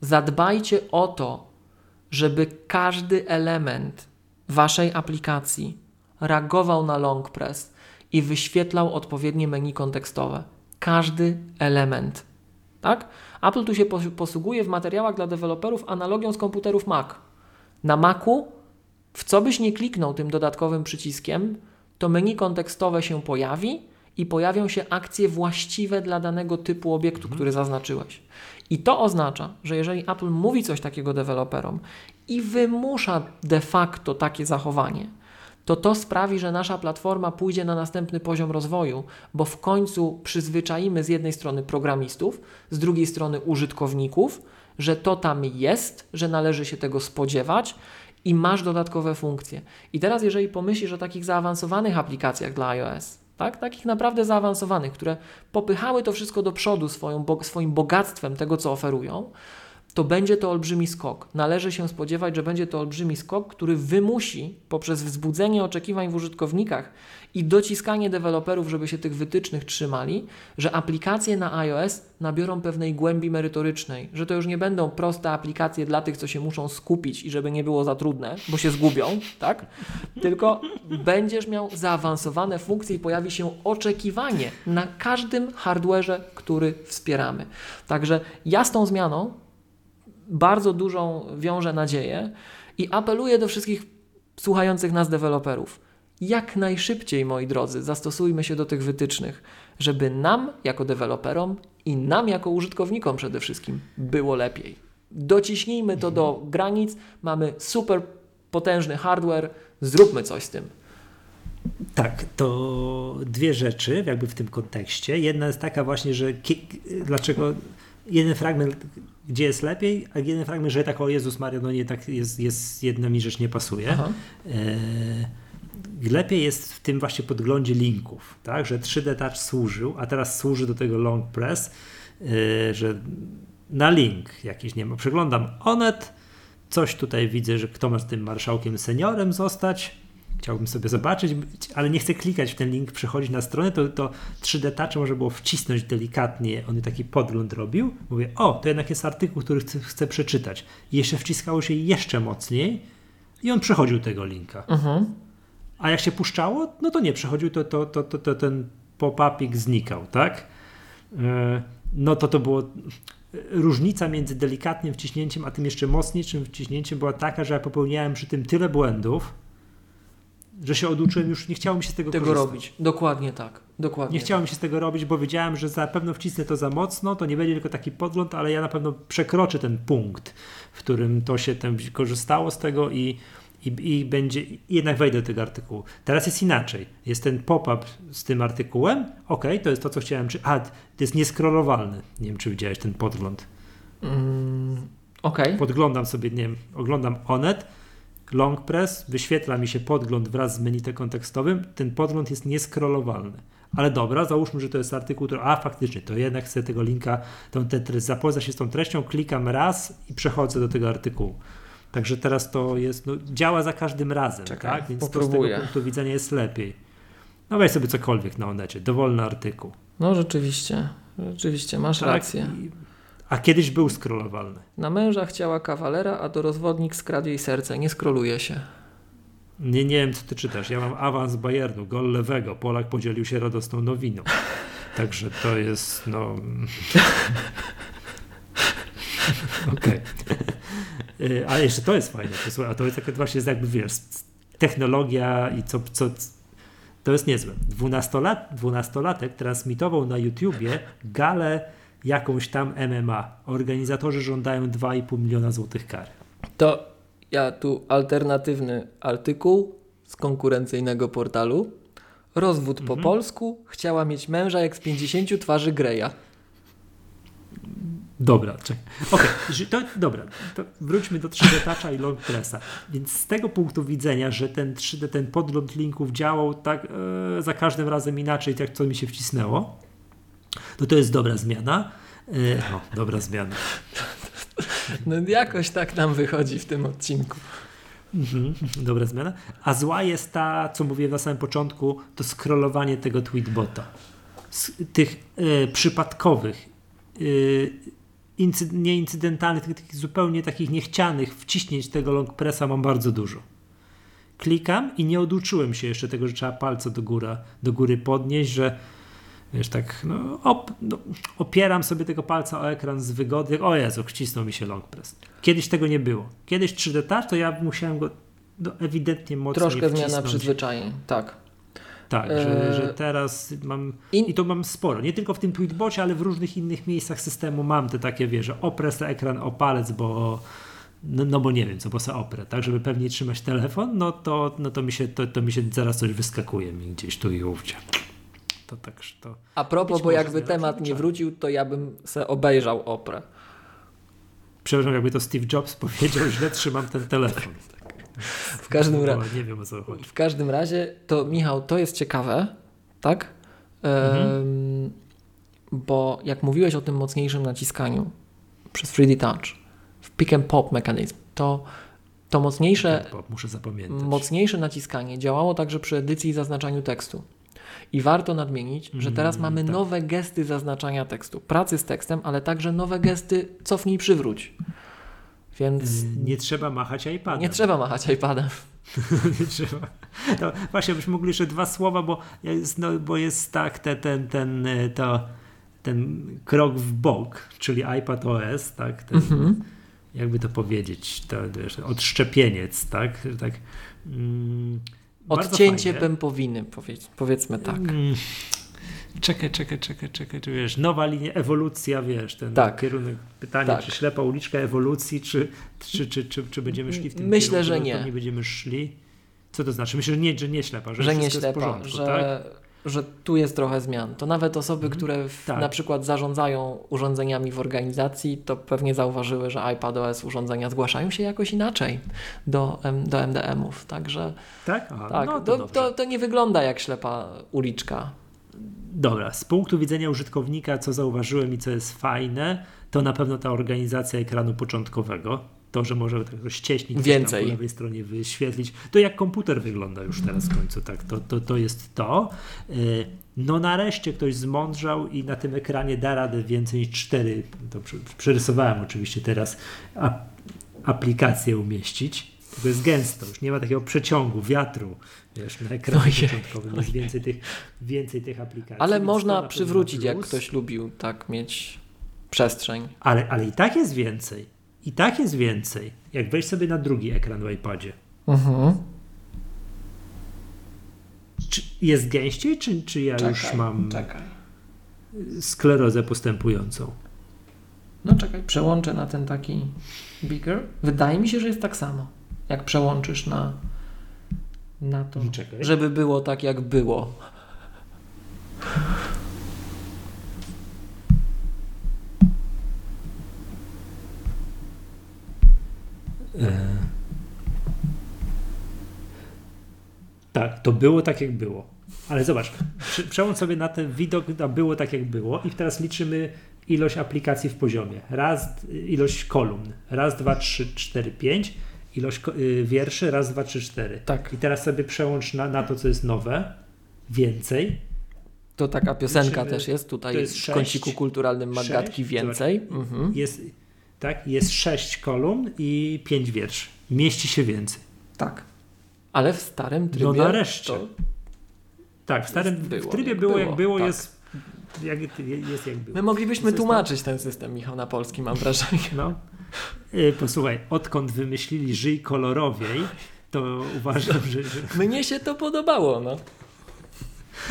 zadbajcie o to, żeby każdy element waszej aplikacji reagował na long press i wyświetlał odpowiednie menu kontekstowe. Każdy element. Tak? Apple tu się pos- posługuje w materiałach dla deweloperów analogią z komputerów Mac. Na Macu, w co byś nie kliknął tym dodatkowym przyciskiem, to menu kontekstowe się pojawi i pojawią się akcje właściwe dla danego typu obiektu, który zaznaczyłeś. I to oznacza, że jeżeli Apple mówi coś takiego deweloperom i wymusza de facto takie zachowanie, to to sprawi, że nasza platforma pójdzie na następny poziom rozwoju, bo w końcu przyzwyczaimy z jednej strony programistów, z drugiej strony użytkowników, że to tam jest, że należy się tego spodziewać i masz dodatkowe funkcje. I teraz, jeżeli pomyślisz o takich zaawansowanych aplikacjach dla iOS, tak? takich naprawdę zaawansowanych, które popychały to wszystko do przodu swoją, swoim bogactwem tego, co oferują, to będzie to olbrzymi skok. Należy się spodziewać, że będzie to olbrzymi skok, który wymusi poprzez wzbudzenie oczekiwań w użytkownikach i dociskanie deweloperów, żeby się tych wytycznych trzymali, że aplikacje na iOS nabiorą pewnej głębi merytorycznej, że to już nie będą proste aplikacje dla tych, co się muszą skupić i żeby nie było za trudne, bo się zgubią, tak? Tylko będziesz miał zaawansowane funkcje i pojawi się oczekiwanie na każdym hardware'ze, który wspieramy. Także ja z tą zmianą bardzo dużą wiąże nadzieję i apeluję do wszystkich słuchających nas deweloperów. Jak najszybciej, moi drodzy, zastosujmy się do tych wytycznych, żeby nam, jako deweloperom i nam, jako użytkownikom przede wszystkim, było lepiej. Dociśnijmy to do granic, mamy super potężny hardware, zróbmy coś z tym. Tak, to dwie rzeczy jakby w tym kontekście. Jedna jest taka właśnie, że dlaczego jeden fragment, gdzie jest lepiej, a jeden fragment, że tak o Jezus Maria, no nie, tak jest, jest jedna mi rzecz nie pasuje. Aha. E, lepiej jest w tym właśnie podglądzie linków, tak, że 3D Touch służył, a teraz służy do tego long press, e, że na link jakiś, nie ma, przeglądam Onet, coś tutaj widzę, że kto ma z tym marszałkiem seniorem zostać, chciałbym sobie zobaczyć, ale nie chcę klikać w ten link, przechodzić na stronę, to, to 3D Touch można było wcisnąć delikatnie, on taki podgląd robił, mówię, o, to jednak jest artykuł, który chcę, chcę przeczytać. I jeszcze wciskało się jeszcze mocniej i on przechodził tego linka. Mhm. A jak się puszczało, no to nie przechodził, to, to, to, to, to ten pop-upik znikał, tak? Yy, No to to było. różnica między delikatnym wciśnięciem, a tym jeszcze mocniejszym wciśnięciem była taka, że ja popełniałem przy tym tyle błędów, że się oduczyłem, już nie chciało mi się z tego, tego korzystać. robić. Dokładnie tak. Dokładnie Nie chciałem się z tego robić, bo wiedziałem, że za pewno wcisnę to za mocno, to nie będzie tylko taki podgląd, ale ja na pewno przekroczę ten punkt, w którym to się tam korzystało z tego i, i, i będzie, i jednak wejdę do tego artykułu. Teraz jest inaczej. Jest ten pop-up z tym artykułem. Ok, to jest to, co chciałem. Czy, a, to jest nieskrolowalny. Nie wiem, czy widziałeś ten podgląd. Mm, Okej. Podglądam sobie, nie wiem, oglądam Onet, long press, wyświetla mi się podgląd wraz z menu kontekstowym. Ten podgląd jest nieskrolowalny. Ale dobra, załóżmy, że to jest artykuł, który, a faktycznie, to jednak chcę tego linka, tą, te, tre- zapoznać się z tą treścią, klikam raz i przechodzę do tego artykułu. Także teraz to jest, no, działa za każdym razem, Czekaj, tak? Więc to z popróbuję. tego punktu widzenia jest lepiej. No weź sobie cokolwiek na Onecie, dowolny artykuł. No rzeczywiście. Rzeczywiście, masz Tak? rację. I, a kiedyś był skrolowalny. Na męża chciała kawalera, a do rozwodnik skradł jej serce. Nie skroluje się. Nie, nie wiem, co ty czytasz. Ja mam awans Bayernu, gol lewego. Polak podzielił się radosną nowiną. Także to jest, no... Okej. Y, Ale jeszcze to jest fajne. A to jest takie właśnie jakby, wiesz, technologia i co... co to jest niezłe. Dwunastolat, dwunastolatek transmitował na YouTubie galę jakąś tam MMA. Organizatorzy żądają 2,5 miliona złotych kary. To ja tu alternatywny artykuł z konkurencyjnego portalu. Rozwód po Mhm. polsku. Chciała mieć męża jak z 50 twarzy Greja. Dobra, czekaj. Że to dobra. To wróćmy do 3D Toucha i Long Pressa. Więc z tego punktu widzenia, że ten 3D, ten podgląd linków działał tak e, za każdym razem inaczej, jak to mi się wcisnęło, to to jest dobra zmiana. E, no, dobra zmiana. No jakoś tak nam wychodzi w tym odcinku. Mhm, dobra zmiana. A zła jest ta, co mówiłem na samym początku, to scrollowanie tego tweetbota. Z tych e, przypadkowych, e, incy, nieincydentalnych, tych, tych zupełnie takich niechcianych wciśnięć tego long pressa mam bardzo dużo. Klikam i nie oduczyłem się jeszcze tego, że trzeba palce do, góra, do góry podnieść, że wiesz, tak no, op, no, opieram sobie tego palca o ekran z wygody. O Jezu, wcisnął mi się long press. Kiedyś tego nie było. Kiedyś 3D Touch, to ja musiałem go no, ewidentnie mocniej Troszkę zmiana przyzwyczajeń. Tak. Tak, że, Eee, że teraz mam in- i to mam sporo, nie tylko w tym tweetbocie, ale w różnych innych miejscach systemu mam te takie, wiesz, że oprę ekran o palec, bo no, no bo nie wiem, co bo se oprę, tak, żeby pewnie trzymać telefon, no to, no to mi się, to, to mi się zaraz coś wyskakuje mi gdzieś tu i ówdzie. To tak, to... A propos, bo jakby temat nie wrócił, to ja bym se obejrzał oprę. Przepraszam, jakby to Steve Jobs powiedział, źle trzymam ten telefon. W każdym, Bo ra- Nie wiem, o co chodzi. w każdym razie, to Michał, to jest ciekawe, tak? Em, Bo jak mówiłeś o tym mocniejszym naciskaniu przez 3D Touch w pick and pop mechanizm, to to mocniejsze, Tak, mocniejsze naciskanie działało także przy edycji i zaznaczaniu tekstu. I warto nadmienić, że teraz Mm, mamy tak. nowe gesty zaznaczania tekstu, pracy z tekstem, ale także nowe gesty cofnij, przywróć. Więc Y, Nie trzeba machać iPadem. nie trzeba machać iPadem. nie trzeba. No, właśnie, byśmy mogli jeszcze dwa słowa, bo jest, no, bo jest tak te, ten, ten, e, to, ten krok w bok, czyli iPad OS, tak? Ten, Mhm. Jakby to powiedzieć, to, wiesz, odszczepieniec, tak? tak mm, Odcięcie pępowiny, powiedz, powiedzmy tak. Mm, Czekaj, czekaj, czekaj, czekaj, czy wiesz, nowa linia, ewolucja, wiesz, ten Tak. kierunek, pytanie, Tak. czy ślepa uliczka ewolucji, czy, czy, czy, czy, czy będziemy szli w tym Myślę, kierunku, że nie. nie będziemy szli. Co to znaczy? Myślę, że nie, że nie ślepa, że, Że nie wszystko jest w ślepa, porządku, że, tak? Że tu jest trochę zmian. To nawet osoby, Mhm. które w, Tak. na przykład zarządzają urządzeniami w organizacji, to pewnie zauważyły, że iPadOS urządzenia zgłaszają się jakoś inaczej do, do MDM-ów. Także Tak? Aha, tak, no to, to, to, to nie wygląda jak ślepa uliczka. Dobra, z punktu widzenia użytkownika, co zauważyłem i co jest fajne, to na pewno ta organizacja ekranu początkowego. To, że może tak rozcieśnić, coś Więcej. Po lewej stronie wyświetlić. To jak komputer wygląda już teraz w końcu, tak, to, to, to jest to. Yy, No nareszcie ktoś zmądrzał i na tym ekranie da radę więcej niż cztery, to przerysowałem oczywiście teraz, ap- aplikacje umieścić. To jest gęsto, już nie ma takiego przeciągu, wiatru, wiesz, na ekranie Ojej, początkowym jest więcej tych, więcej tych aplikacji. Ale więc można przywrócić, jak ktoś lubił tak mieć przestrzeń. Ale, ale i tak jest więcej. I tak jest więcej. Jak wejść sobie na drugi ekran w iPadzie. Mhm. Czy jest gęściej, czy, czy ja już Czekaj, mam Czekaj. sklerozę postępującą? No czekaj, przełączę na ten taki bigger. Wydaje mi się, że jest tak samo. Jak przełączysz na, na to, Czekaj. żeby było tak, jak było. Tak, to było tak, jak było. Ale zobacz, prze- przełącz sobie na ten widok, na było tak, jak było i teraz liczymy ilość aplikacji w poziomie. Raz, ilość kolumn. Raz, dwa, trzy, cztery, pięć. Ilość y, wierszy. Raz, dwa, trzy, cztery. Tak. I teraz sobie przełącz na, na to, co jest nowe. Więcej. To taka piosenka Liczymy- też jest tutaj jest w kąciku kulturalnym Magatki więcej. Mhm. Jest, tak, jest sześć kolumn i pięć wierszy. Mieści się więcej. Tak. Ale w starym trybie. No nareszcie. To, Tak, w starym Było w trybie jak było, było, jak było, tak. jest, jak, jest jak było. my moglibyśmy jest tłumaczyć ten system, Michał, na polski, mam wrażenie. No. Y, Posłuchaj, odkąd wymyślili żyj kolorowiej, to uważam, że, że... Mnie się to podobało, no.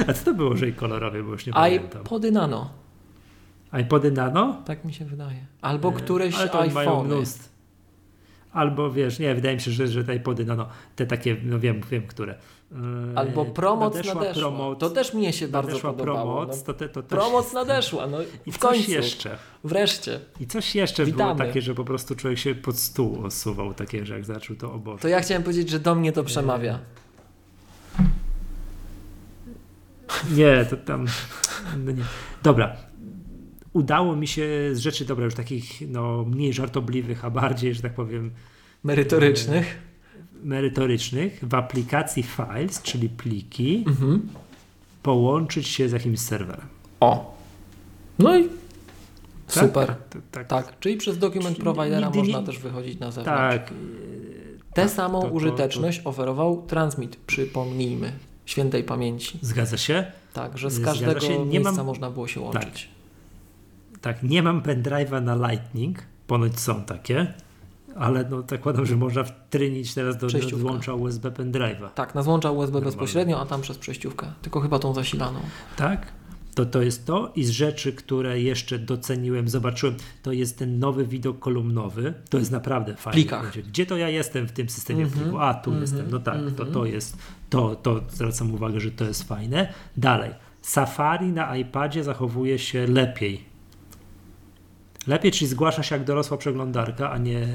A co to było żyj kolorowie, bo już nie pamiętam. iPody Nano, iPody Nano? tak mi się wydaje. Albo E, któreś Ale to mają iPhone. mnóstwo. Albo wiesz, nie, wydaje mi się, że, że te iPody Nano, te takie, no wiem, wiem, które. Yy, Albo Promoc nadeszła nadeszła. Promoc, To też mnie się bardzo podobało. Promoc, no. to, te, to też Promoc nadeszła, no I w coś końcu. jeszcze. Wreszcie. I coś jeszcze Witamy. było takie, że po prostu człowiek się pod stół osuwał, takie, że jak zaczął to o Boże. To ja chciałem powiedzieć, że do mnie to przemawia. Nie, to tam. No nie. Dobra. Udało mi się z rzeczy, dobra, już takich no, mniej żartobliwych, a bardziej, że tak powiem, Merytorycznych. merytorycznych, w aplikacji Files, czyli pliki, Mhm. połączyć się z jakimś serwerem. O. No i Tak? super. To- tak. Tak, czyli przez document Czyli providera nigdy można też wychodzić na zewnątrz. Tak. Tę tak, samą to- to- użyteczność oferował Transmit, przypomnijmy, świętej pamięci. Zgadza się. Tak, że z każdego się. Nie miejsca mam- można było się łączyć. Tak, nie mam pendrive'a na Lightning, ponoć są takie, ale no zakładam, że można wtrynić teraz do, złącza USB pendrive'a. Tak, na złącza USB Normalnie. bezpośrednio, a tam przez przejściówkę. Tylko chyba tą zasilaną. Tak? To, to jest to i z rzeczy, które jeszcze doceniłem, zobaczyłem, to jest ten nowy widok kolumnowy. To jest naprawdę fajne. plikach. Gdzie to ja jestem w tym systemie Mhm, pliku? A, tu mhm, jestem. No tak, to, mhm. to jest, to, to zwracam uwagę, że to jest fajne. Dalej. Safari na iPadzie zachowuje się lepiej. Lepiej, czyli zgłasza się jak dorosła przeglądarka, a nie,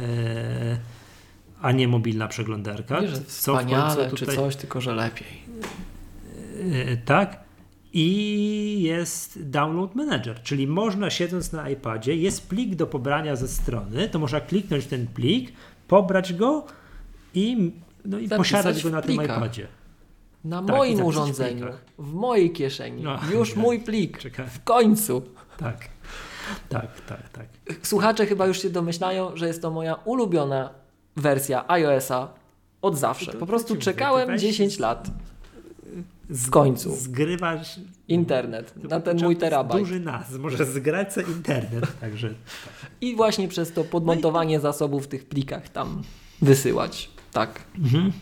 a nie mobilna przeglądarka. Nie, że Co w wspaniale końcu czy tutaj- coś, tylko że lepiej. E, tak. I jest Download Manager, czyli można siedząc na iPadzie, jest plik do pobrania ze strony, to można kliknąć w ten plik, pobrać go i, no i posiadać go w na tym iPadzie. Na Tak, moim w urządzeniu, plikach. w mojej kieszeni, No, już mój plik. W końcu. Tak, tak, tak, tak. Słuchacze chyba już się domyślają, że jest to moja ulubiona wersja iOS-a od zawsze. Po prostu czekałem to weź 10 lat. Z, końcu. Zgrywasz Internet na ten mój terabajt. Duży nas, może zgrać sobie internet, także I właśnie przez to podmontowanie zasobów w tych plikach tam wysyłać. Tak. Mhm.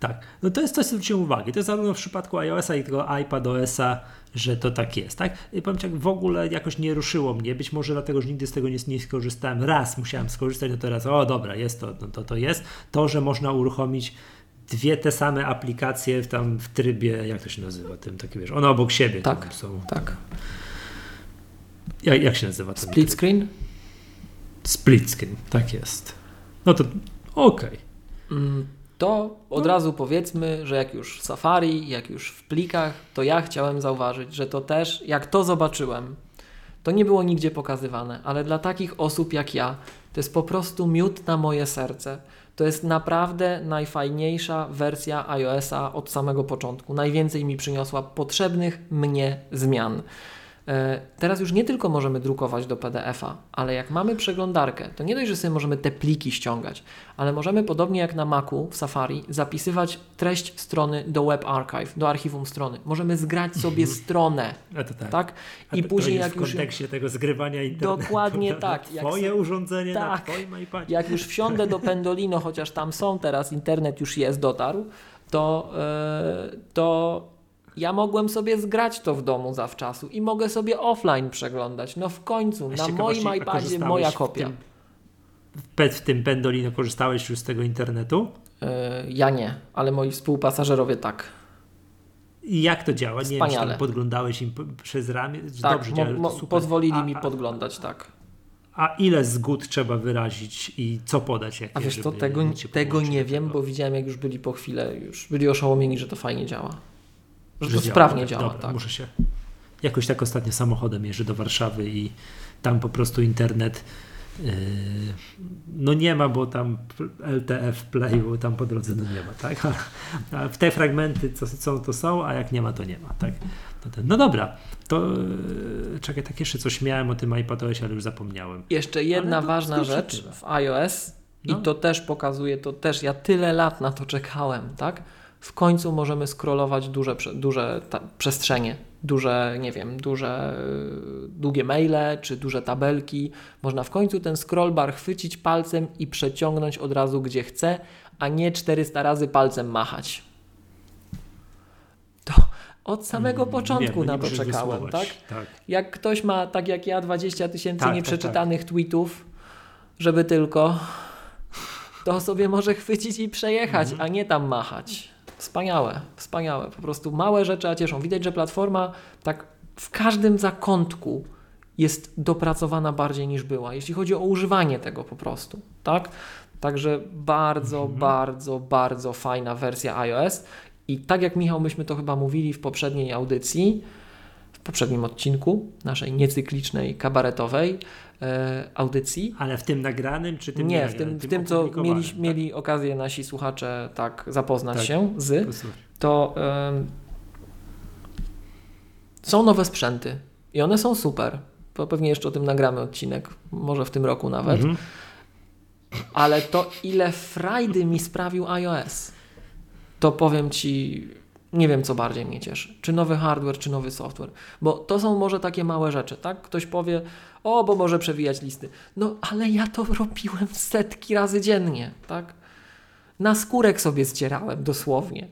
Tak, no to jest coś, co zwróciłem uwagę. To jest zarówno w przypadku iOS-a i tego iPadOS-a, że to tak jest, tak? I powiem Ci, jak w ogóle jakoś nie ruszyło mnie, być może dlatego, że nigdy z tego nie, nie skorzystałem. Raz musiałem skorzystać, no teraz, o dobra, jest to, no to, to jest. To, że można uruchomić dwie te same aplikacje w tam w trybie, jak to się nazywa, tym taki wiesz, one obok siebie Tak. są. Tak. Jak, jak się nazywa ten Split tryb? screen? Split screen, tak jest. No to okej. Mm, To od razu powiedzmy, że jak już w Safari, jak już w plikach, to ja chciałem zauważyć, że to też, jak to zobaczyłem, to nie było nigdzie pokazywane, ale dla takich osób jak ja, to jest po prostu miód na moje serce. To jest naprawdę najfajniejsza wersja iOS-a od samego początku. Najwięcej mi przyniosła potrzebnych mnie zmian. E, teraz już nie tylko możemy drukować do PDF-a, ale jak mamy przeglądarkę, to nie dość, że sobie możemy te pliki ściągać, ale możemy podobnie jak na Macu w Safari zapisywać treść strony do Web Archive, do archiwum strony. Możemy zgrać sobie stronę, A to tak. tak? I to, później to jak w już kontekście tego zgrywania internetu. Dokładnie na tak. Jak Twoje urządzenie na Tak. twoim iPadzie. jak już wsiądę do Pendolino, chociaż tam są teraz, internet już jest, dotarł, to, e, to ja mogłem sobie zgrać to w domu zawczasu i mogę sobie offline przeglądać. No w końcu, na moim iPadzie moja kopia. tym- W, pe- w tym Pendolino korzystałeś już z tego internetu? E, ja nie, ale moi współpasażerowie tak. I jak to działa? Nie wiem, czy Wspaniale. podglądałeś im przez ramię? Tak, Dobrze działa, pozwolili a, mi podglądać, tak. a ile zgód trzeba wyrazić i co podać? Jakie, A wiesz co, tego, tego nie wiem, bo widziałem jak już byli po chwilę, już byli oszołomieni, że to fajnie działa. Że, Że to działa, sprawnie tak, działa, dobra, tak. Muszę się. Jakoś tak ostatnio samochodem jeżdżę do Warszawy i tam po prostu internet yy, no nie ma, bo tam LTF playu tam po drodze no nie ma, tak? A, a w te fragmenty co są, to są, a jak nie ma, to nie ma, tak? No dobra, to yy, czekaj, tak jeszcze coś miałem o tym iPadOSie, ale już zapomniałem. Jeszcze jedna ważna skrócie rzecz w iOS No. i to też pokazuje, to też ja tyle lat na to czekałem, tak? W końcu możemy scrollować duże, duże przestrzenie, duże, nie wiem, duże, yy, długie maile czy duże tabelki. Można w końcu ten scrollbar chwycić palcem i przeciągnąć od razu gdzie chce, a nie 400 razy palcem machać. To od samego Mm, początku wiem, no na nie to czekałem, tak? tak? Jak ktoś ma, tak jak ja, 20 tysięcy Tak, tak, nieprzeczytanych tweetów, żeby tylko, to sobie może chwycić i przejechać, Mhm. a nie tam machać. Wspaniałe, wspaniałe. Po prostu małe rzeczy, a cieszą. Widać, że platforma tak w każdym zakątku jest dopracowana bardziej niż była, jeśli chodzi o używanie tego po prostu, tak? Także bardzo, Mhm. bardzo, bardzo fajna wersja iOS i tak jak Michał, myśmy to chyba mówili w poprzedniej audycji, w poprzednim odcinku naszej niecyklicznej, kabaretowej e, audycji. Ale w tym nagranym, czy tym Nie, w tym, w tym co mieli, tak? mieli okazję nasi słuchacze tak zapoznać Tak. się z, Posłuchaj. to em, są nowe sprzęty i one są super. Pewnie jeszcze o tym nagramy odcinek, może w tym roku nawet. Mhm. Ale to ile frajdy mi sprawił iOS, to powiem Ci, nie wiem co bardziej mnie cieszy. Czy nowy hardware, czy nowy software. Bo to są może takie małe rzeczy, tak? Ktoś powie, o, bo może przewijać listy. No, ale ja to robiłem setki razy dziennie, tak? Na skórek sobie ścierałem dosłownie.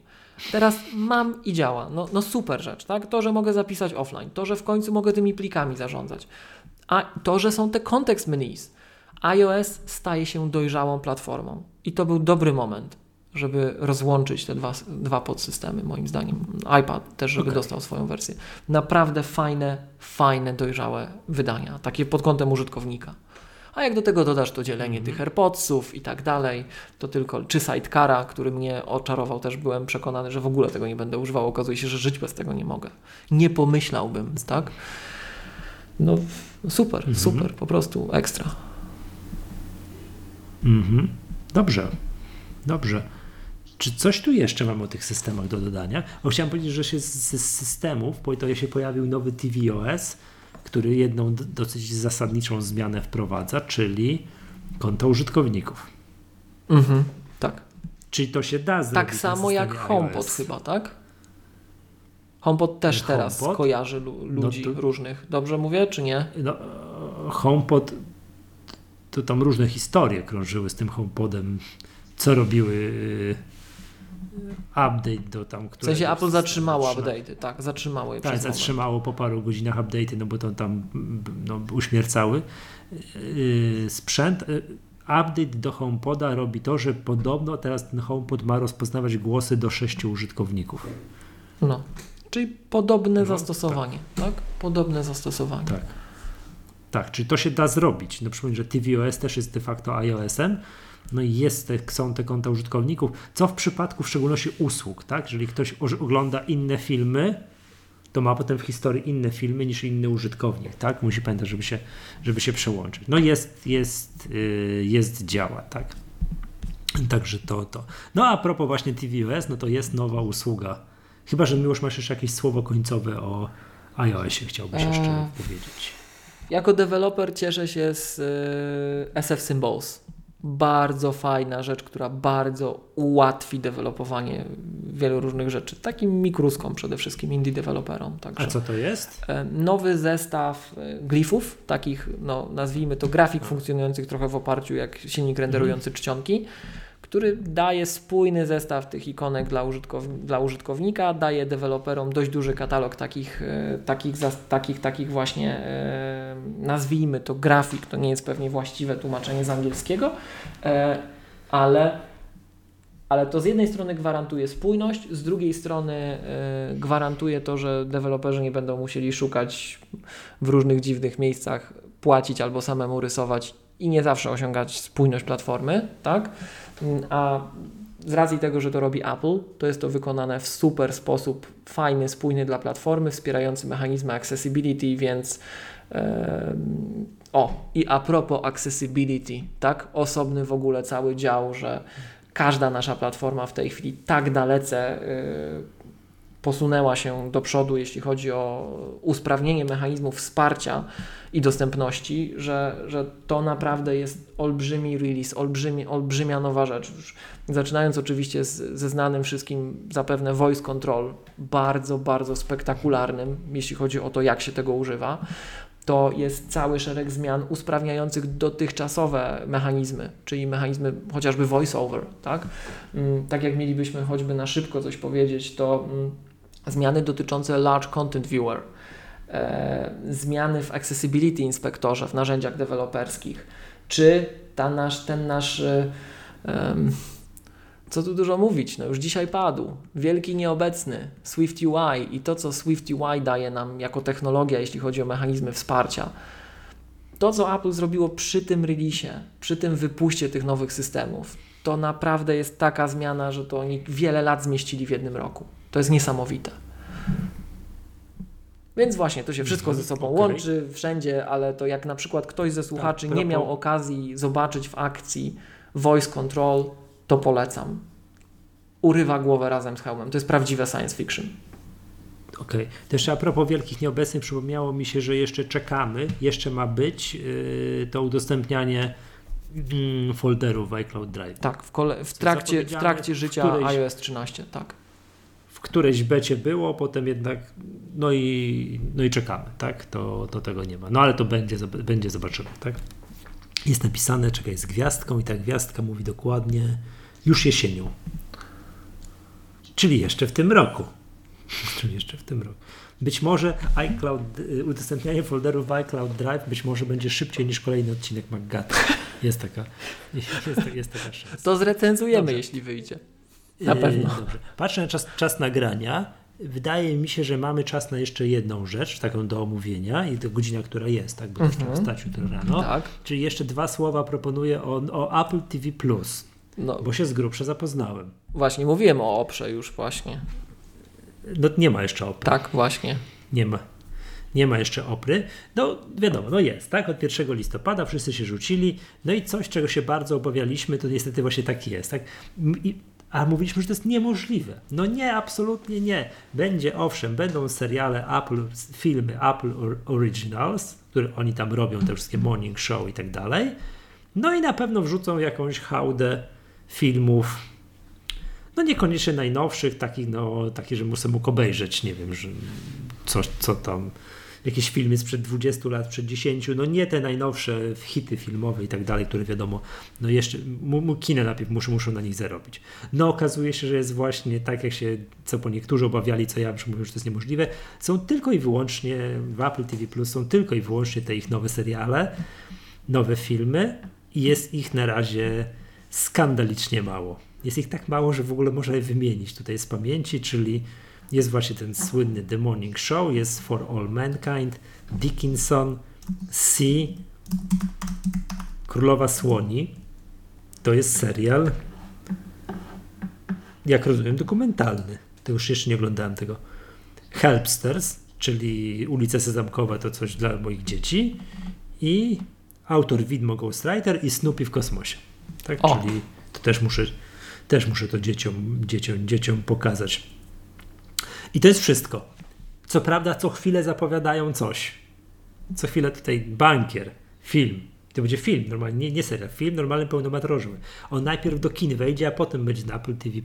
Teraz mam i działa. No, no super rzecz, tak? To, że mogę zapisać offline, to, że w końcu mogę tymi plikami zarządzać, a to, że są te kontekst menus. iOS staje się dojrzałą platformą i to był dobry moment, żeby rozłączyć te dwa, dwa podsystemy, moim zdaniem. iPad też, żeby Okej. dostał swoją wersję. Naprawdę fajne, fajne, dojrzałe wydania, takie pod kątem użytkownika. A jak do tego dodasz to dzielenie tych AirPodsów i tak dalej, to tylko, czy Sidecara, który mnie oczarował, też byłem przekonany, że w ogóle tego nie będę używał. Okazuje się, że żyć bez tego nie mogę. Nie pomyślałbym, tak? No super, Mhm. super, po prostu ekstra. Mhm. Dobrze, dobrze. Czy coś tu jeszcze mamy o tych systemach do dodania? Bo chciałem powiedzieć, że się z, systemów, bo to się pojawił nowy tvOS, który jedną dosyć zasadniczą zmianę wprowadza, czyli konto użytkowników. Mhm, tak. Czyli to się da zrobić Tak samo jak HomePod iOS. chyba, tak? HomePod też HomePod? teraz kojarzy lu- ludzi to- różnych. Dobrze mówię, czy nie? No, HomePod, to tam różne historie krążyły z tym HomePodem, co robiły e, update do tam, W któregoś sensie Apple zatrzymało update'y, tak, zatrzymało je Tak, przez moment. zatrzymało po paru godzinach update'y, no bo to tam no, uśmiercały yy, sprzęt. Yy, Update do HomePoda robi to, że podobno teraz ten HomePod ma rozpoznawać głosy do sześciu użytkowników. No. Czyli podobne No, zastosowanie, tak. Podobne zastosowanie. Tak. Tak, czyli to się da zrobić. No przypomnę, że tvOS też jest de facto iOS-em. No i jest te, są te konta użytkowników, co w przypadku w szczególności usług, tak? Jeżeli ktoś ogląda inne filmy, to ma potem w historii inne filmy niż inny użytkownik, tak? Musi pamiętać, żeby się, żeby się przełączyć. No jest, jest, yy, jest działa, tak? Także to, to. No a propos właśnie tvOS, no to jest nowa usługa. Chyba, że Miłosz masz jeszcze jakieś słowo końcowe o iOSie chciałbyś jeszcze Eee. powiedzieć? Jako deweloper cieszę się z y, SF Symbols. Bardzo fajna rzecz, która bardzo ułatwi dewelopowanie wielu różnych rzeczy. Takim mikruskom przede wszystkim, indie deweloperom. Także. A co to jest? E, Nowy zestaw e, glifów, takich, no, nazwijmy to grafik funkcjonujących trochę w oparciu jak silnik renderujący czcionki, który daje spójny zestaw tych ikonek dla, dla użytkownika, daje deweloperom dość duży katalog takich, e, takich, takich, takich właśnie, e, nazwijmy to grafik, to nie jest pewnie właściwe tłumaczenie z angielskiego, e, ale ale to z jednej strony gwarantuje spójność, z drugiej strony y, gwarantuje to, że deweloperzy nie będą musieli szukać w różnych dziwnych miejscach, płacić albo samemu rysować i nie zawsze osiągać spójność platformy, tak? Mm, A z racji tego, że to robi Apple, to jest to wykonane w super sposób, fajny, spójny dla platformy, wspierający mechanizmy accessibility, więc em, o, i a propos accessibility, tak? Osobny w ogóle cały dział, że każda nasza platforma w tej chwili tak dalece y, posunęła się do przodu, jeśli chodzi o usprawnienie mechanizmów wsparcia i dostępności, że, że to naprawdę jest olbrzymi release, olbrzymi, olbrzymia nowa rzecz. Już zaczynając oczywiście z, ze znanym wszystkim zapewne voice control, bardzo, bardzo spektakularnym, jeśli chodzi o to, jak się tego używa to jest cały szereg zmian usprawniających dotychczasowe mechanizmy, czyli mechanizmy chociażby voice-over, tak? Mm, Tak jak mielibyśmy choćby na szybko coś powiedzieć, to mm, zmiany dotyczące Large Content Viewer, e, zmiany w Accessibility Inspektorze, w narzędziach deweloperskich, czy ta nasz, ten nasz, e, co tu dużo mówić, no już dzisiaj padł, wielki nieobecny Swift UI i to, co Swift UI daje nam jako technologia, jeśli chodzi o mechanizmy wsparcia. To, co Apple zrobiło przy tym releasie, przy tym wypuście tych nowych systemów, to naprawdę jest taka zmiana, że to oni wiele lat zmieścili w jednym roku. To jest niesamowite. Więc właśnie, to się wszystko ze sobą Okej. łączy wszędzie, ale to jak na przykład ktoś ze słuchaczy Tak, nie miał okazji zobaczyć w akcji voice control, to polecam. Urywa głowę razem z hełmem. To jest prawdziwe science fiction. Okej. To jeszcze a propos wielkich nieobecnych, przypomniało mi się, że jeszcze czekamy, jeszcze ma być yy, to udostępnianie mm, folderów w iCloud Drive. Tak, w, kole- w, trakcie, w trakcie w życia którejś- iOS 13, tak. W którejś becie było, potem jednak no i, no i czekamy, tak? To, to tego nie ma. No ale to będzie, będzie zobaczymy, tak? Jest napisane, czekaj, z gwiazdką i ta gwiazdka mówi dokładnie już jesienią. Czyli jeszcze w tym roku. Czyli jeszcze w tym roku. Być może iCloud, y, udostępnianie folderów w iCloud Drive być może będzie szybciej niż kolejny odcinek McGat. Jest taka, jest, jest taka szansa. To zrecenzujemy, Dobrze. jeśli wyjdzie. Na Yy, pewno. Dobrze. Patrzę na czas, czas nagrania. Wydaje mi się, że mamy czas na jeszcze jedną rzecz, taką do omówienia i to godzina, która jest, tak, bo Mhm. mhm. stać jutro rano. Tak. Czyli jeszcze dwa słowa proponuję o, o Apple TV+, Plus, No, bo się z grubsza zapoznałem. właśnie, mówiłem o oprze już właśnie. No nie ma jeszcze opry. Tak, właśnie. Nie ma. Nie ma jeszcze opry. No wiadomo, no jest, tak? Od 1 listopada wszyscy się rzucili. No i coś, czego się bardzo obawialiśmy, to niestety właśnie tak jest, tak? I, a mówiliśmy, że to jest niemożliwe. No nie, absolutnie nie. Będzie, owszem, będą seriale Apple, filmy Apple Or- Originals, które oni tam robią, te wszystkie morning show i tak dalej. No i na pewno wrzucą jakąś hałdę filmów, no niekoniecznie najnowszych, takich, no, takich, że muszę mógł obejrzeć, nie wiem, że coś, co tam, jakieś filmy sprzed 20 lat, przed 10, no nie te najnowsze hity filmowe i tak dalej, które wiadomo, no jeszcze, mu, mu kina najpierw muszą, muszą na nich zarobić. No okazuje się, że jest właśnie tak, jak się, co po niektórzy obawiali, co ja mówię, że to jest niemożliwe, są tylko i wyłącznie w Apple TV Plus są tylko i wyłącznie te ich nowe seriale, nowe filmy i jest ich na razie skandalicznie mało. Jest ich tak mało, że w ogóle można je wymienić tutaj z pamięci, czyli jest właśnie ten słynny The Morning Show, jest For All Mankind, Dickinson, Sea, Królowa Słoni. To jest serial, jak rozumiem, dokumentalny. To już jeszcze nie oglądałem tego. Helpsters, czyli Ulica Sezamkowa to coś dla moich dzieci i autor Widmo Ghostwriter i Snoopy w kosmosie. Tak, O. czyli to też muszę, też muszę to dzieciom, dzieciom, dzieciom pokazać. I to jest wszystko. Co prawda, co chwilę zapowiadają coś. Co chwilę tutaj bankier, film. To będzie film, normalnie, nie, nie serial, film normalny, pełnometrażowy. On najpierw do kin wejdzie, a potem będzie na Apple TV+,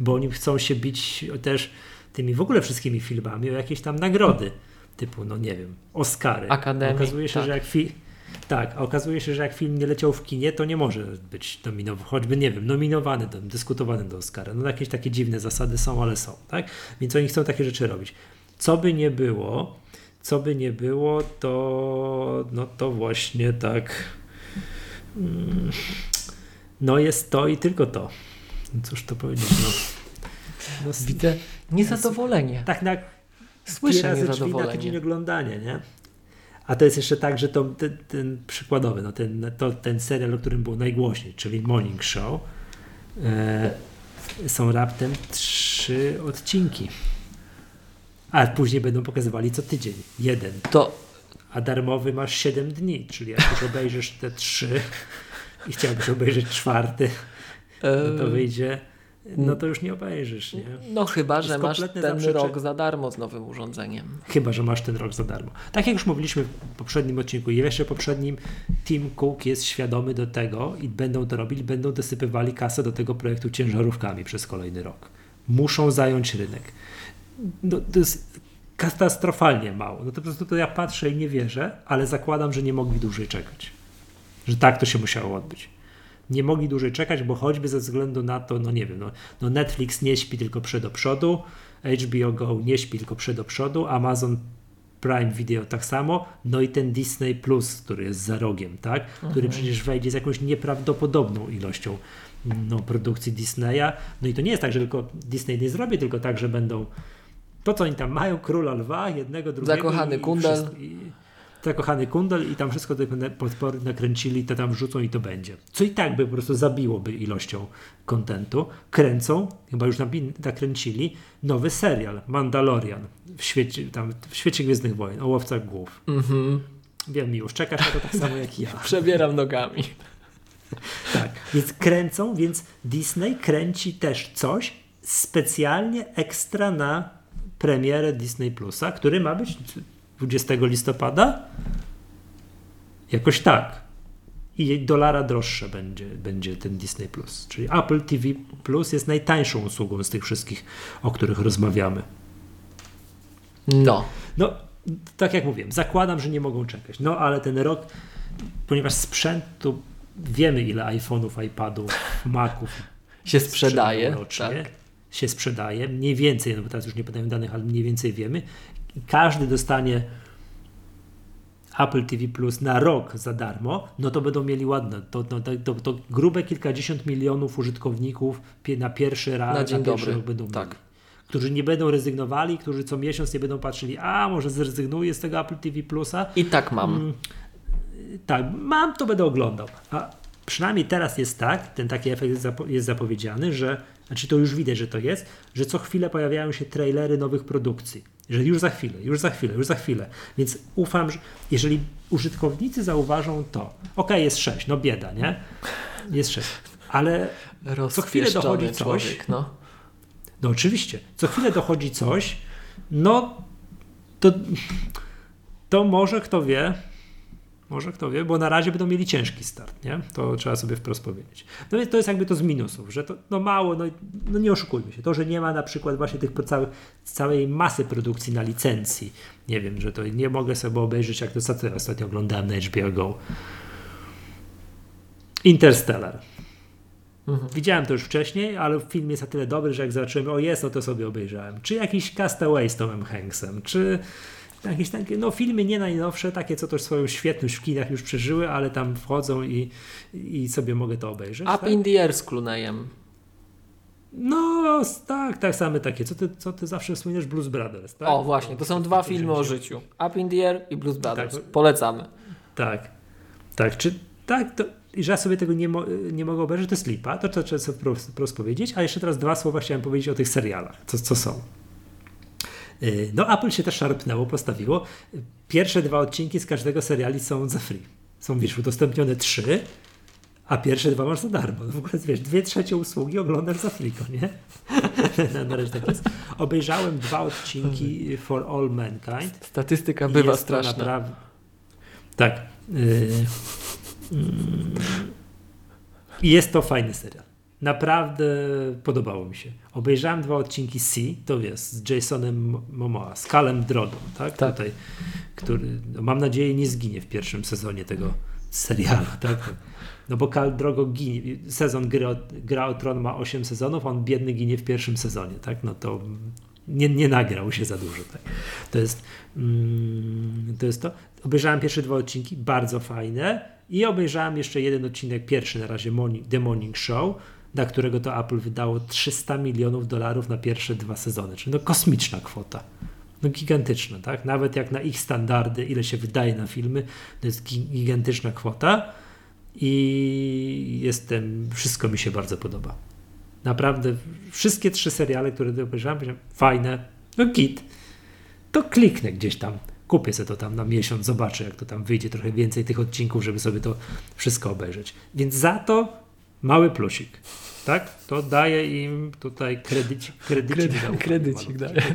bo oni chcą się bić też tymi w ogóle wszystkimi filmami o jakieś tam nagrody, typu, no nie wiem, Oscary. Akademii, Okazuje się, tak. że jak film... Tak, a okazuje się, że jak film nie leciał w kinie, to nie może być nominowany, choćby, nie wiem, nominowany, do, dyskutowany do Oscara. No jakieś takie dziwne zasady są, ale są, tak? Więc oni chcą takie rzeczy robić. Co by nie było, co by nie było, to no to właśnie tak mm, no jest to i tylko to. No Cóż to powiedzieć, no. no Widzę niezadowolenie. tak na Słyszę drzwi na tydzień niezadowolenie. oglądania, nie? A to jest jeszcze tak, że to, ten, ten przykładowy, no ten, to, ten serial, o którym było najgłośniej, czyli Morning Show, e, są raptem trzy odcinki. A później będą pokazywali co tydzień. Jeden. To A darmowy masz 7 dni, czyli jak już obejrzysz te trzy i chciałbyś obejrzeć czwarty, no to e, wyjdzie, no to już nie obejrzysz, nie? no chyba, że masz ten zaprzecze- rok za darmo z nowym urządzeniem. Chyba, że masz ten rok za darmo. Tak jak już mówiliśmy w poprzednim odcinku i jeszcze poprzednim, Tim Cook jest świadomy do tego i będą to robili, będą dosypywali kasę do tego projektu ciężarówkami przez kolejny rok. Muszą zająć rynek. No, to jest katastrofalnie mało. No to po prostu to ja patrzę i nie wierzę, ale zakładam, że nie mogli dłużej czekać. Że tak to się musiało odbyć. Nie mogli dłużej czekać, bo choćby ze względu na to, no nie wiem, no, no Netflix nie śpi tylko przed do przodu, HBO Go nie śpi tylko przed do przodu, Amazon Prime Video tak samo, no i ten Disney Plus, który jest za rogiem, tak? Który przecież wejdzie z jakąś nieprawdopodobną ilością no, produkcji Disneya. No i to nie jest tak, że tylko Disney nie zrobi, tylko tak, że będą to, co oni tam mają, Króla Lwa, jednego, drugiego. Zakochany i kundel. wszystko- I, zakochany kundel i tam wszystko te podpory nakręcili, to tam wrzucą i to będzie. Co i tak by po prostu zabiłoby ilością kontentu. Kręcą, chyba już nakręcili, nowy serial, Mandalorian, w świecie, tam, w świecie Gwiezdnych Wojen, o łowcach głów. Mhm. Wiem, już czekasz na to tak samo jak ja. Przebieram nogami. Tak, więc kręcą, więc Disney kręci też coś specjalnie ekstra na premierę Disney Plusa, który ma być 20 listopada? Jakoś tak. I dolara droższe będzie, będzie ten Disney Plus. Czyli Apple TV Plus jest najtańszą usługą z tych wszystkich, o których rozmawiamy. No. No, tak jak mówiłem, zakładam, że nie mogą czekać. No, ale ten rok, ponieważ sprzętu, wiemy ile iPhone'ów, iPadów, Maców Się sprzedaje. rocznie, Tak. się sprzedaje, mniej więcej, no bo teraz już nie podaję danych, ale mniej więcej wiemy. Każdy dostanie Apple TV Plus na rok za darmo, no to będą mieli ładne. To, to, to, to, grube kilkadziesiąt milionów użytkowników na pierwszy raz Na dzień pierwszy dobry. rok będą Tak. mieli. Którzy nie będą rezygnowali, którzy co miesiąc nie będą patrzyli, a może zrezygnuję z tego Apple TV Plusa, I tak mam. Mm, tak, mam, to będę oglądał. A przynajmniej teraz jest tak, ten taki efekt jest, zapo- jest zapowiedziany, że, znaczy to już widać, że to jest, że co chwilę pojawiają się trailery nowych produkcji. Że już za chwilę, już za chwilę, już za chwilę. Więc ufam, że jeżeli użytkownicy zauważą to, okej, jest 6, no bieda, nie? Jest 6. Ale co chwilę dochodzi coś. człowiek, no. no oczywiście, co chwilę dochodzi coś, no to, to może kto wie, może kto wie, bo na razie będą mieli ciężki start, nie? To trzeba sobie wprost powiedzieć. No więc to jest jakby to z minusów, że to no mało, no, no nie oszukujmy się. To, że nie ma na przykład właśnie tych całych, całej masy produkcji na licencji, nie wiem, że to nie mogę sobie obejrzeć, jak to co ostatnio oglądałem na HBO Go. Interstellar. Mhm. Widziałem to już wcześniej, ale film jest na tyle dobry, że jak zobaczyłem, o jest, no to sobie obejrzałem. Czy jakiś Castaway z Tomem Hanksem, czy jakieś takie, no filmy nie najnowsze, takie, co też swoją świetność w kinach już przeżyły, ale tam wchodzą i, i sobie mogę to obejrzeć. Up tak? in the air z Clooneyem. No, tak, tak, same takie. Co ty, co ty zawsze wspominasz? Blues Brothers, tak? O, właśnie, to są dwa filmy o życiu. Up in the air i Blues Brothers. Polecamy. Tak, tak, czy tak, to, że ja sobie tego nie, mo, nie mogę obejrzeć, to jest lipa, to trzeba trzeba sobie wprost, wprost powiedzieć, a jeszcze teraz dwa słowa chciałem powiedzieć o tych serialach, co, co są. Yy, No Apple się też szarpnęło, postawiło. Pierwsze dwa odcinki z każdego seriali są za free. Są, wiesz, udostępnione trzy, a pierwsze dwa masz za darmo. No w ogóle wiesz, dwie trzecie usługi oglądasz za fliko, nie? na, na razie tak jest. Obejrzałem dwa odcinki For All Mankind. Statystyka bywa Jest straszna. Naprawdę... Tak. Yy... I jest to fajny serial. Naprawdę podobało mi się. Obejrzałem dwa odcinki C, to jest z Jasonem Momoa, z Kalem Drodą, tak? Tak. Tutaj, który no, mam nadzieję nie zginie w pierwszym sezonie tego serialu, tak? No bo Kal Drogo ginie, sezon gry o, Gra o Tron ma 8 sezonów, a on biedny ginie w pierwszym sezonie, tak? No to nie, nie nagrał się za dużo. Tak? To, jest, mm, to jest to. Obejrzałem pierwsze dwa odcinki, bardzo fajne i obejrzałem jeszcze jeden odcinek, pierwszy na razie The Morning Show, na którego to Apple wydało 300 milionów dolarów na pierwsze dwa sezony, czyli no kosmiczna kwota. No gigantyczna, tak? Nawet jak na ich standardy, ile się wydaje na filmy, to jest gi- gigantyczna kwota i jestem, wszystko mi się bardzo podoba. Naprawdę wszystkie trzy seriale, które obejrzałem, powiedziałem, fajne, no git. To kliknę gdzieś tam, kupię sobie to tam na miesiąc, zobaczę jak to tam wyjdzie, trochę więcej tych odcinków, żeby sobie to wszystko obejrzeć. Więc za to mały plusik, tak? To daje im tutaj kredycik, kredycik, Kredy- kredycik daje.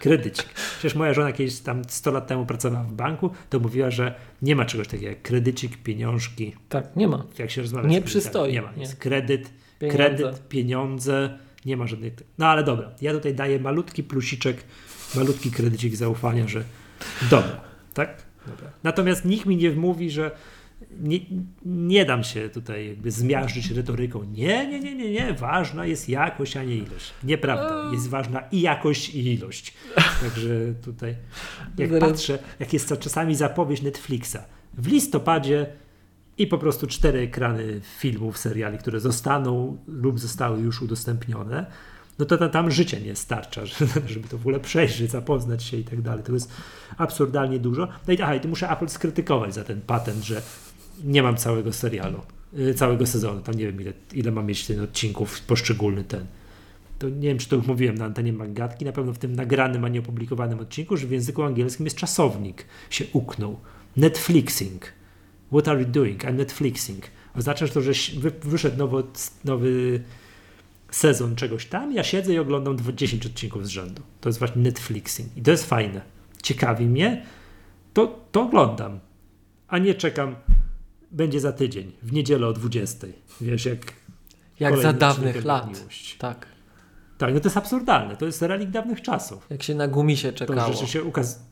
Kredycik. Przecież moja żona kiedyś tam 100 lat temu pracowała w banku, to mówiła, że nie ma czegoś takiego jak kredycik, pieniążki. Tak, nie ma. Jak się rozmawia Nie przystoi, Nie ma. nie. Jest kredyt, Pieniądze. kredyt, pieniądze, nie ma żadnych. No ale dobra, ja tutaj daję malutki plusiczek, malutki kredycik zaufania, że dobra, tak? Dobra. Natomiast nikt mi nie wmówi, że nie, nie dam się tutaj jakby zmiażdżyć retoryką. Nie, nie, nie, nie, nie. Ważna jest jakość, a nie ilość. Nieprawda. Jest ważna i jakość, i ilość. Także tutaj, jak patrzę, jak jest to czasami zapowiedź Netflixa. W listopadzie i po prostu cztery ekrany filmów, seriali, które zostaną lub zostały już udostępnione, no to ta- tam życia nie starcza, żeby to w ogóle przejrzeć, zapoznać się i tak dalej. To jest absurdalnie dużo. No i aha, i tu muszę Apple skrytykować za ten patent, że nie mam całego serialu, y, całego sezonu. Tam nie wiem, ile, ile ma mieć ten odcinków, poszczególny ten. To nie wiem, czy to już mówiłem na antenie Magatki, na pewno w tym nagranym, a nie opublikowanym odcinku, że w języku angielskim jest czasownik, się uknął. Netflixing. What are you doing? I'm Netflixing. Oznacza to, że wyszedł nowy, nowy sezon czegoś tam, ja siedzę i oglądam dwa- 10 odcinków z rzędu. To jest właśnie Netflixing. I to jest fajne. Ciekawi mnie, to, to oglądam. A nie czekam, będzie za tydzień, w niedzielę o 20. Wiesz, jak Jak za dawnych lat. Miłość. Tak. Tak, no to jest absurdalne. To jest relik dawnych czasów. Jak się na gumisie To, czekało. że się ukaz...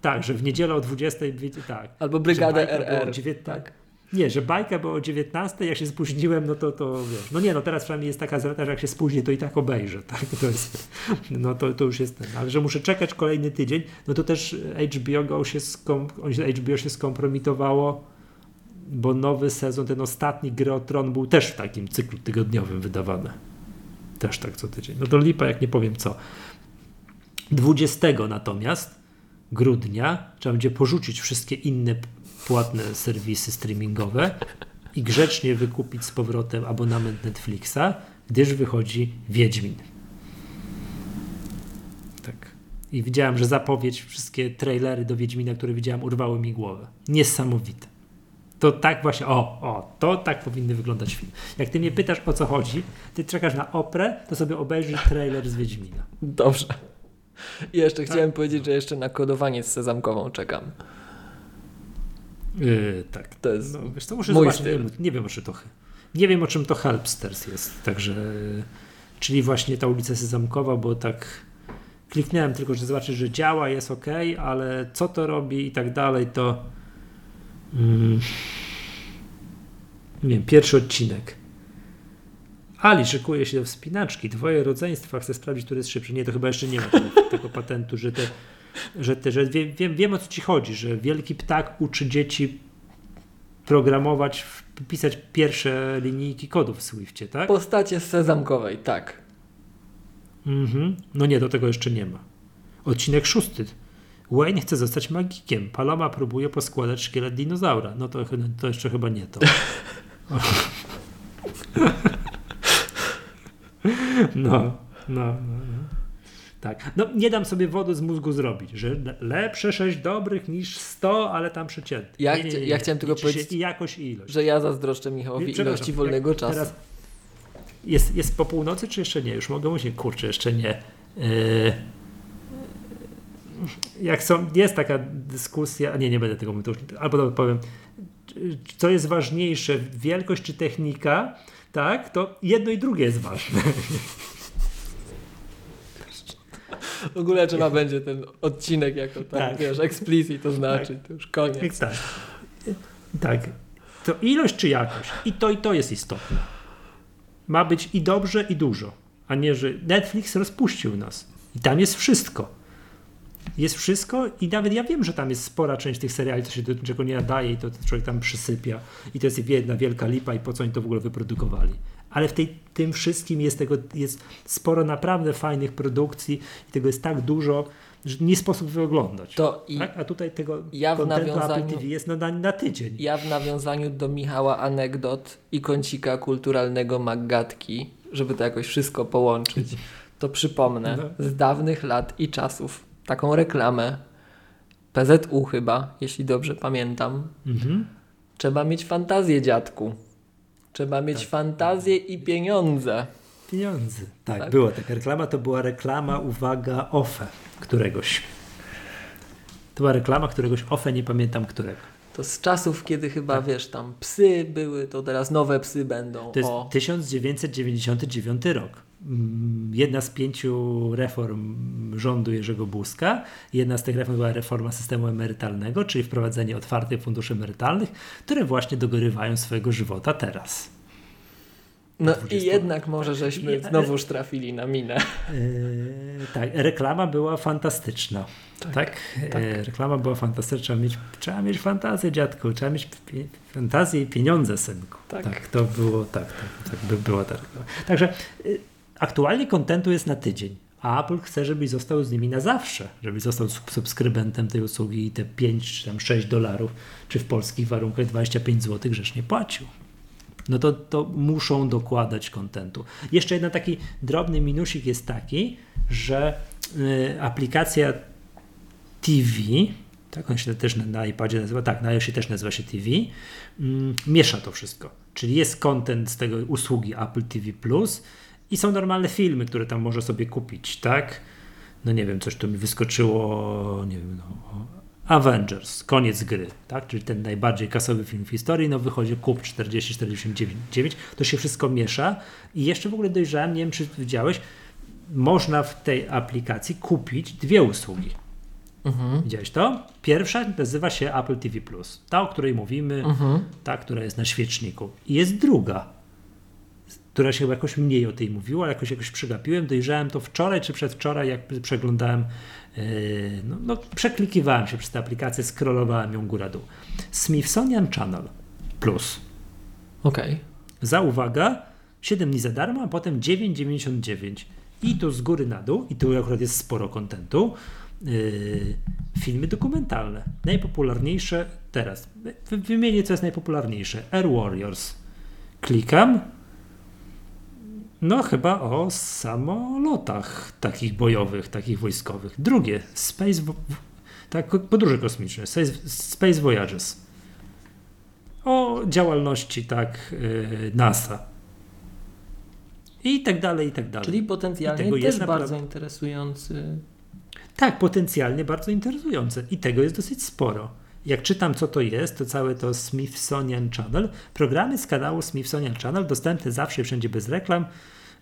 Tak, że w niedzielę o 20, wiecie, tak. Albo Brygadę RR. 19 Tak. Nie, że bajka była o 19, jak się spóźniłem, no to, to wiesz. No nie, no teraz przynajmniej jest taka zaleta, że jak się spóźni, to i tak obejrzę, tak? To jest, no to, to już jest ten. Ale że muszę czekać kolejny tydzień, no to też HBO Go się, skom, HBO się skompromitowało, bo nowy sezon, ten ostatni Gry o Tron był też w takim cyklu tygodniowym wydawany. Też tak co tydzień. No to lipa, jak nie powiem co. 20 natomiast grudnia trzeba będzie porzucić wszystkie inne płatne serwisy streamingowe i grzecznie wykupić z powrotem abonament Netflixa, gdyż wychodzi Wiedźmin. Tak. I widziałem, że zapowiedź, wszystkie trailery do Wiedźmina, które widziałem, urwały mi głowę. Niesamowite. To tak właśnie, o, o, to tak powinny wyglądać film. Jak ty mnie pytasz o co chodzi, ty czekasz na oprę, to sobie obejrzyj trailer z Wiedźmina. Dobrze. I jeszcze Tak. chciałem powiedzieć, że jeszcze na kodowanie z sezamkową czekam. Yy, tak. To jest No, wiesz, to muszę mój zobaczyć. Nie styl. wiem, nie wiem, o czym to. Nie wiem, o czym to Helpsters jest. Także, czyli właśnie ta ulica Sezamkowa, bo tak kliknąłem tylko, że zobaczyć, że działa, jest ok, ale co to robi i tak dalej, to. Mm, nie wiem, pierwszy odcinek. Ali szykuje się do wspinaczki. Dwoje rodzeństwa. Chcę sprawdzić, który jest szybszy. Nie, to chyba jeszcze nie ma tego, patentu, że te, że te, że wiem, wiem, wiem o co ci chodzi, że wielki ptak uczy dzieci programować, pisać pierwsze linijki kodów w Swiftie, tak? Postacie sezamkowej, tak. Mhm. No nie, do tego jeszcze nie ma. Odcinek szósty. Wayne chce zostać magikiem. Paloma próbuje poskładać szkielet dinozaura. No to, to jeszcze chyba nie to. No, no, no. no. Tak. No nie dam sobie wody z mózgu zrobić, że lepsze 6 dobrych niż 100, ale tam przeciętny. Ja, nie, nie, chcia- nie, ja chciałem tylko powiedzieć- I jakość i ilość. Że ja zazdroszczę Michałowi ilości wolnego czasu. Teraz jest, jest po północy, czy jeszcze nie? Już mogę mówić, kurczę, jeszcze nie. Yy, jak są, jest taka dyskusja, nie, nie będę tego mówił, to już- albo powiem, co jest ważniejsze, wielkość czy technika, tak, to jedno i drugie jest ważne. W ogóle trzeba będzie ten odcinek jako tak, Tak. wiesz, explicit oznaczyć, to już koniec. Tak. Tak. To ilość czy jakość? I to i to jest istotne. Ma być i dobrze, i dużo. A nie, że Netflix rozpuścił nas. I tam jest wszystko. Jest wszystko i nawet ja wiem, że tam jest spora część tych seriali, co się do niczego nie nadaje i to człowiek tam przysypia i to jest jedna wielka lipa i po co oni to w ogóle wyprodukowali. Ale w tej, tym wszystkim jest tego, jest sporo naprawdę fajnych produkcji i tego jest tak dużo, że nie sposób wyoglądać. To i Tak? A tutaj tego Ja w Apple nawiązaniu- TV jest na, na tydzień. ja w nawiązaniu do Michała anegdot i kącika kulturalnego Maggatki, żeby to jakoś wszystko połączyć, to przypomnę No. z dawnych lat i czasów taką reklamę PZU chyba, jeśli dobrze pamiętam. Mhm. Trzeba mieć fantazję, dziadku. Trzeba mieć Tak. fantazję i pieniądze. Pieniądze. Tak, Tak? była taka reklama, to była reklama, uwaga, OFE któregoś. To była reklama któregoś OFE, nie pamiętam którego. To z czasów, kiedy chyba, Tak. wiesz, tam psy były, to teraz nowe psy będą. To jest o. 1999 rok. Mm, Jedna z pięciu reform rządu Jerzego Buzka. Jedna z tych reform była reforma systemu emerytalnego, czyli wprowadzenie otwartych funduszy emerytalnych, które właśnie dogorywają swojego żywota teraz. No 20. i jednak może żeśmy I- znowuż trafili na minę. Eee, tak, reklama była fantastyczna. Tak, Eee, reklama była fantastyczna. Trzeba mieć, trzeba mieć fantazję, dziadku, trzeba mieć fantazję i pieniądze, synku. Tak. to było, tak, tak, tak by była ta reklama. Także y, aktualnie kontentu jest na tydzień. A Apple chce, żebyś został z nimi na zawsze, żebyś został sub- subskrybentem tej usługi i te 5 czy tam 6 dolarów, czy w polskich warunkach 25 zł grzecznie płacił no to, to muszą dokładać kontentu. Jeszcze jeden taki drobny minusik jest taki, że y, aplikacja TV, tak on się też na, na iPadzie nazywa, tak, na iOSie też nazywa się TV, mm, miesza to wszystko. Czyli jest kontent z tego usługi Apple TV i są normalne filmy, które tam może sobie kupić, tak? No nie wiem, coś tu mi wyskoczyło, nie wiem, no, Avengers, koniec gry, tak? Czyli ten najbardziej kasowy film w historii, no wychodzi kup 40-49, to się wszystko miesza i jeszcze w ogóle dojrzałem, nie wiem czy widziałeś, można w tej aplikacji kupić dwie usługi. Mhm. Widziałeś to? Pierwsza nazywa się Apple TV+, ta, o której mówimy, Mhm. ta, która jest na świeczniku. I jest druga, która się chyba jakoś mniej o tej mówiło, ale jakoś, jakoś przegapiłem. Dojrzałem to wczoraj czy przedwczoraj, jak przeglądałem, yy, no, no, przeklikiwałem się przez tę aplikację, scrollowałem ją góra-dół. Smithsonian Channel Plus. Okej. Za uwaga, 7 dni za darmo, a potem 9,99. I tu z góry na dół, i tu akurat jest sporo kontentu. Yy, filmy dokumentalne. Najpopularniejsze teraz. Wy- Wymienię, co jest najpopularniejsze. Air Warriors. Klikam. No, chyba o samolotach takich bojowych, takich wojskowych. Drugie, Space, tak, podróże kosmiczne, Space, Space Voyages. O działalności, tak, yy, NASA. I tak dalej, i tak dalej. Czyli potencjalnie też jest bardzo naprawdę- interesujący. Tak, potencjalnie bardzo interesujące i tego jest dosyć sporo. Jak czytam, co to jest, to całe to Smithsonian Channel. Programy z kanału Smithsonian Channel dostępne zawsze i wszędzie bez reklam.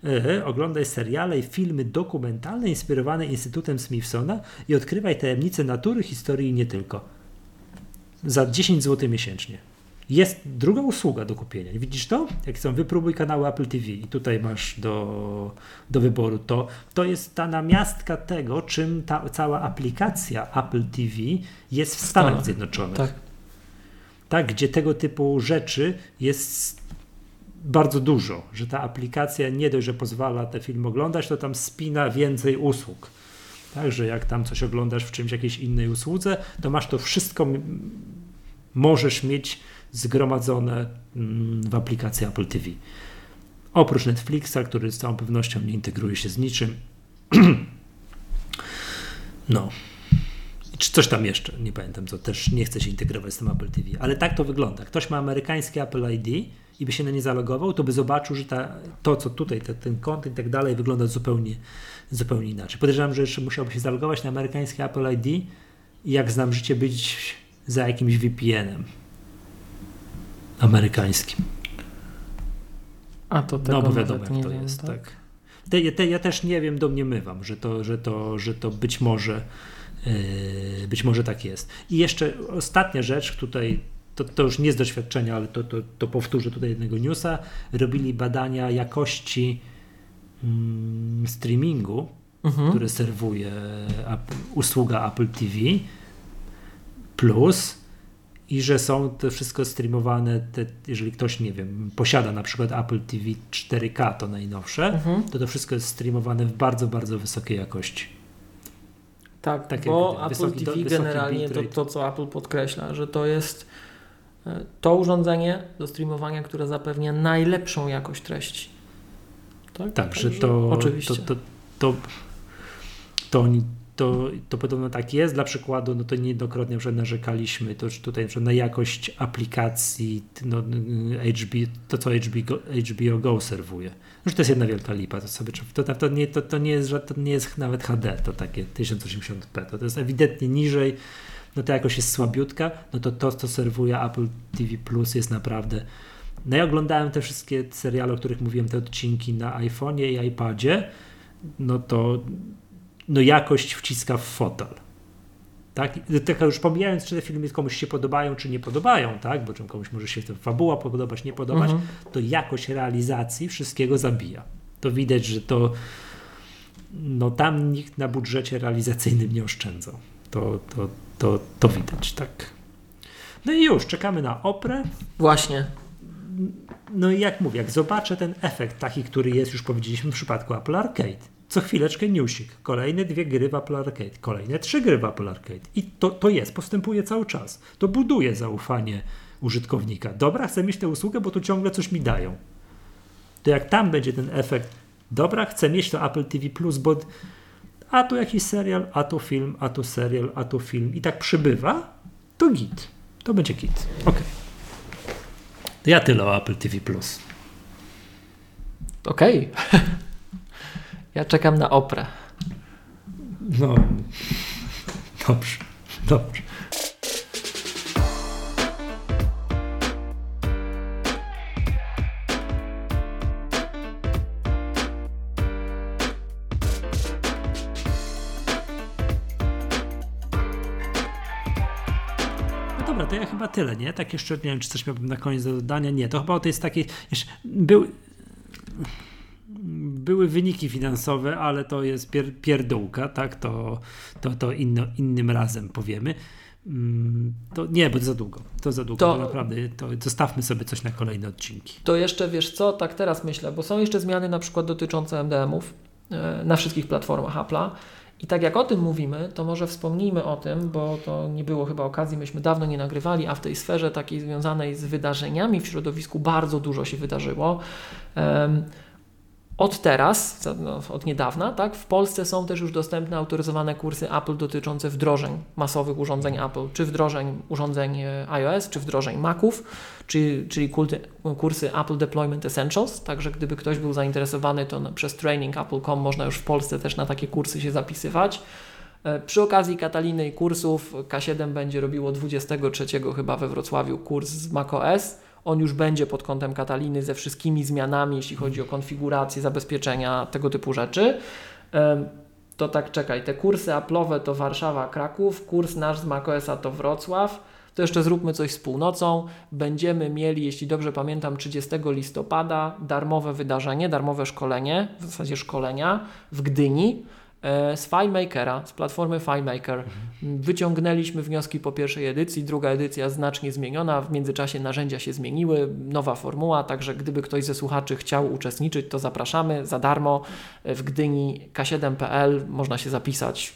Yy, oglądaj seriale i filmy dokumentalne inspirowane Instytutem Smithsona i odkrywaj tajemnice natury, historii i nie tylko. Za 10 zł miesięcznie. Jest druga usługa do kupienia. Widzisz to? Jak są wypróbuj kanały Apple TV i tutaj masz do, do wyboru to. To jest ta namiastka tego, czym ta cała aplikacja Apple TV jest w Stanach. Zjednoczonych. Tak. tak, gdzie tego typu rzeczy jest bardzo dużo, że ta aplikacja nie dość, że pozwala te filmy oglądać, to tam spina więcej usług. Także jak tam coś oglądasz w czymś jakiejś innej usłudze, to masz to wszystko, możesz mieć zgromadzone mm, w aplikacji Apple TV. Oprócz Netflixa, który z całą pewnością nie integruje się z niczym. No. Czy coś tam jeszcze, nie pamiętam co, też nie chce się integrować z tym Apple TV, ale tak to wygląda. Ktoś ma amerykańskie Apple ID i by się na nie zalogował, to by zobaczył, że ta, to, co tutaj, te, ten kontent i tak dalej, wygląda zupełnie, zupełnie inaczej. Podejrzewam, że jeszcze musiałby się zalogować na amerykańskie Apple ID i jak znam życie, być za jakimś VPN-em amerykańskim. A to tego No bo wiadomo, jak to wiem, jest, tak? tak. Te, te, ja też nie wiem, domniemywam, że to, że to, że to być może yy, być może tak jest. I jeszcze ostatnia rzecz, tutaj to, to już nie z doświadczenia, ale to, to, to powtórzę tutaj jednego newsa. Robili badania jakości mm, streamingu, Mhm. które serwuje usługa Apple TV Plus i że są to wszystko streamowane, te, jeżeli ktoś, nie wiem, posiada na przykład Apple TV 4K, to najnowsze, Mhm. to to wszystko jest streamowane w bardzo, bardzo wysokiej jakości. Tak, Tak jak bo mówię, Apple wysoki do- TV wysoki generalnie to, to, co Apple podkreśla, że to jest e, to urządzenie do streamowania, które zapewnia najlepszą jakość treści. Tak, Tak, że Także to, Oczywiście. to, to, to, to, oni- to, to podobno tak jest. Dla przykładu, no to niejednokrotnie przykład narzekaliśmy to, że tutaj na, jakość aplikacji, no, HB, to co HBO, HBO Go serwuje. No, że to jest jedna wielka lipa. To, sobie, to, to, nie, to, to, nie jest, to nie jest nawet HD, to takie 1080p. To, to jest ewidentnie niżej. No to jakoś jest słabiutka. No to to, co serwuje Apple TV Plus jest naprawdę no ja oglądałem te wszystkie seriale, o których mówiłem, te odcinki na iPhone'ie i iPadzie, no to no jakość wciska w fotel. Tak? Tak już pomijając, czy te filmy komuś się podobają, czy nie podobają, tak? bo czym komuś może się ta fabuła podobać, nie podobać, Mhm. to jakość realizacji wszystkiego zabija. To widać, że to no tam nikt na budżecie realizacyjnym nie oszczędzał. To, to, to, to widać, tak. No i już, czekamy na oprę. Właśnie. No i jak mówię, jak zobaczę ten efekt taki, który jest, już powiedzieliśmy w przypadku Apple Arcade. Co chwileczkę newsik, kolejne dwie gry w Apple Arcade, kolejne trzy gry w Apple Arcade. I to, to jest, postępuje cały czas. To buduje zaufanie użytkownika. Dobra, chcę mieć tę usługę, bo tu ciągle coś mi dają. To jak tam będzie ten efekt, dobra, chcę mieć to Apple TV bo a tu jakiś serial, a tu film, a tu serial, a tu film i tak przybywa, to git. To będzie git. To ja tyle o Apple TV. Okej. ja czekam na oprę. No, dobrze, dobrze. No dobra, to ja chyba tyle, nie? Tak jeszcze, nie wiem, czy coś miałbym na koniec do dodania. Nie, to chyba to jest takie, jeszcze, był, były wyniki finansowe, ale to jest pier, pierdółka, tak? To, to, to inno, innym razem powiemy. Mm, To nie, bo to za długo. To za długo. To- naprawdę, to zostawmy sobie coś na kolejne odcinki. To jeszcze wiesz co, tak teraz myślę, bo są jeszcze zmiany na przykład dotyczące MDM-ów e, na wszystkich platformach Apple'a. I tak jak o tym mówimy, to może wspomnijmy o tym, bo to nie było chyba okazji, myśmy dawno nie nagrywali, a w tej sferze takiej związanej z wydarzeniami w środowisku bardzo dużo się wydarzyło. Em, Od teraz, no, od niedawna, tak, w Polsce są też już dostępne autoryzowane kursy Apple dotyczące wdrożeń masowych urządzeń Apple, czy wdrożeń urządzeń e, iOS, czy wdrożeń Maców, czy, czyli kursy Apple Deployment Essentials. Także gdyby ktoś był zainteresowany, to przez training.apple.com można już w Polsce też na takie kursy się zapisywać. E, Przy okazji Kataliny i kursów K7 będzie robiło 23 chyba we Wrocławiu kurs z macOS. On już będzie pod kątem Kataliny ze wszystkimi zmianami, jeśli chodzi o konfigurację, zabezpieczenia, tego typu rzeczy. To tak czekaj, te kursy Apple'owe to Warszawa, Kraków, kurs nasz z macOSa to Wrocław. To jeszcze zróbmy coś z północą. Będziemy mieli, jeśli dobrze pamiętam, 30 listopada darmowe wydarzenie, darmowe szkolenie, w zasadzie szkolenia w Gdyni z FileMakera, z platformy FileMaker. Wyciągnęliśmy wnioski po pierwszej edycji, druga edycja znacznie zmieniona, w międzyczasie narzędzia się zmieniły, nowa formuła, także gdyby ktoś ze słuchaczy chciał uczestniczyć, to zapraszamy za darmo. E, w Gdyni k7.pl, można się zapisać,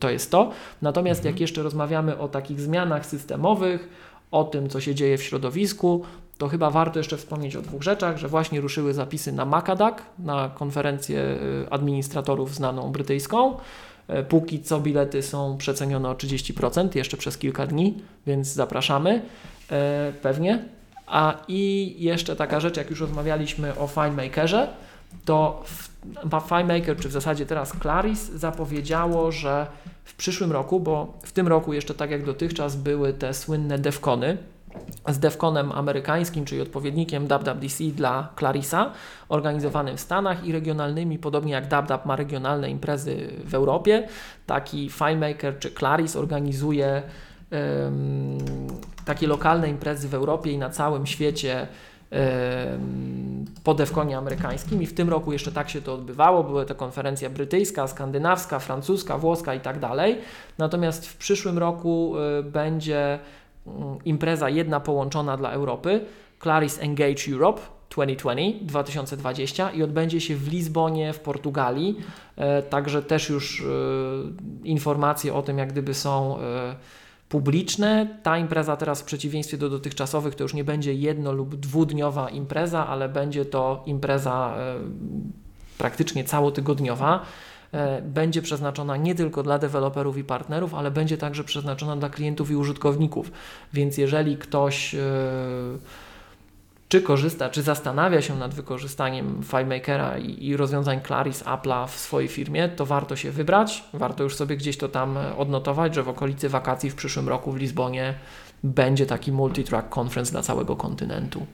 to jest to. Natomiast jak jeszcze rozmawiamy o takich zmianach systemowych, o tym, co się dzieje w środowisku, to chyba warto jeszcze wspomnieć o dwóch rzeczach, że właśnie ruszyły zapisy na Macadag, na konferencję y, administratorów znaną brytyjską. E, póki co bilety są przecenione o 30%, jeszcze przez kilka dni, więc zapraszamy e, pewnie. A i jeszcze taka rzecz, jak już rozmawialiśmy o FineMakerze, to FineMaker, czy w zasadzie teraz Claris, zapowiedziało, że w przyszłym roku, bo w tym roku jeszcze tak jak dotychczas były te słynne DEFCONy, z DEFCONem amerykańskim, czyli odpowiednikiem WWDC dla Clarisa, organizowanym w Stanach i regionalnymi, podobnie jak DubDub ma regionalne imprezy w Europie, taki FileMaker czy Claris organizuje um, takie lokalne imprezy w Europie i na całym świecie po Defconie amerykańskim i w tym roku jeszcze tak się to odbywało. Były to konferencja brytyjska, skandynawska, francuska, włoska i tak dalej. Natomiast w przyszłym roku y, będzie impreza jedna połączona dla Europy, Claris Engage Europe 2020, 2020 i odbędzie się w Lizbonie w Portugalii. E, także też już y, informacje o tym jak gdyby są y, publiczne. Ta impreza teraz w przeciwieństwie do dotychczasowych to już nie będzie jedno lub dwudniowa impreza, ale będzie to impreza e, praktycznie całotygodniowa. E, będzie przeznaczona nie tylko dla deweloperów i partnerów, ale będzie także przeznaczona dla klientów i użytkowników. Więc jeżeli ktoś e, czy korzysta, czy zastanawia się nad wykorzystaniem FileMakera i, i rozwiązań Claris Apple'a w swojej firmie, to warto się wybrać. Warto już sobie gdzieś to tam odnotować, że w okolicy wakacji w przyszłym roku w Lizbonie będzie taki multi-track conference dla całego kontynentu.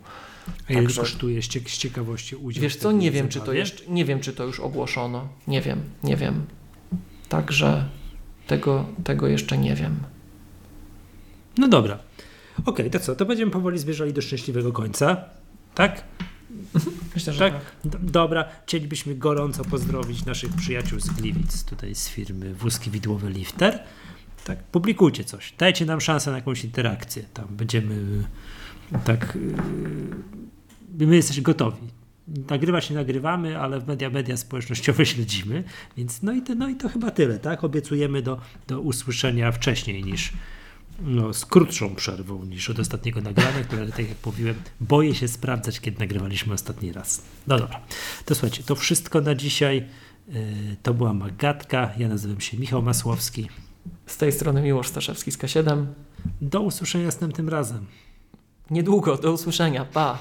A ile Także, kosztuje z ciekawości udział? Wiesz co, nie wiem, czy to jeszcze, nie wiem, czy to już ogłoszono. Nie wiem, nie wiem. Także tego, tego jeszcze nie wiem. No dobra. Okej, okay, to co? To będziemy powoli zbierzali do szczęśliwego końca. Tak? Myślę, że tak. tak. Dobra, chcielibyśmy gorąco pozdrowić naszych przyjaciół z Gliwic, tutaj z firmy Wózki Widłowy Lifter. Tak, publikujcie coś, dajcie nam szansę na jakąś interakcję. Tam będziemy tak. Yy, my jesteśmy gotowi. Nagrywać nie nagrywamy, ale w media, media społecznościowe śledzimy. Więc no i, to, no i to chyba tyle, tak? Obiecujemy do, do usłyszenia wcześniej niż, no, z krótszą przerwą niż od ostatniego nagrania, które, tak jak mówiłem, boję się sprawdzać, kiedy nagrywaliśmy ostatni raz. No dobra, to słuchajcie, to wszystko na dzisiaj. E, to była Magatka. Ja nazywam się Michał Masłowski. Z tej strony Miłosz Staszewski z K7. Do usłyszenia następnym razem. Niedługo, do usłyszenia. Pa!